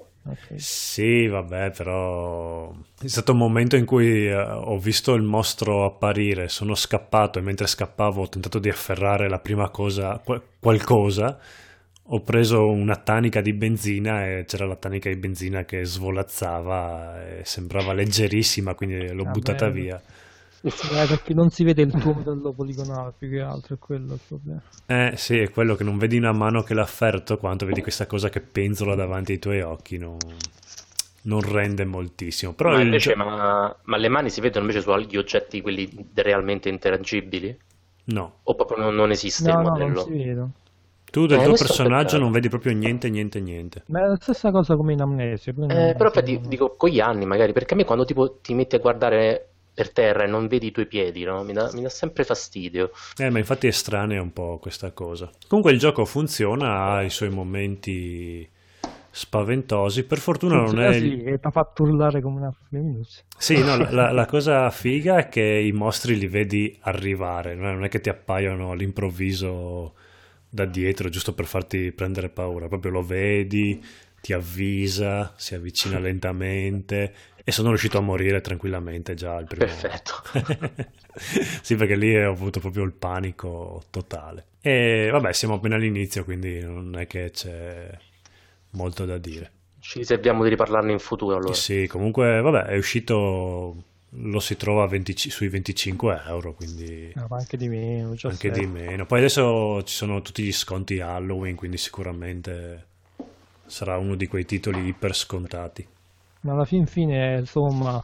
Sì, vabbè, però è stato un momento in cui eh, ho visto il mostro apparire, sono scappato e mentre scappavo ho tentato di afferrare la prima cosa, qual- qualcosa, ho preso una tanica di benzina e c'era la tanica di benzina che svolazzava e sembrava leggerissima, quindi l'ho Vabbè. buttata via. Eh, perché non si vede il tuo modello poligonale, più che altro è quello il problema. Eh sì, è quello che non vedi una mano che l'ha afferto quanto vedi questa cosa che penzola davanti ai tuoi occhi, non, non rende moltissimo. Però Ma invece, gio- ma, ma le mani si vedono invece sugli oggetti, quelli realmente interagibili? No, O proprio non, non esiste No, il no, modello? non si vede. tu del Eh, tuo personaggio non vedi proprio niente, niente, niente. Ma è la stessa cosa come in Amnesia. Eh, però infatti dico con gli anni magari, perché a me quando tipo ti metti a guardare per terra e non vedi i tuoi piedi, no? Mi dà, mi dà sempre fastidio. Eh, ma infatti è estranea un po' questa cosa. Comunque il gioco funziona, ha i suoi momenti spaventosi. Per fortuna non è... Sì, e ti ha fatto urlare come una femminuccia. Sì, no, la, la cosa figa è che i mostri li vedi arrivare, non è che ti appaiono all'improvviso da dietro giusto per farti prendere paura, proprio lo vedi, ti avvisa, si avvicina lentamente e sono riuscito a morire tranquillamente già al primo. Perfetto. sì, perché lì ho avuto proprio il panico totale. E vabbè, siamo appena all'inizio, quindi non è che c'è molto da dire. Ci riserviamo di riparlarne in futuro allora. Sì, comunque, vabbè, è uscito lo si trova 20, sui 25 euro, quindi no, anche di meno. Anche di meno. Poi adesso ci sono tutti gli sconti Halloween, quindi sicuramente sarà uno di quei titoli iper scontati. Ma alla fin fine, insomma,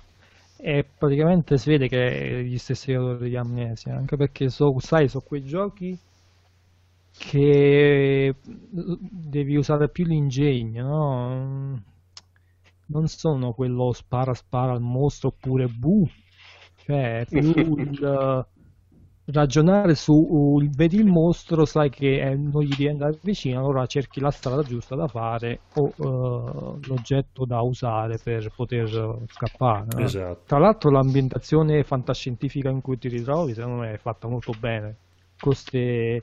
è praticamente si vede che è gli stessi autori di Amnesia, anche perché so, sai, sono quei giochi che devi usare più l'ingegno, no? Non sono quello spara spara al mostro oppure bu, cioè più il ragionare su uh, vedi il mostro, sai che eh, non gli devi andare vicino, allora cerchi la strada giusta da fare o uh, l'oggetto da usare per poter scappare. No? Esatto. Tra l'altro l'ambientazione fantascientifica in cui ti ritrovi, secondo me, è fatta molto bene. Queste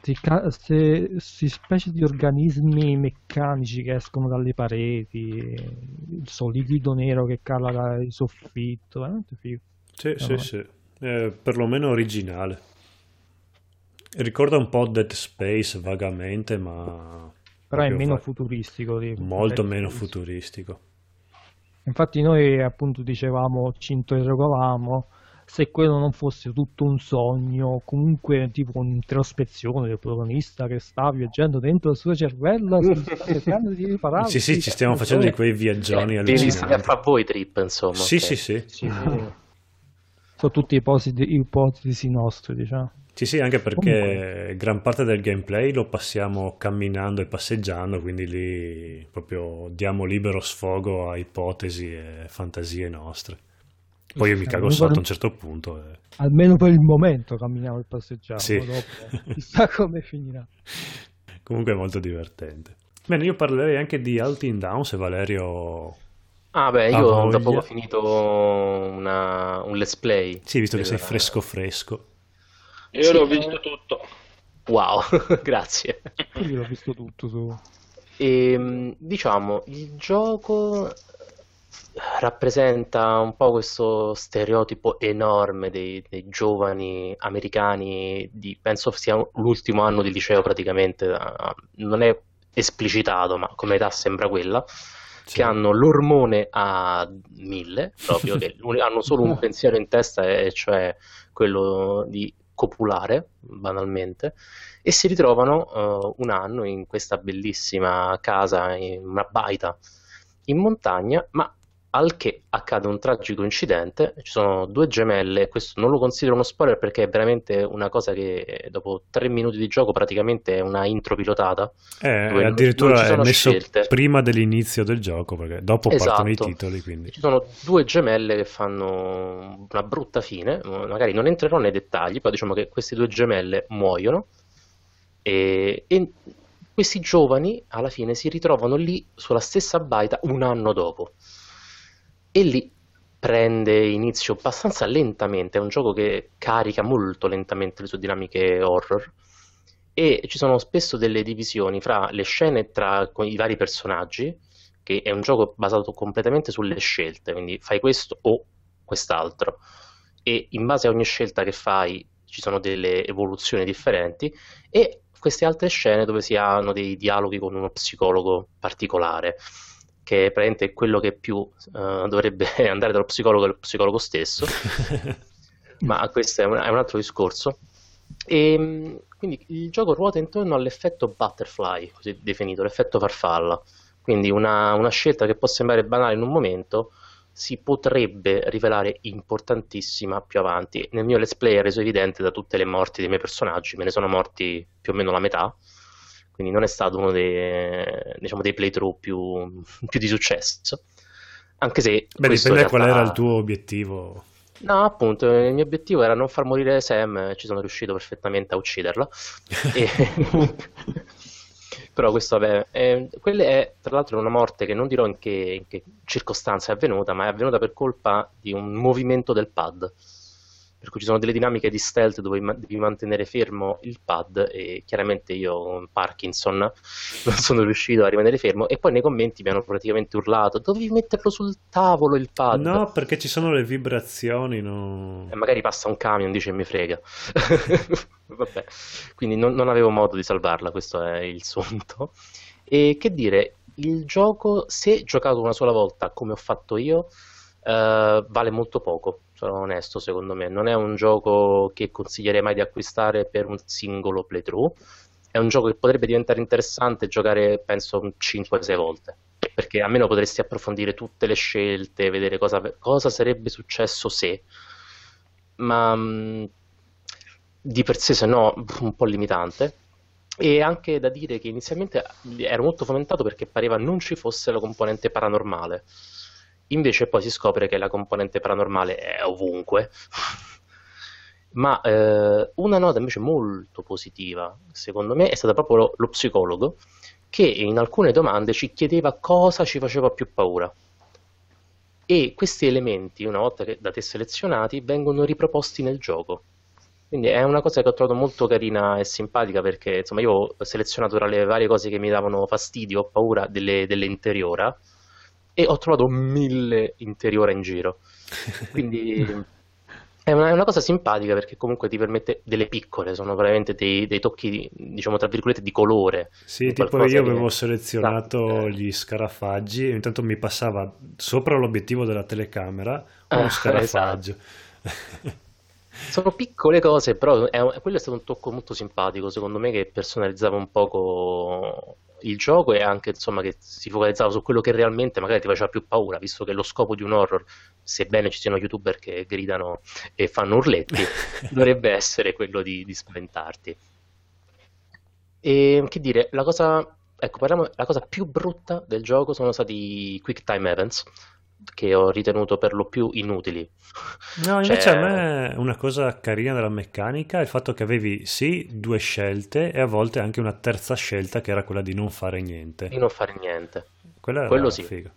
queste specie di organismi meccanici che escono dalle pareti, il suo liquido nero che cala dal soffitto, veramente figo. Sì, sì, sì eh, perlomeno originale. Ricorda un po' Dead Space vagamente, ma... Però è meno va... futuristico. Di Molto meno futuristico. Infatti noi appunto dicevamo, ci interrogavamo se quello non fosse tutto un sogno, comunque tipo un'introspezione del protagonista che sta viaggiando dentro il suo cervello, cercando di riparare. Sì, sì, ci stiamo facendo di quei viaggioni eh, allucinanti. a fa voi trip, insomma. Sì, okay. sì, sì. sì, sì sono tutte ipotesi, ipotesi nostre, diciamo. Sì, sì, anche perché Comunque. gran parte del gameplay lo passiamo camminando e passeggiando, quindi lì proprio diamo libero sfogo a ipotesi e fantasie nostre. Poi io mi cago sotto a un certo punto. E... Almeno per il momento camminiamo e passeggiamo, sì. dopo chissà come finirà. Comunque è molto divertente. Bene, io parlerei anche di Altin Down se Valerio Ah beh, io da poco ho finito una, un let's play. Sì, visto che sei fresco fresco. Io sì, l'ho visto tutto. Wow, grazie. Io l'ho visto tutto su. E, ehm, diciamo, il gioco rappresenta un po' questo stereotipo enorme dei, dei giovani americani di, penso sia l'ultimo anno di liceo praticamente, non è esplicitato, ma come età sembra quella sì. che hanno l'ormone a mille, proprio che hanno solo un pensiero in testa, e cioè quello di copulare, banalmente, e si ritrovano uh, un anno in questa bellissima casa, in una baita in montagna, ma al che accade un tragico incidente, ci sono due gemelle, questo non lo considero uno spoiler perché è veramente una cosa che dopo tre minuti di gioco praticamente è una intro pilotata. Eh, addirittura è messo scelte. prima dell'inizio del gioco perché dopo esatto. partono i esatto. titoli. Quindi. Ci sono due gemelle che fanno una brutta fine, magari non entrerò nei dettagli, però diciamo che queste due gemelle muoiono e, e questi giovani alla fine si ritrovano lì sulla stessa baita un anno dopo e lì prende inizio abbastanza lentamente, è un gioco che carica molto lentamente le sue dinamiche horror e ci sono spesso delle divisioni fra le scene tra i vari personaggi, che è un gioco basato completamente sulle scelte, quindi fai questo o quest'altro. E in base a ogni scelta che fai ci sono delle evoluzioni differenti e queste altre scene dove si hanno dei dialoghi con uno psicologo particolare che è praticamente quello che più uh, dovrebbe andare dallo psicologo lo psicologo stesso, ma questo è un, è un altro discorso. E, ehm, quindi il gioco ruota intorno all'effetto butterfly, così definito, l'effetto farfalla. Quindi una, una scelta che può sembrare banale in un momento si potrebbe rivelare importantissima più avanti. Nel mio let's play è reso evidente da tutte le morti dei miei personaggi, me ne sono morti più o meno la metà, quindi non è stato uno dei, diciamo, dei playthrough più, più, di successo. Anche se... Beh, dipende realtà... qual era il tuo obiettivo. No, appunto, il mio obiettivo era non far morire Sam, ci sono riuscito perfettamente a ucciderla. e... Però questo, vabbè, eh, quella è tra l'altro una morte che non dirò in che, in che circostanza è avvenuta, ma è avvenuta per colpa di un movimento del pad per cui ci sono delle dinamiche di stealth dove devi mantenere fermo il pad e chiaramente io Parkinson non sono riuscito a rimanere fermo e poi nei commenti mi hanno praticamente urlato dovevi metterlo sul tavolo il pad. No perché ci sono le vibrazioni no? e magari passa un camion dice mi frega. Vabbè quindi non, non avevo modo di salvarla questo è il sunto e che dire il gioco se giocato una sola volta come ho fatto io Uh, vale molto poco, sono onesto secondo me. Non è un gioco che consiglierei mai di acquistare per un singolo playthrough. È un gioco che potrebbe diventare interessante giocare, penso, 5-6 volte. Perché almeno potresti approfondire tutte le scelte, vedere cosa, cosa sarebbe successo se. Ma mh, di per sé, se no, un po' limitante. E anche da dire che inizialmente era molto fomentato perché pareva non ci fosse la componente paranormale Invece poi si scopre che la componente paranormale è ovunque. Ma eh, una nota invece molto positiva, secondo me, è stata proprio lo, lo psicologo che in alcune domande ci chiedeva cosa ci faceva più paura. E questi elementi, una volta che da te selezionati, vengono riproposti nel gioco. Quindi è una cosa che ho trovato molto carina e simpatica perché insomma io ho selezionato tra le varie cose che mi davano fastidio, ho paura delle, delle interiora e ho trovato mille interiora in giro. Quindi è una, è una, cosa simpatica perché comunque ti permette delle piccole, sono veramente dei, dei tocchi, diciamo tra virgolette, di colore. Sì, tipo io avevo che... selezionato eh. gli scarafaggi e intanto mi passava sopra l'obiettivo della telecamera uno ah, scarafaggio. Esatto. Sono piccole cose, però è, quello è stato un tocco molto simpatico, secondo me, che personalizzava un poco il gioco e anche insomma che si focalizzava su quello che realmente magari ti faceva più paura, visto che lo scopo di un horror, sebbene ci siano youtuber che gridano e fanno urletti, dovrebbe essere quello di, di spaventarti. E che dire, la cosa, ecco, parliamo, la cosa più brutta del gioco sono stati i quick time events che ho ritenuto per lo più inutili. No, invece cioè... a me una cosa carina della meccanica è il fatto che avevi sì due scelte e a volte anche una terza scelta che era quella di non fare niente. Di non fare niente. Quella era Quello sì. figa.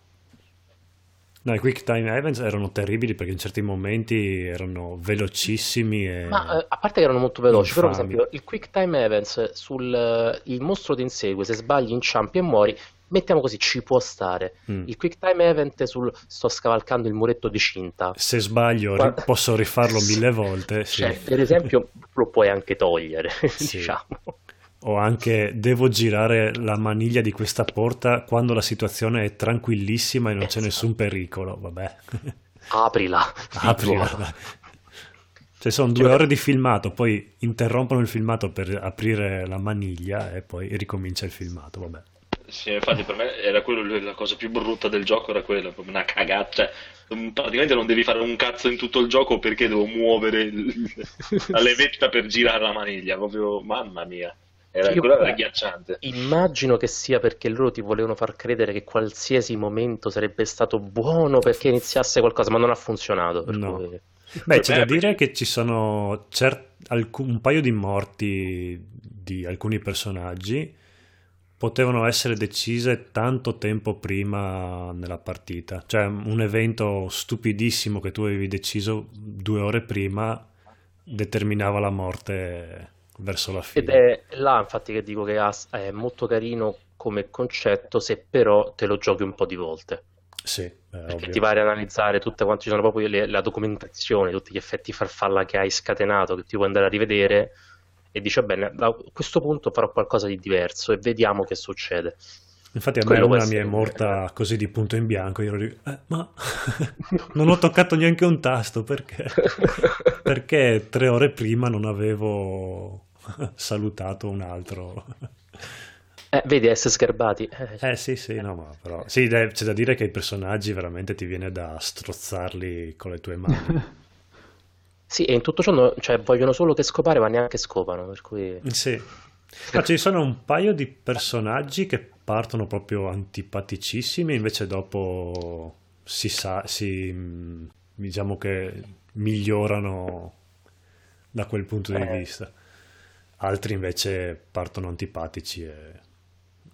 No, i quick time events erano terribili perché in certi momenti erano velocissimi e... Ma eh, a parte che erano molto veloci, però per esempio il quick time events sul il mostro ti insegue, se sbagli inciampi e muori, mettiamo così, ci può stare. Mm. Il quick time event sul sto scavalcando il muretto di cinta. Se sbaglio Guarda... posso rifarlo mille volte. Sì. Cioè, per esempio, lo puoi anche togliere, sì. diciamo. O anche devo girare la maniglia di questa porta quando la situazione è tranquillissima e non esatto. c'è nessun pericolo. Vabbè. Aprila. Aprila. Cioè sono due ore di filmato, poi interrompono il filmato per aprire la maniglia e poi ricomincia il filmato, vabbè. Sì, infatti per me era quello la cosa più brutta del gioco, era quella, proprio una cagata. Cioè, mm, praticamente non devi fare un cazzo in tutto il gioco perché devo muovere il, la levetta per girare la maniglia, proprio mamma mia. Era, Io, era agghiacciante. Immagino che sia perché loro ti volevano far credere che qualsiasi momento sarebbe stato buono perché iniziasse qualcosa, ma non ha funzionato. no. Cui... Beh, c'è da dire che ci sono cert... un paio di morti di alcuni personaggi potevano essere decise tanto tempo prima nella partita. Cioè un evento stupidissimo che tu avevi deciso due ore prima determinava la morte verso la fine. Ed è là infatti che dico che è molto carino come concetto se però te lo giochi un po' di volte. Sì, perché ovvio. ti vai ad analizzare tutte quante ci sono proprio le, la documentazione, tutti gli effetti farfalla che hai scatenato, che ti puoi andare a rivedere e dice bene, da questo punto farò qualcosa di diverso e vediamo che succede. Infatti a me una mi è morta così di punto in bianco, io ero lì, eh, ma non ho toccato neanche un tasto perché? perché tre ore prima non avevo salutato un altro. Eh, vedi, essere sgarbati. Eh, eh sì, sì, no, ma però... Sì, c'è da dire che i personaggi veramente ti viene da strozzarli con le tue mani. Sì, e in tutto ciò no, cioè, vogliono solo che scopare, ma neanche scopano. Per cui... Sì. Ma ci sono un paio di personaggi che partono proprio antipaticissimi, invece dopo si sa, si, diciamo che migliorano da quel punto di eh. vista. Altri invece partono antipatici e,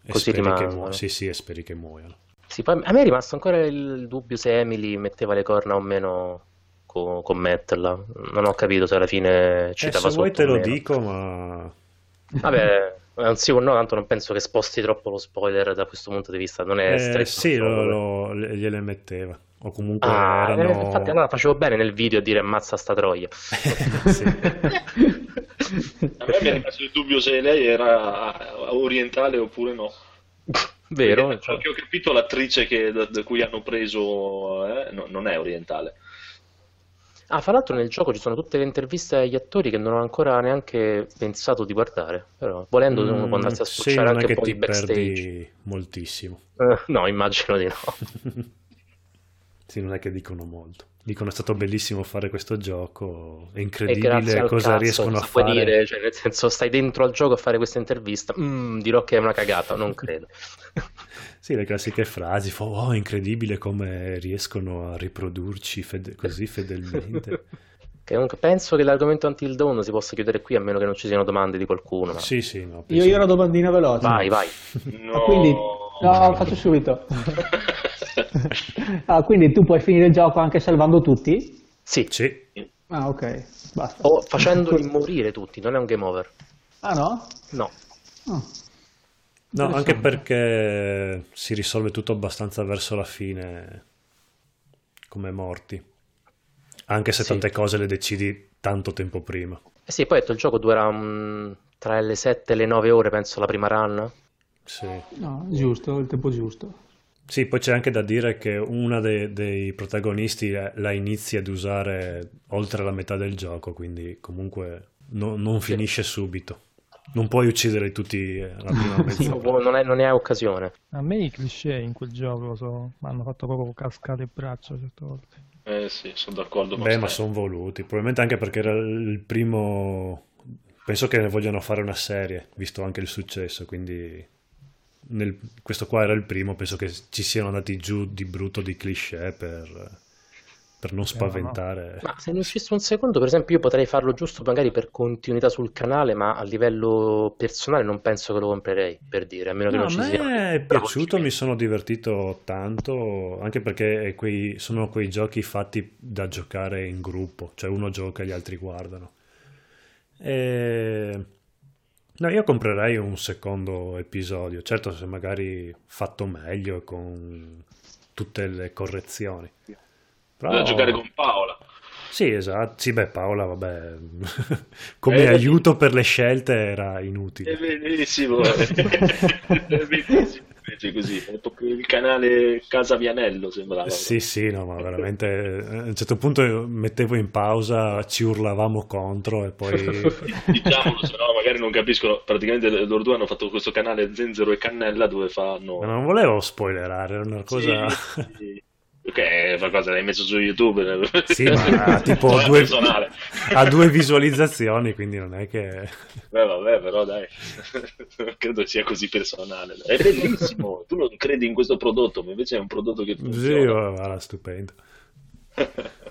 E Così speri che muo- Sì, sì, e speri che muoiano. Sì, poi a me è rimasto ancora il dubbio se Emily metteva le corna o meno co- là. Non ho capito se alla fine ci Eh, dava se vuoi te lo meno. dico, ma... Vabbè, o no, tanto non penso che sposti troppo lo spoiler da questo punto di vista. Non è Eh, stretto sì, lo, lo- le- gliele metteva. O comunque Ah, eh, erano... infatti allora facevo bene nel video a dire ammazza sta troia. A me mi è rimasto il dubbio se lei era orientale oppure no. Vero? Perché, perché ho capito l'attrice che- da, da cui hanno preso eh, no- non è orientale. Ah, fra l'altro nel gioco ci sono tutte le interviste agli attori che non ho ancora neanche pensato di guardare. Però volendo uno può andarsi a Mm, sì, spulciare non è anche che un po' ti di backstage. moltissimo. Eh, no, immagino di no. Sì, non è che dicono molto. Dicono è stato bellissimo fare questo gioco, è incredibile cosa cazzo, riescono a fare. dire? Cioè, nel senso, stai dentro al gioco a fare questa intervista. Mm, dirò che è una cagata, non credo. Sì, le classiche frasi, oh, incredibile come riescono a riprodurci fede- così fedelmente. Penso che l'argomento Until Dawn si possa chiudere qui a meno che non ci siano domande di qualcuno. ma- Sì, sì, no, Io, penso- io ho una domandina veloce. Vai, vai. No. Ah, quindi, no, faccio subito. ah, quindi tu puoi finire il gioco anche salvando tutti? Sì, Sì, Ah, ok, basta. o facendoli morire tutti, non è un game over. Ah, no? No. Ah. No, anche perché si risolve tutto abbastanza verso la fine come morti. Anche se Sì. tante cose le decidi tanto tempo prima. Eh sì, poi detto il gioco dura mm, tra le 7 e le 9 ore, penso, la prima run. Sì. No, giusto, il tempo giusto. Sì, poi c'è anche da dire che uno dei, dei protagonisti la inizia ad usare oltre la metà del gioco, quindi comunque no- non finisce subito. Non puoi uccidere tutti alla prima Sì, mezz'ora. non, è, non hai occasione. A me i cliché in quel gioco so- mi hanno fatto proprio cascare il braccio certe volte. Eh sì, sono d'accordo con Beh, ma sono voluti, probabilmente anche perché era il primo... Penso che ne vogliano fare una serie, visto anche il successo, quindi nel- questo qua era il primo, penso che ci siano andati giù di brutto di cliché per, per non spaventare. Ma se ne uscisse un secondo, per esempio, io potrei farlo giusto magari per continuità sul canale, ma a livello personale non penso che lo comprerei, per dire, a meno che No, non a ci me sia... è piaciuto, mi sono divertito tanto, anche perché quei- sono quei giochi fatti da giocare in gruppo, cioè uno gioca e gli altri guardano. E... No, io comprerei un secondo episodio, certo se magari fatto meglio e con tutte le correzioni. Però... Da giocare con Paola. Sì, esatto. Sì, beh, Paola, vabbè, come Eh, aiuto per le scelte era È inutile. benissimo, è benissimo. Invece così, è il canale Casa Vianello sembrava. Sì, sì, no, ma veramente eh, a un certo punto mettevo in pausa, ci urlavamo contro e poi... Diciamolo, se no magari non capiscono. Praticamente loro due hanno fatto questo canale Zenzero e Cannella dove fanno... Ma non volevo spoilerare, era una cosa... Sì, sì. Ok, qualcosa l'hai messo su YouTube. Sì, ma ha tipo due, ha due visualizzazioni, quindi non è che... Beh, vabbè, però dai, non credo sia così personale. È bellissimo, tu non credi in questo prodotto, ma invece è un prodotto che Sì, funziona. guarda, stupendo.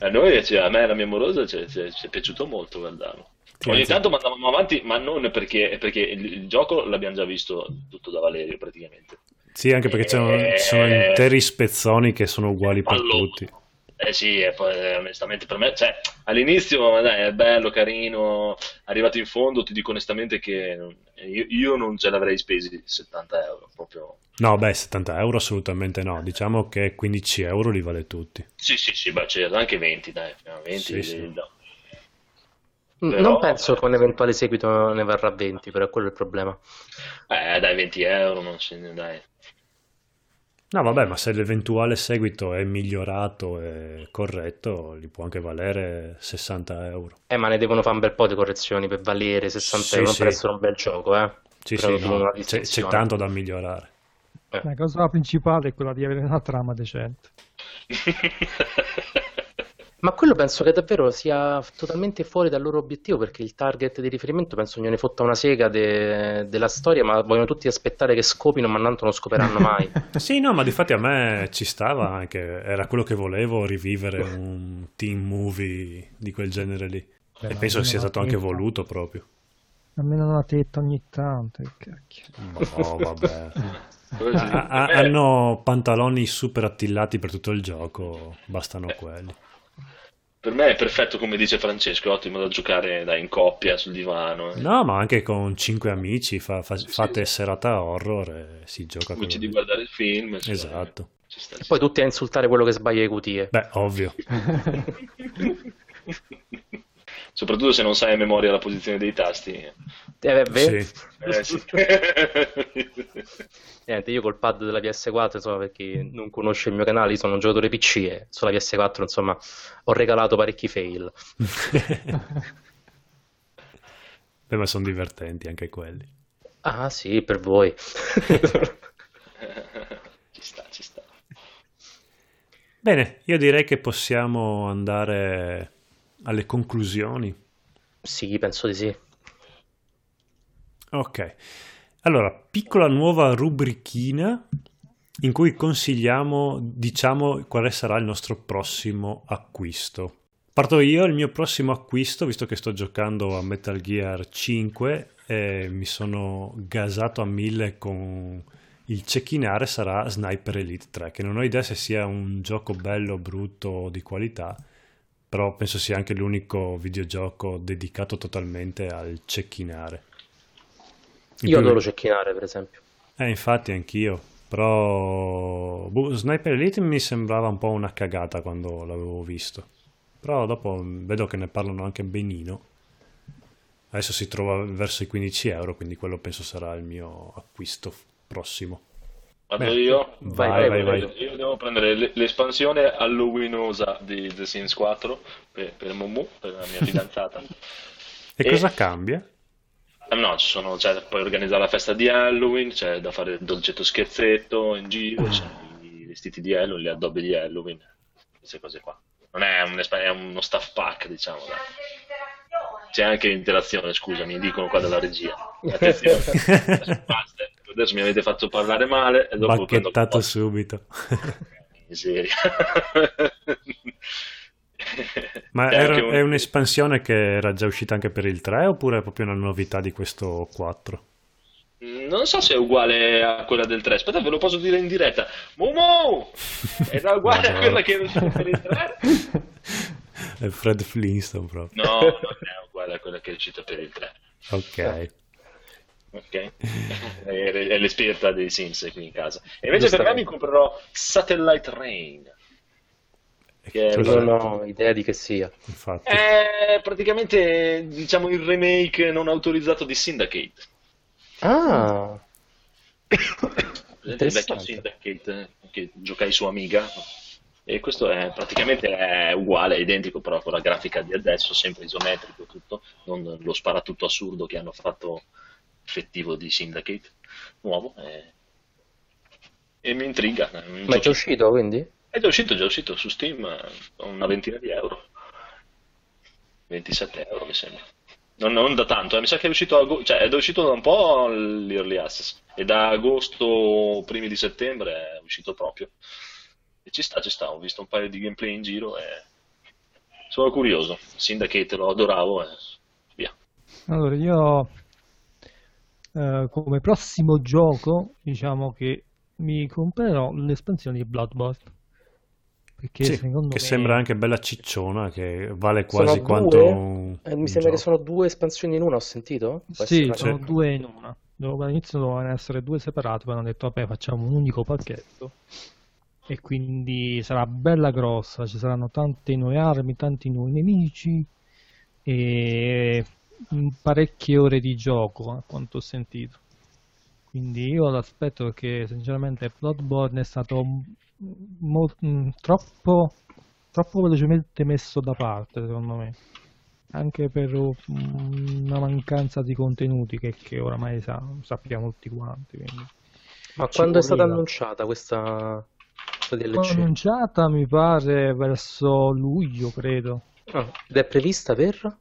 A noi, cioè, a me e alla mia morosa ci è, ci è- ci è piaciuto molto guardarlo. Sì, Ogni tanto mandavamo avanti, ma non perché, perché il, il gioco l'abbiamo già visto tutto da Valerio praticamente. Sì, anche perché Eh, ci sono interi spezzoni che sono uguali per Allora, tutti. Eh sì, e poi eh, onestamente per me, cioè, all'inizio dai, è bello, carino, arrivato in fondo ti dico onestamente che io, io non ce l'avrei spesi 70 euro, proprio... No, beh, 70 euro assolutamente no. Diciamo che 15 euro li vale tutti. Sì, sì, sì, beh, c'era anche 20, dai, fino a 20, Sì, sì. no. Mm, Però- Non penso che un eventuale seguito ne varrà 20, però è quello il problema. Eh, dai, 20 euro, non ce ne dai. No, vabbè, ma se l'eventuale seguito è migliorato e corretto, gli può anche valere 60 euro. Eh, ma ne devono fare un bel po' di correzioni per valere 60 Sì, euro, sì. per essere un bel gioco, eh. Sì, Però sì, no, c'è, c'è tanto da migliorare. La cosa principale è quella di avere una trama decente. Ma quello penso che davvero sia totalmente fuori dal loro obiettivo, perché il target di riferimento penso gliene fotta una sega de- della storia, ma vogliono tutti aspettare che scopino, ma tanto non scoperanno mai. Sì, no, ma difatti a me ci stava anche, era quello che volevo, rivivere un teen movie di quel genere lì. Beh, E penso che sia stato anche voluto proprio. Almeno una tetta ogni tanto. che cacchio. No, vabbè. Ha- Eh, hanno pantaloni super attillati per tutto il gioco, bastano Eh. quelli. Per me è perfetto, come dice Francesco, è ottimo da giocare dai, in coppia sul divano. eh. No, ma anche con cinque amici fa- fa- Sì, fate sì. serata horror e si gioca Amici di così. guardare il film. cioè, Esatto. ci sta, ci Poi tutti a insultare quello che sbaglia le cutie. Beh, ovvio. Soprattutto se non sai a memoria la posizione dei tasti. Eh, beh, Sì. Eh, sì. Niente, io col pad della PS4, insomma, per chi non conosce il mio canale, io sono un giocatore PC e sulla PS4, insomma, ho regalato parecchi fail. Beh, ma sono divertenti anche quelli. Ah, sì, per voi. ci sta, ci sta. Bene, io direi che possiamo andare alle conclusioni. Sì, penso di sì. Ok, allora, piccola nuova rubrichina in cui consigliamo, diciamo, quale sarà il nostro prossimo acquisto. Parto io, il mio prossimo acquisto, visto che sto giocando a Metal Gear 5 e mi sono gasato a mille con il cecchinare, sarà Sniper Elite 3, che non ho idea se sia un gioco bello, brutto o di qualità, però penso sia anche l'unico videogioco dedicato totalmente al cecchinare. In Io più- adoro cecchinare, per esempio. eh, infatti anch'io, però boh, Sniper Elite mi sembrava un po' una cagata quando l'avevo visto, però dopo vedo che ne parlano anche benino. Adesso si trova verso i 15 euro, quindi quello penso sarà il mio acquisto prossimo. Vado io. Vai, vai, vai. Io devo prendere l'espansione halloweenosa di The Sims 4 per, per Momu, per la mia fidanzata. E E- cosa cambia? Ah, No, ci sono, cioè, puoi organizzare la festa di Halloween, c'è da fare il dolcetto scherzetto in giro, c'è i vestiti di Halloween, le addobbe di Halloween, queste cose qua. Non è, un, è uno staff pack, diciamo. dai. C'è anche interazione, scusami, dicono qua dalla regia. Attenzione, adesso mi avete fatto parlare male e dopo prendo Bacchettato subito. miseria. Ma C'è era- un- è un'espansione che era già uscita anche per il 3 oppure è proprio una novità di questo 4? Non so se è uguale a quella del 3, aspetta, ve lo posso dire in diretta. Momo! Era uguale a quella che era uscita per il 3? È Fred Flintstone proprio. No, non è uguale a quella che è uscita per il 3. Ok. Ok? È, l'esperta dei Sims qui in casa. E invece per me mi comprerò Satellite Rain. Che è, Cos'è? Non ho idea di che sia. Infatti. è praticamente diciamo il remake non autorizzato di Syndicate. Ah, il vecchio. Syndicate eh, che giocai su Amiga e questo è praticamente è uguale, è identico però con la grafica di adesso, sempre isometrico tutto, non lo sparatutto assurdo che hanno fatto effettivo di Syndicate nuovo e, e mi intriga. un ma è già uscito quindi? È già uscito, è già uscito su Steam eh, una ventina di euro. 27 euro mi sembra. Non, non da tanto, eh, mi sa che è uscito, a cioè, è uscito da un po' l'Early Access e da agosto, primi di settembre è uscito proprio. E ci sta, ci sta, ho visto un paio di gameplay in giro e sono curioso. Syndicate lo adoravo e via. Allora, io eh, come prossimo gioco, diciamo che mi comprerò l'espansione di Bloodborne. Perché Sì, secondo che me sembra anche bella cicciona, che vale Sono quasi due? quanto un, Eh, mi sembra che gioco. sono due espansioni in una, ho sentito? Può Sì, sono una- due in una. All'inizio dovevano essere due separate, poi hanno detto vabbè facciamo un unico pacchetto. E quindi sarà bella grossa, ci saranno tante nuove armi, tanti nuovi nemici e parecchie ore di gioco, a quanto ho sentito. Quindi io l'aspetto perché sinceramente Bloodborne è stato mm, troppo, troppo velocemente messo da parte, secondo me anche per mm, una mancanza di contenuti che, che oramai sa- sappiamo tutti quanti. Quindi. Ma Ci quando è stata annunciata questa, questa DLC? Annunciata mi pare verso luglio, credo. Ah, ed è prevista per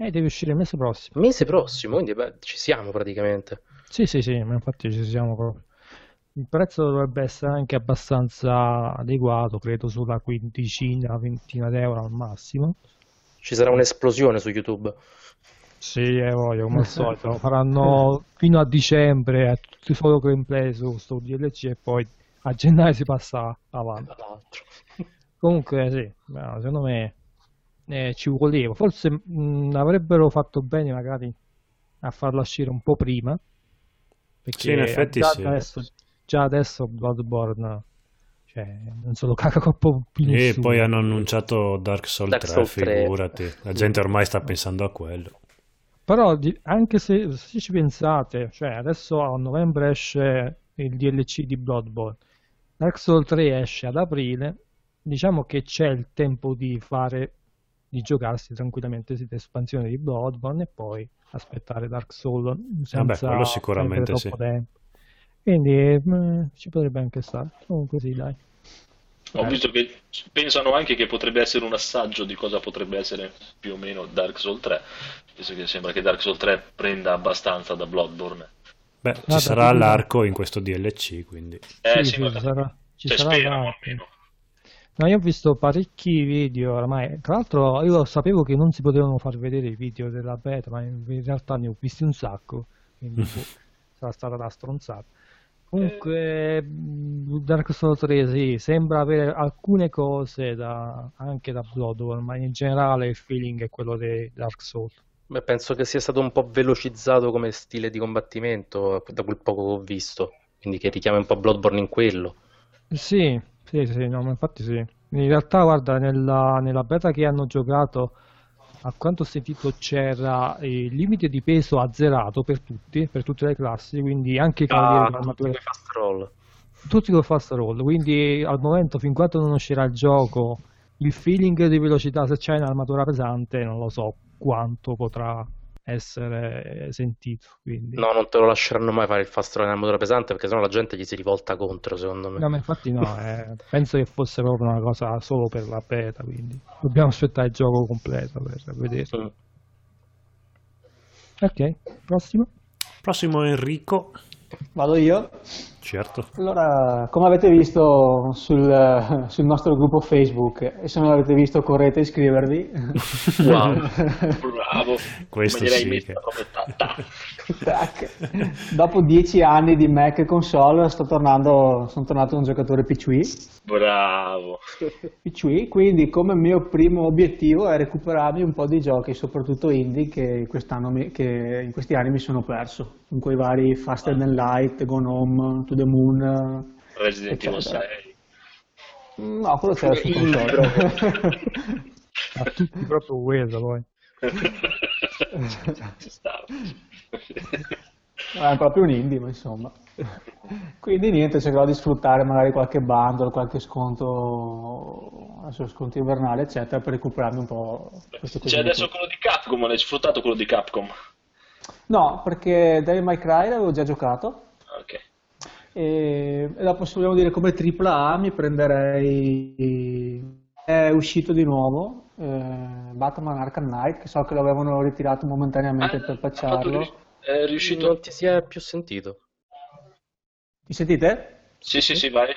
E deve uscire il mese prossimo. mese prossimo, quindi beh, ci siamo praticamente. Sì, sì, sì, ma infatti ci siamo proprio. Il prezzo dovrebbe essere anche abbastanza adeguato, credo sulla quindicina, ventina di euro al massimo. Ci sarà un'esplosione su YouTube. Sì, eh, voglio, come al solito, faranno fino a dicembre, eh, tutti solo gameplay su sto DLC e poi a gennaio si passa avanti. L'altro. Comunque sì, no, secondo me eh, ci voleva, forse mh, avrebbero fatto bene magari a farlo uscire un po' prima, perché Sì, in effetti già sì. adesso, già adesso Bloodborne cioè, non se lo caga proprio più E nessuno. poi hanno annunciato Dark Souls Dark 3, Souls 3. figurati. La gente ormai sta pensando a quello. Però anche se, se ci pensate, cioè adesso a novembre esce il DLC di Bloodborne, Dark Souls 3 esce ad aprile, diciamo che c'è il tempo di fare, di giocarsi tranquillamente questa espansione di Bloodborne e poi aspettare Dark Souls senza quello sicuramente sì. troppo tempo. Quindi eh, ci potrebbe anche stare. Comunque sì, dai. Ho visto che pensano anche che potrebbe essere un assaggio di cosa potrebbe essere più o meno Dark Souls 3, visto che sembra che Dark Souls 3 prenda abbastanza da Bloodborne. Beh, ci Guarda, sarà l'arco in questo DLC, quindi. Eh Sì, sì, sì, ma ci sarà, ci cioè, sarà l'arco. almeno. No, io ho visto parecchi video oramai. Tra l'altro, io sapevo che non si potevano far vedere i video della beta, ma in realtà ne ho visti un sacco. Quindi boh, sarà stata la stronzata. Comunque, mh, Dark Souls 3 sì, sembra avere alcune cose da- anche da Bloodborne, ma in generale il feeling è quello di Dark Souls. Beh, penso che sia stato un po' velocizzato come stile di combattimento da quel poco che ho visto, quindi che richiama un po' Bloodborne in quello. Sì, sì, sì, no, ma infatti sì. In realtà, guarda, nella, nella beta che hanno giocato, a quanto ho sentito, c'era il limite di peso azzerato per tutti, per tutte le classi, quindi anche i cavalieri Ah, con tutti fast roll. tutti con fast roll. Quindi al momento, fin quando non uscirà il gioco, il feeling di velocità, se c'è un'armatura pesante, non lo so quanto potrà essere sentito. Quindi... No, non te lo lasceranno mai fare il fast roll in armatura pesante perché sennò la gente gli si rivolta contro, secondo me. No, ma infatti no, eh, penso che fosse proprio una cosa solo per la beta, quindi dobbiamo aspettare il gioco completo per vedere. Mm. Ok, prossimo. Prossimo Enrico. Vado io. Certo. Allora, come avete visto sul, sul nostro gruppo Facebook, e se non l'avete visto correte a iscrivervi. Wow. Bravo, Questo direi sì che-. Dopo dieci anni di Mac e console sto tornando, sono tornato un giocatore PC. Bravo. PC, quindi come mio primo obiettivo è recuperarmi un po' di giochi, soprattutto indie, che, quest'anno mi- che in questi anni mi sono perso, in quei vari Faster Than Light, Gone Home, To The Moon. Resident Evil Eccetera. 6. No, quello c'era su console. A tutti proprio quello poi. Ci stava. è proprio un indie, ma insomma. Quindi niente, cercherò di sfruttare magari qualche bundle, qualche sconto, adesso sconto invernale, eccetera, per recuperarmi un po'. C'è adesso quello di Capcom, non hai sfruttato quello di Capcom? No, perché Devil May Cry l'avevo già giocato. Ok. E, e dopo se vogliamo dire come AAA mi prenderei è uscito di nuovo eh, Batman Arkham Knight che so che lo avevano ritirato momentaneamente Ah, per ri- È riuscito... Non ti si è più sentito. mi sentite? Sì, sì, sì, vai.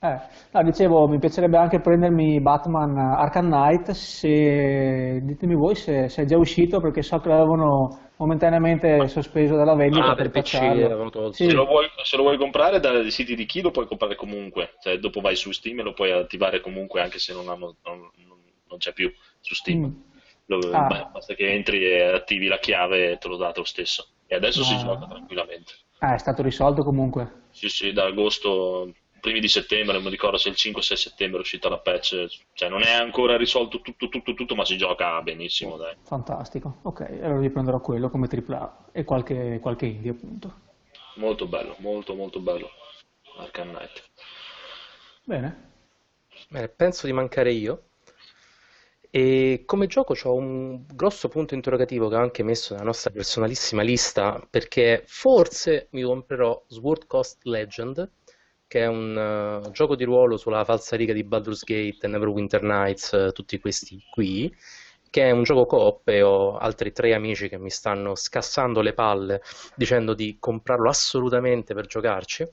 Eh, no, dicevo, mi piacerebbe anche prendermi Batman Arkham Knight se ditemi voi se, se è già uscito perché so che l'avevano momentaneamente sospeso dalla vendita Ah, per per PC. Sì. Se lo, vuoi, se lo vuoi comprare dai siti di chi lo puoi comprare comunque. Cioè, dopo vai su Steam e lo puoi attivare comunque anche se non, hanno- non- non- c'è più su Steam. Mm. Lo- Ah. beh, basta che entri e attivi la chiave e te lo dà lo stesso. E adesso si Ah. gioca tranquillamente. Ah, è stato risolto comunque. Sì, sì, da agosto, primi di settembre, non mi ricordo se il 5 o 6 settembre è uscita la patch. Cioè, non è ancora risolto tutto, tutto, tutto, ma si gioca benissimo, dai. Fantastico. Ok, allora riprenderò quello come AAA e qualche, qualche indie appunto. Molto bello, molto, molto bello. Arkham Knight. Bene. Bene, penso di mancare io. E come gioco ho un grosso punto interrogativo che ho anche messo nella nostra personalissima lista perché forse mi comprerò Sword Coast Legend, che è un eh, gioco di ruolo sulla falsariga di Baldur's Gate, Neverwinter Nights, eh, tutti questi qui, che è un gioco coop e ho altri tre amici che mi stanno scassando le palle dicendo di comprarlo assolutamente per giocarci.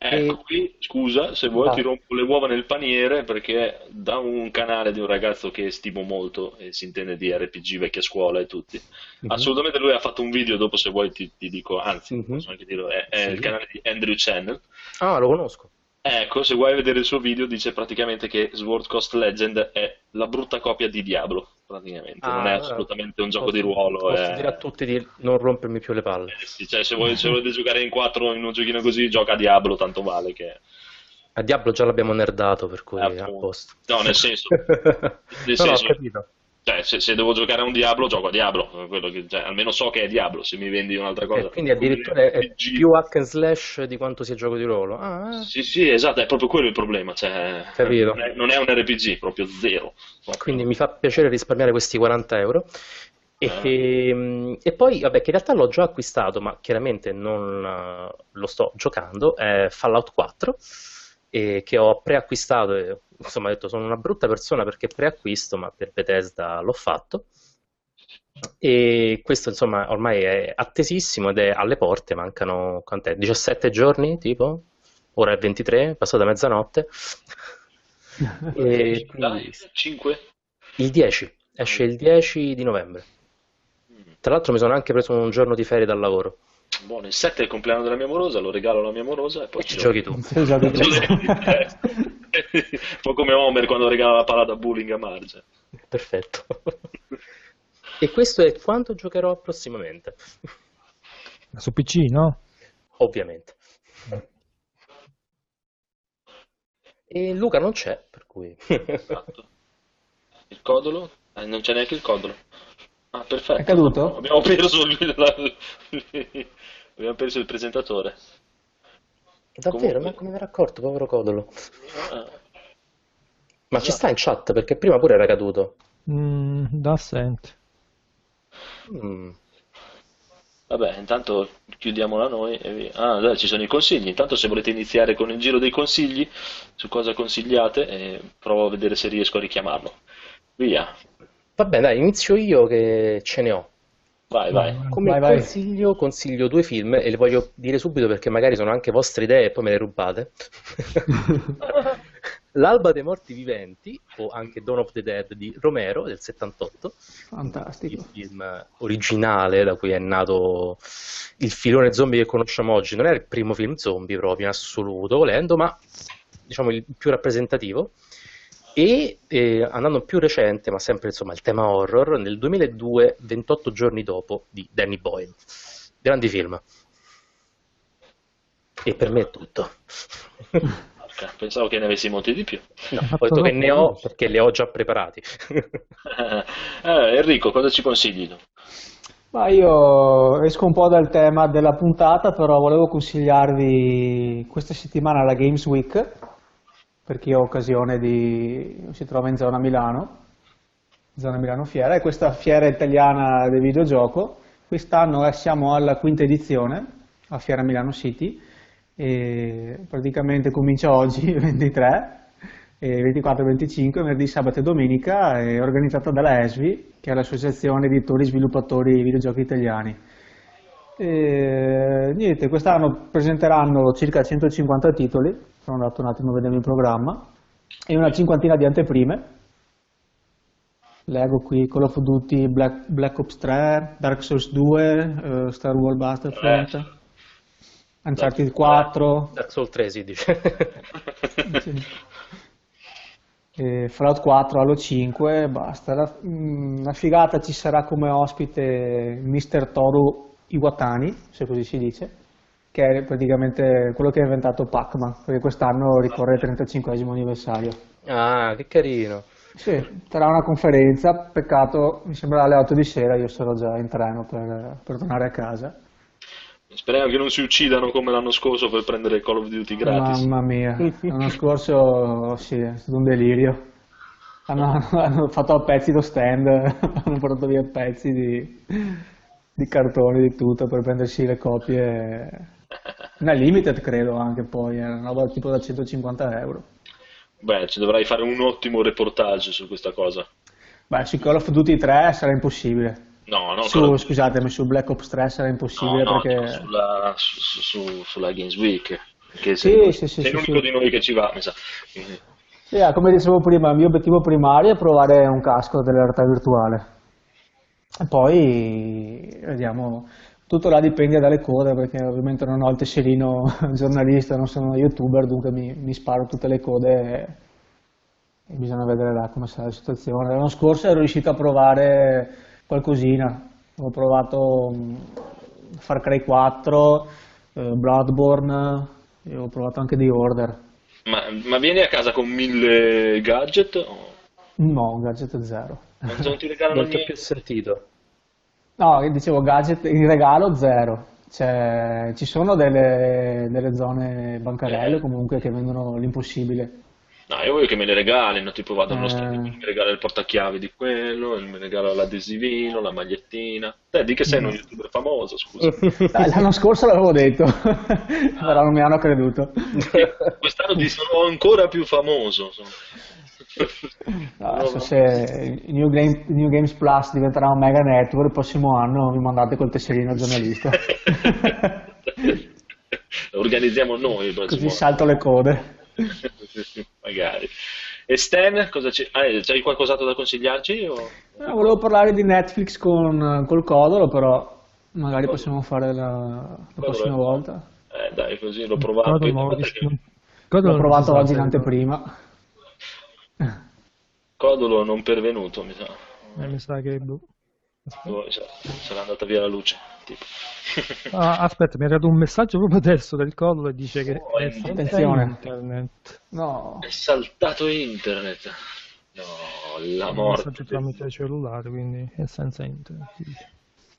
Ecco, E- qui, scusa, se vuoi Vai. ti rompo le uova nel paniere perché da un canale di un ragazzo che stimo molto e si intende di RPG, vecchia scuola e tutti, Mhm. assolutamente lui ha fatto un video, dopo se vuoi ti, ti dico, anzi, Mhm. posso anche dirlo, è, è Sì. il canale di Andrew Channel. Ah, lo conosco. Ecco, se vuoi vedere il suo video dice praticamente che Sword Coast Legend è la brutta copia di Diablo, praticamente, non Ah, è allora assolutamente un gioco posso- di ruolo, Posso è- dire a tutti di non rompermi più le palle. eh sì, cioè, se vuoi, se volete giocare in quattro in un giochino così, gioca a Diablo, tanto vale che... A Diablo già l'abbiamo nerdato, per cui Eh, a posto. No, nel senso, no, no, senso- ho capito. Cioè, se, se devo giocare a un Diablo, gioco a Diablo, quello che- cioè, almeno so che è Diablo, se mi vendi un'altra cosa. Eh, quindi addirittura è, è più hack and slash di quanto sia gioco di ruolo. Ah, eh. Sì, sì, esatto, è proprio quello il problema, cioè, Capito. non, è, non è un RPG, proprio zero. quindi mi fa piacere risparmiare questi 40 euro. E, ehm, e poi, vabbè, che in realtà l'ho già acquistato, ma chiaramente non eh, lo sto giocando, è Fallout 4, e che ho preacquistato, e, insomma, ho detto sono una brutta persona perché preacquisto, ma per Bethesda l'ho fatto. E questo, insomma, ormai è attesissimo ed è alle porte, mancano, quant'è? 17 giorni, tipo? Ora è 23, passata mezzanotte. E quindi 5? il 10, esce il 10 di novembre. Tra l'altro mi sono anche preso un giorno di ferie dal lavoro. Buono, il 7 è il compleanno della mia amorosa, lo regalo alla mia amorosa e poi Ci giochi tu. Esatto. Un po' come Homer quando regala la palla da bowling a Marge. Perfetto. E questo è quanto giocherò prossimamente, Su PC, no? ovviamente. E Luca non c'è, per cui... Esatto. Il codolo? Eh, non c'è neanche il codolo. Ah, perfetto. È caduto? Abbiamo perso il, la- abbiamo perso il presentatore. Davvero, Comunque- ma come mi ero accorto, povero Codolo. Ah, Ma ci sta in chat, perché prima pure era caduto. Mm, da assente. Mm. Vabbè, intanto chiudiamola noi e via. Ah, dai, ci sono i consigli. Intanto se volete iniziare con il giro dei consigli, su cosa consigliate, provo a vedere se riesco a richiamarlo. Via, Vabbè, dai, inizio io che ce ne ho. vai, vai. Come Vai, vai. consiglio, consiglio due film e le voglio dire subito perché magari sono anche vostre idee e poi me le rubate. L'Alba dei Morti Viventi, o anche Dawn of the Dead di Romero del 78, il Fantastico. film originale da cui è nato il filone zombie che conosciamo oggi. Non è il primo film zombie proprio in assoluto, volendo, ma diciamo il più rappresentativo. E eh, andando più recente, ma sempre insomma il tema horror, nel 2002, 28 giorni dopo, di Danny Boyle. Grandi film. E per me è tutto. Pensavo che ne avessi molti di più. No, ho detto che ne ho perché li ho già preparati. Eh, Enrico, cosa ci consigli tu? Ma io esco un po' dal tema della puntata, però volevo consigliarvi questa settimana la Games Week, per chi ha occasione di... si trova in zona Milano, zona Milano Fiera, è questa fiera italiana del videogioco. Quest'anno eh, siamo alla quinta edizione, a Fiera Milano City, e praticamente comincia oggi, 23, e 24 e 25, venerdì, sabato e domenica, è organizzata dalla ESVI, che è l'Associazione Editori e Sviluppatori Videogiochi Italiani. E, niente, quest'anno presenteranno circa 150 titoli, sono andato un attimo a vedere il programma, e una cinquantina di anteprime. Leggo qui Call of Duty, Black, Black Ops 3, Dark Souls 2, eh, Star Wars Battlefront, Uncharted 4, Dark Souls 3 si dice. E Fallout 4, Halo 5, basta. La, mm, la figata ci sarà come ospite Mr. Toru Iwatani, se così si dice, che è praticamente quello che ha inventato Pac-Man, perché quest'anno ricorre il 35 anniversario. ah, che carino. Sì, sarà una conferenza, peccato, mi sembra alle 8 di sera, io sarò già in treno per, per tornare a casa. Speriamo che non si uccidano come l'anno scorso per prendere Call of Duty gratis. Mamma mia, l'anno scorso sì, è stato un delirio. Hanno, hanno fatto a pezzi lo stand, hanno portato via pezzi di, di cartone, di tutto per prendersi le copie. Una limited credo anche poi, era una roba tipo da 150 euro. Beh, ci dovrai fare un ottimo reportage su questa cosa. Beh, su Call of Duty 3 sarà impossibile. No, no, Su, Call scusatemi, su Black Ops 3 sarà no, impossibile no, perché... no, sulla, su- su- sulla Games Week. Che Sì, sei, sì, sì, sei sì, l'unico di noi che ci va, mi sa. Eh, come dicevo prima, il mio obiettivo primario è provare un casco della realtà virtuale. E poi vediamo, tutto là dipende dalle code, perché ovviamente non ho il tesserino giornalista, non sono youtuber, dunque mi, mi sparo tutte le code e, e bisogna vedere là come sarà la situazione. L'anno scorso ero riuscito a provare qualcosina, ho provato mm, Far Cry 4, eh, Bloodborne, e ho provato anche The Order. Ma, ma vieni a casa con mille gadget? o No, un gadget zero. Non, ti regalano Non ti ho niente? più sentito. No, io dicevo gadget in regalo zero. Cioè, ci sono delle, delle zone bancarelle comunque che vendono l'impossibile. No, io voglio che me le regalino, tipo vado allo Eh. stadio, mi regala il portachiavi di quello, mi regala l'adesivino, la magliettina. Te, di che sei un youtuber famoso, scusa. Dai, L'anno scorso l'avevo detto, però non mi hanno creduto. Quest'anno sono ancora più famoso. insomma. No, adesso se il New, Game- New Games Plus diventerà un mega network, il prossimo anno mi mandate col tesserino giornalista. Organizziamo noi il prossimo Così salto le code. anno. Magari. E Stan, cosa c'è? Ah, eh, c'hai qualcos'altro da consigliarci? O... Eh, volevo parlare di Netflix con, col Codolo, però magari possiamo fare la, la prossima Codolo. volta. Eh, dai, così l'ho provato. Codolo l'ho provato oggi in se- anteprima. Codolo non pervenuto, mi sa. eh, mi sa che... boh. Oh, sa- sarà andata via la luce. Tipo. Ah, aspetta, mi è arrivato un messaggio proprio adesso del Codolo e dice che Oh, è attenzione. internet. No, È saltato internet. No, la Un morte. messaggio tramite cellulare, quindi è senza internet.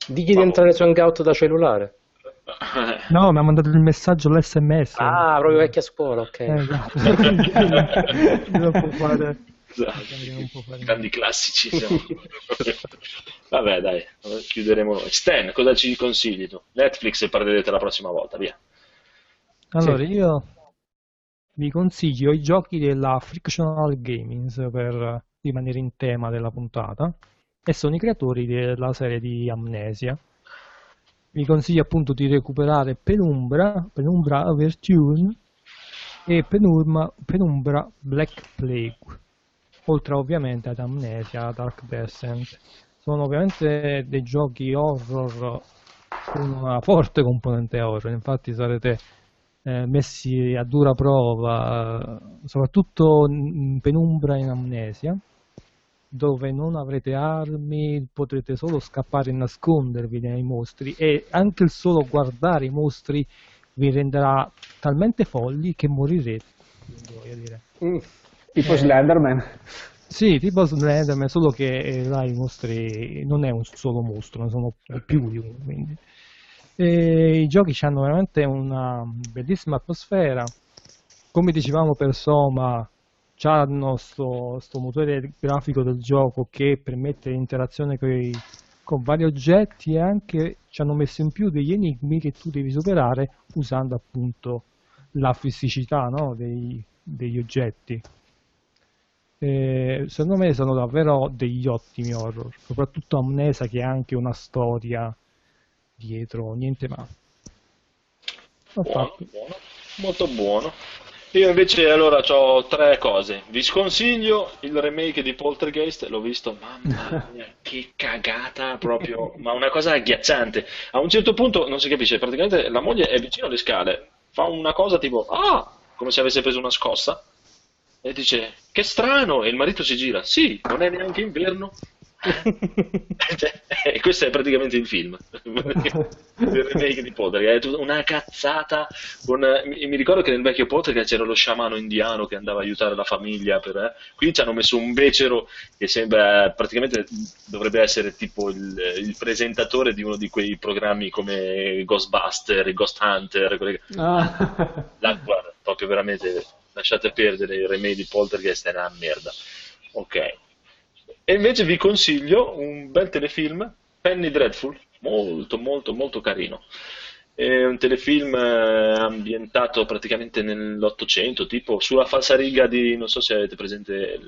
Digli di entrare su Hangout da cellulare. No, mi ha mandato il messaggio l'SMS. Ah, proprio vecchia scuola, ok. Eh, esatto. Esatto. Grandi classici siamo. Vabbè, dai, chiuderemo noi. Stan, cosa ci consigli tu? Netflix e parlerete la prossima volta, via. Allora, io vi consiglio i giochi della Frictional Gaming per rimanere in tema della puntata e sono i creatori della serie di Amnesia. Vi consiglio appunto di recuperare Penumbra, Penumbra Overtune e Penumbra, Penumbra Black Plague, oltre ovviamente ad Amnesia, Dark Descent. Sono ovviamente dei giochi horror con una forte componente horror, infatti sarete eh, messi a dura prova, soprattutto in penumbra in amnesia, dove non avrete armi, potrete solo scappare e nascondervi dai mostri e anche il solo guardare i mostri vi renderà talmente folli che morirete. voglio dire. Tipo Slenderman. Sì, tipo Slenderman, solo che eh, là i mostri non è un solo mostro, ne sono più di uno. Quindi. E I giochi hanno veramente una bellissima atmosfera. Come dicevamo per Soma, hanno sto, sto motore grafico del gioco che permette l'interazione coi- con vari oggetti e anche ci hanno messo in più degli enigmi che tu devi superare usando appunto la fisicità no, dei- degli oggetti. Eh, secondo me sono davvero degli ottimi horror, soprattutto Amnesia che ha anche una storia dietro, niente male. Ho Buono, buono, molto buono. Io invece allora ho tre cose. Vi sconsiglio il remake di Poltergeist, l'ho visto, mamma mia, che cagata proprio, ma una cosa agghiacciante. A un certo punto non si capisce, praticamente la moglie è vicino alle scale, fa una cosa tipo, ah, come se avesse preso una scossa, e dice, che strano, e il marito si gira, sì, non è neanche inverno. e questo è praticamente il film il remake di Poltergeist è una cazzata con- mi, ricordo che nel vecchio Poltergeist c'era lo sciamano indiano che andava a aiutare la famiglia per, eh. qui ci hanno messo un becero che sembra praticamente dovrebbe essere tipo il, il presentatore di uno di quei programmi come Ghostbuster, Ghost Hunter che- Ah. guarda, proprio veramente lasciate perdere il remake di Poltergeist è una merda ok e invece vi consiglio un bel telefilm, Penny Dreadful, molto molto molto carino. È un telefilm eh, ambientato praticamente nell'Ottocento, tipo sulla falsariga di, non so se avete presente,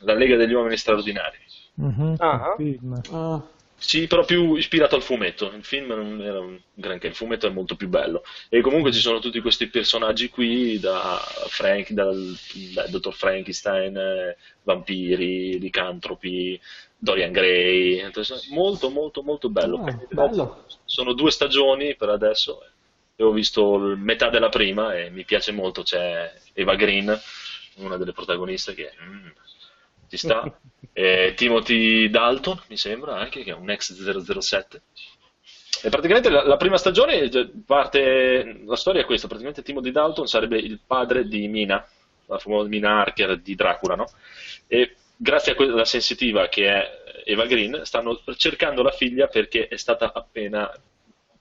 La Lega degli Uomini Straordinari. Mhm, Ah. il film. Ah. Sì, però più ispirato al fumetto. Il film non era un granché, il fumetto è molto più bello. E comunque ci sono tutti questi personaggi qui, da Frank, dal, dal dottor Frankenstein, eh, vampiri, licantropi, Dorian Gray. Molto, molto, molto bello. Ah, bello. Sono due stagioni per adesso. E ho visto metà della prima e mi piace molto. C'è Eva Green, una delle protagoniste, che mm, ci sta. E Timothy Dalton, mi sembra anche, che è un ex 007. E praticamente la, la, prima stagione parte, la storia è questa, praticamente Timothy Dalton sarebbe il padre di Mina, la famosa Mina Harker di Dracula, no? E grazie a quella sensitiva che è Eva Green, stanno cercando la figlia perché è stata appena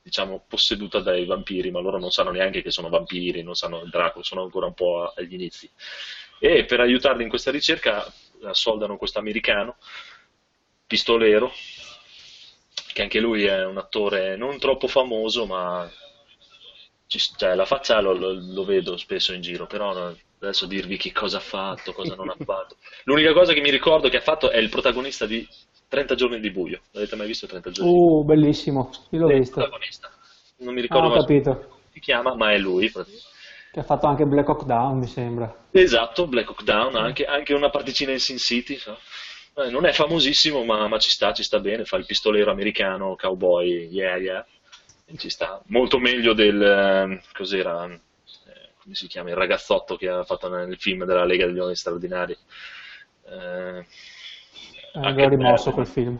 diciamo, posseduta dai vampiri, ma loro non sanno neanche che sono vampiri, non sanno il Dracula, sono ancora un po' agli inizi. E per aiutarli in questa ricerca soldano questo americano, pistolero, che anche lui è un attore non troppo famoso, ma ci, cioè, la faccia lo, lo, lo, vedo spesso in giro, però adesso dirvi che cosa ha fatto, cosa non ha fatto. L'unica cosa che mi ricordo che ha fatto è il protagonista di 30 giorni di buio. L'avete mai visto 30 giorni? Uh, bellissimo, io l'ho visto. protagonista. Non mi ricordo Ah, ho come capito. si chiama, ma è lui. praticamente. Che ha fatto anche Black Hawk Down, mi sembra. Esatto, Black Hawk Down, anche, anche una particina in Sin City. so. Eh, non è famosissimo, ma, ma ci sta, ci sta bene. Fa il pistolero americano, cowboy, yeah, yeah. E Ci sta. Molto meglio del. eh, cos'era? eh, come si chiama? Il ragazzotto che ha fatto nel film della Lega degli Uomini Straordinari. Eh, Eh, l'ho rimosso quel film.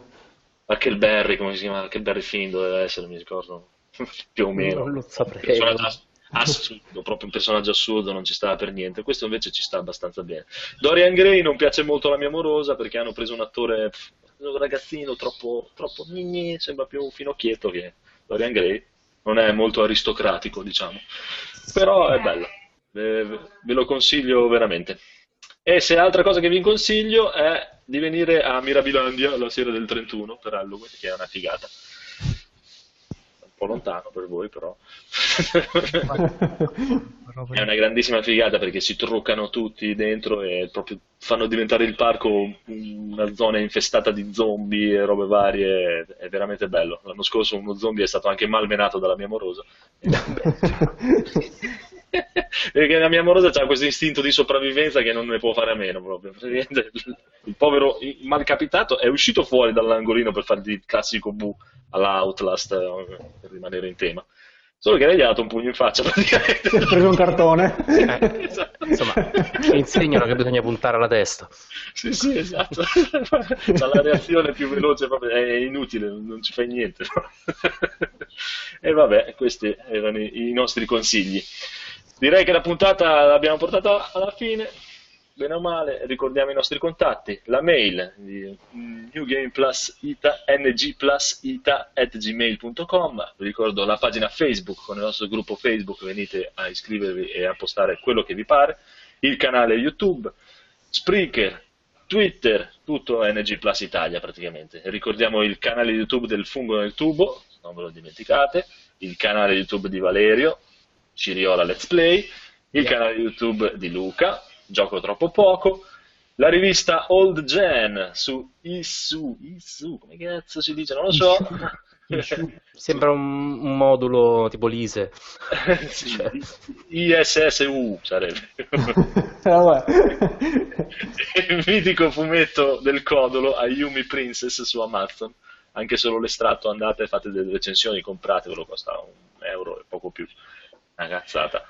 Huckleberry, come si chiama? Huckleberry Finn doveva essere, mi ricordo. Più o meno. Non lo saprei. Personaggio assurdo, proprio un personaggio assurdo, non ci stava per niente. Questo invece ci sta abbastanza bene. Dorian Gray non piace molto alla mia morosa perché hanno preso un attore, pff, un ragazzino troppo, troppo gni, sembra più un finocchietto che Dorian Gray. Non è molto aristocratico, diciamo. Però è bella. Ve, ve lo consiglio veramente. E se altra cosa che vi consiglio è di venire a Mirabilandia la sera del 31 per Halloween, che è una figata. Un po' lontano per voi, però. È una grandissima figata perché si truccano tutti dentro e proprio fanno diventare il parco una zona infestata di zombie e robe varie. È veramente bello. L'anno scorso uno zombie è stato anche malmenato dalla mia morosa. Perché la mia amorosa ha questo istinto di sopravvivenza che non ne può fare a meno proprio. Il povero malcapitato è uscito fuori dall'angolino per fargli il classico bu alla Outlast eh, per rimanere in tema. Solo che lei gli ha dato un pugno in faccia praticamente. Si è preso un cartone. Eh, Esatto. insomma, ci insegnano che bisogna puntare alla testa. Sì, sì, esatto. C'ha la reazione più veloce, proprio, è inutile, non ci fai niente. E vabbè, questi erano i i nostri consigli. Direi che la puntata l'abbiamo portata alla fine, bene o male, ricordiamo i nostri contatti, la mail di newgameplusita, ngplusita.gmail.com, vi ricordo la pagina Facebook. Con il nostro gruppo Facebook, venite a iscrivervi e a postare quello che vi pare, il canale YouTube, Spreaker, Twitter, tutto NG Plus Italia praticamente. Ricordiamo il canale YouTube del Fungo nel Tubo, non ve lo dimenticate, il canale YouTube di Valerio, Ciriola Let's Play, il canale YouTube di Luca, Gioco Troppo Poco, la rivista Old Gen su Isu, Isu, come cazzo si dice, non lo so. Sembra un, un modulo tipo Lise. Sì, ISSU sarebbe. Vabbè. il mitico fumetto del codolo Ayumi Princess su Amazon. Anche solo l'estratto andate fate delle recensioni, compratevelo, costa un euro e poco più. Una cazzata.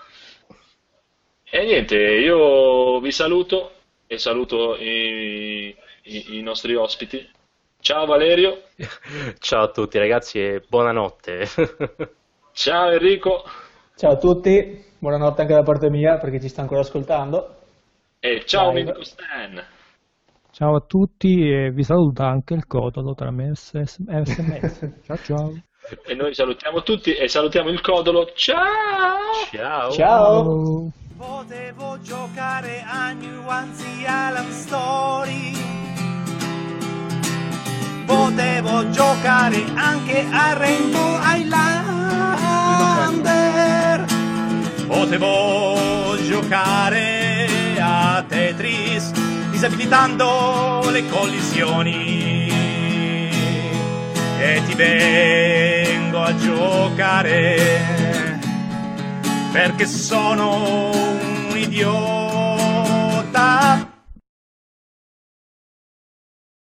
E niente, io vi saluto e saluto i, i- i nostri ospiti. Ciao Valerio, Ciao a tutti ragazzi e buonanotte. ciao Enrico Ciao a tutti, buonanotte anche da parte mia perché ci sta ancora ascoltando. e ciao. Mimico Stan. Ciao a tutti e vi saluta anche il Codolo tra me e SMS. Ciao ciao. E noi salutiamo tutti e salutiamo il codolo. Ciao! Ciao. Ciao! Potevo giocare a New Anzi Island Story. Potevo giocare anche a Rainbow Islander. Potevo giocare a Tetris disabilitando le collisioni. e ti vengo a giocare perché sono un idiota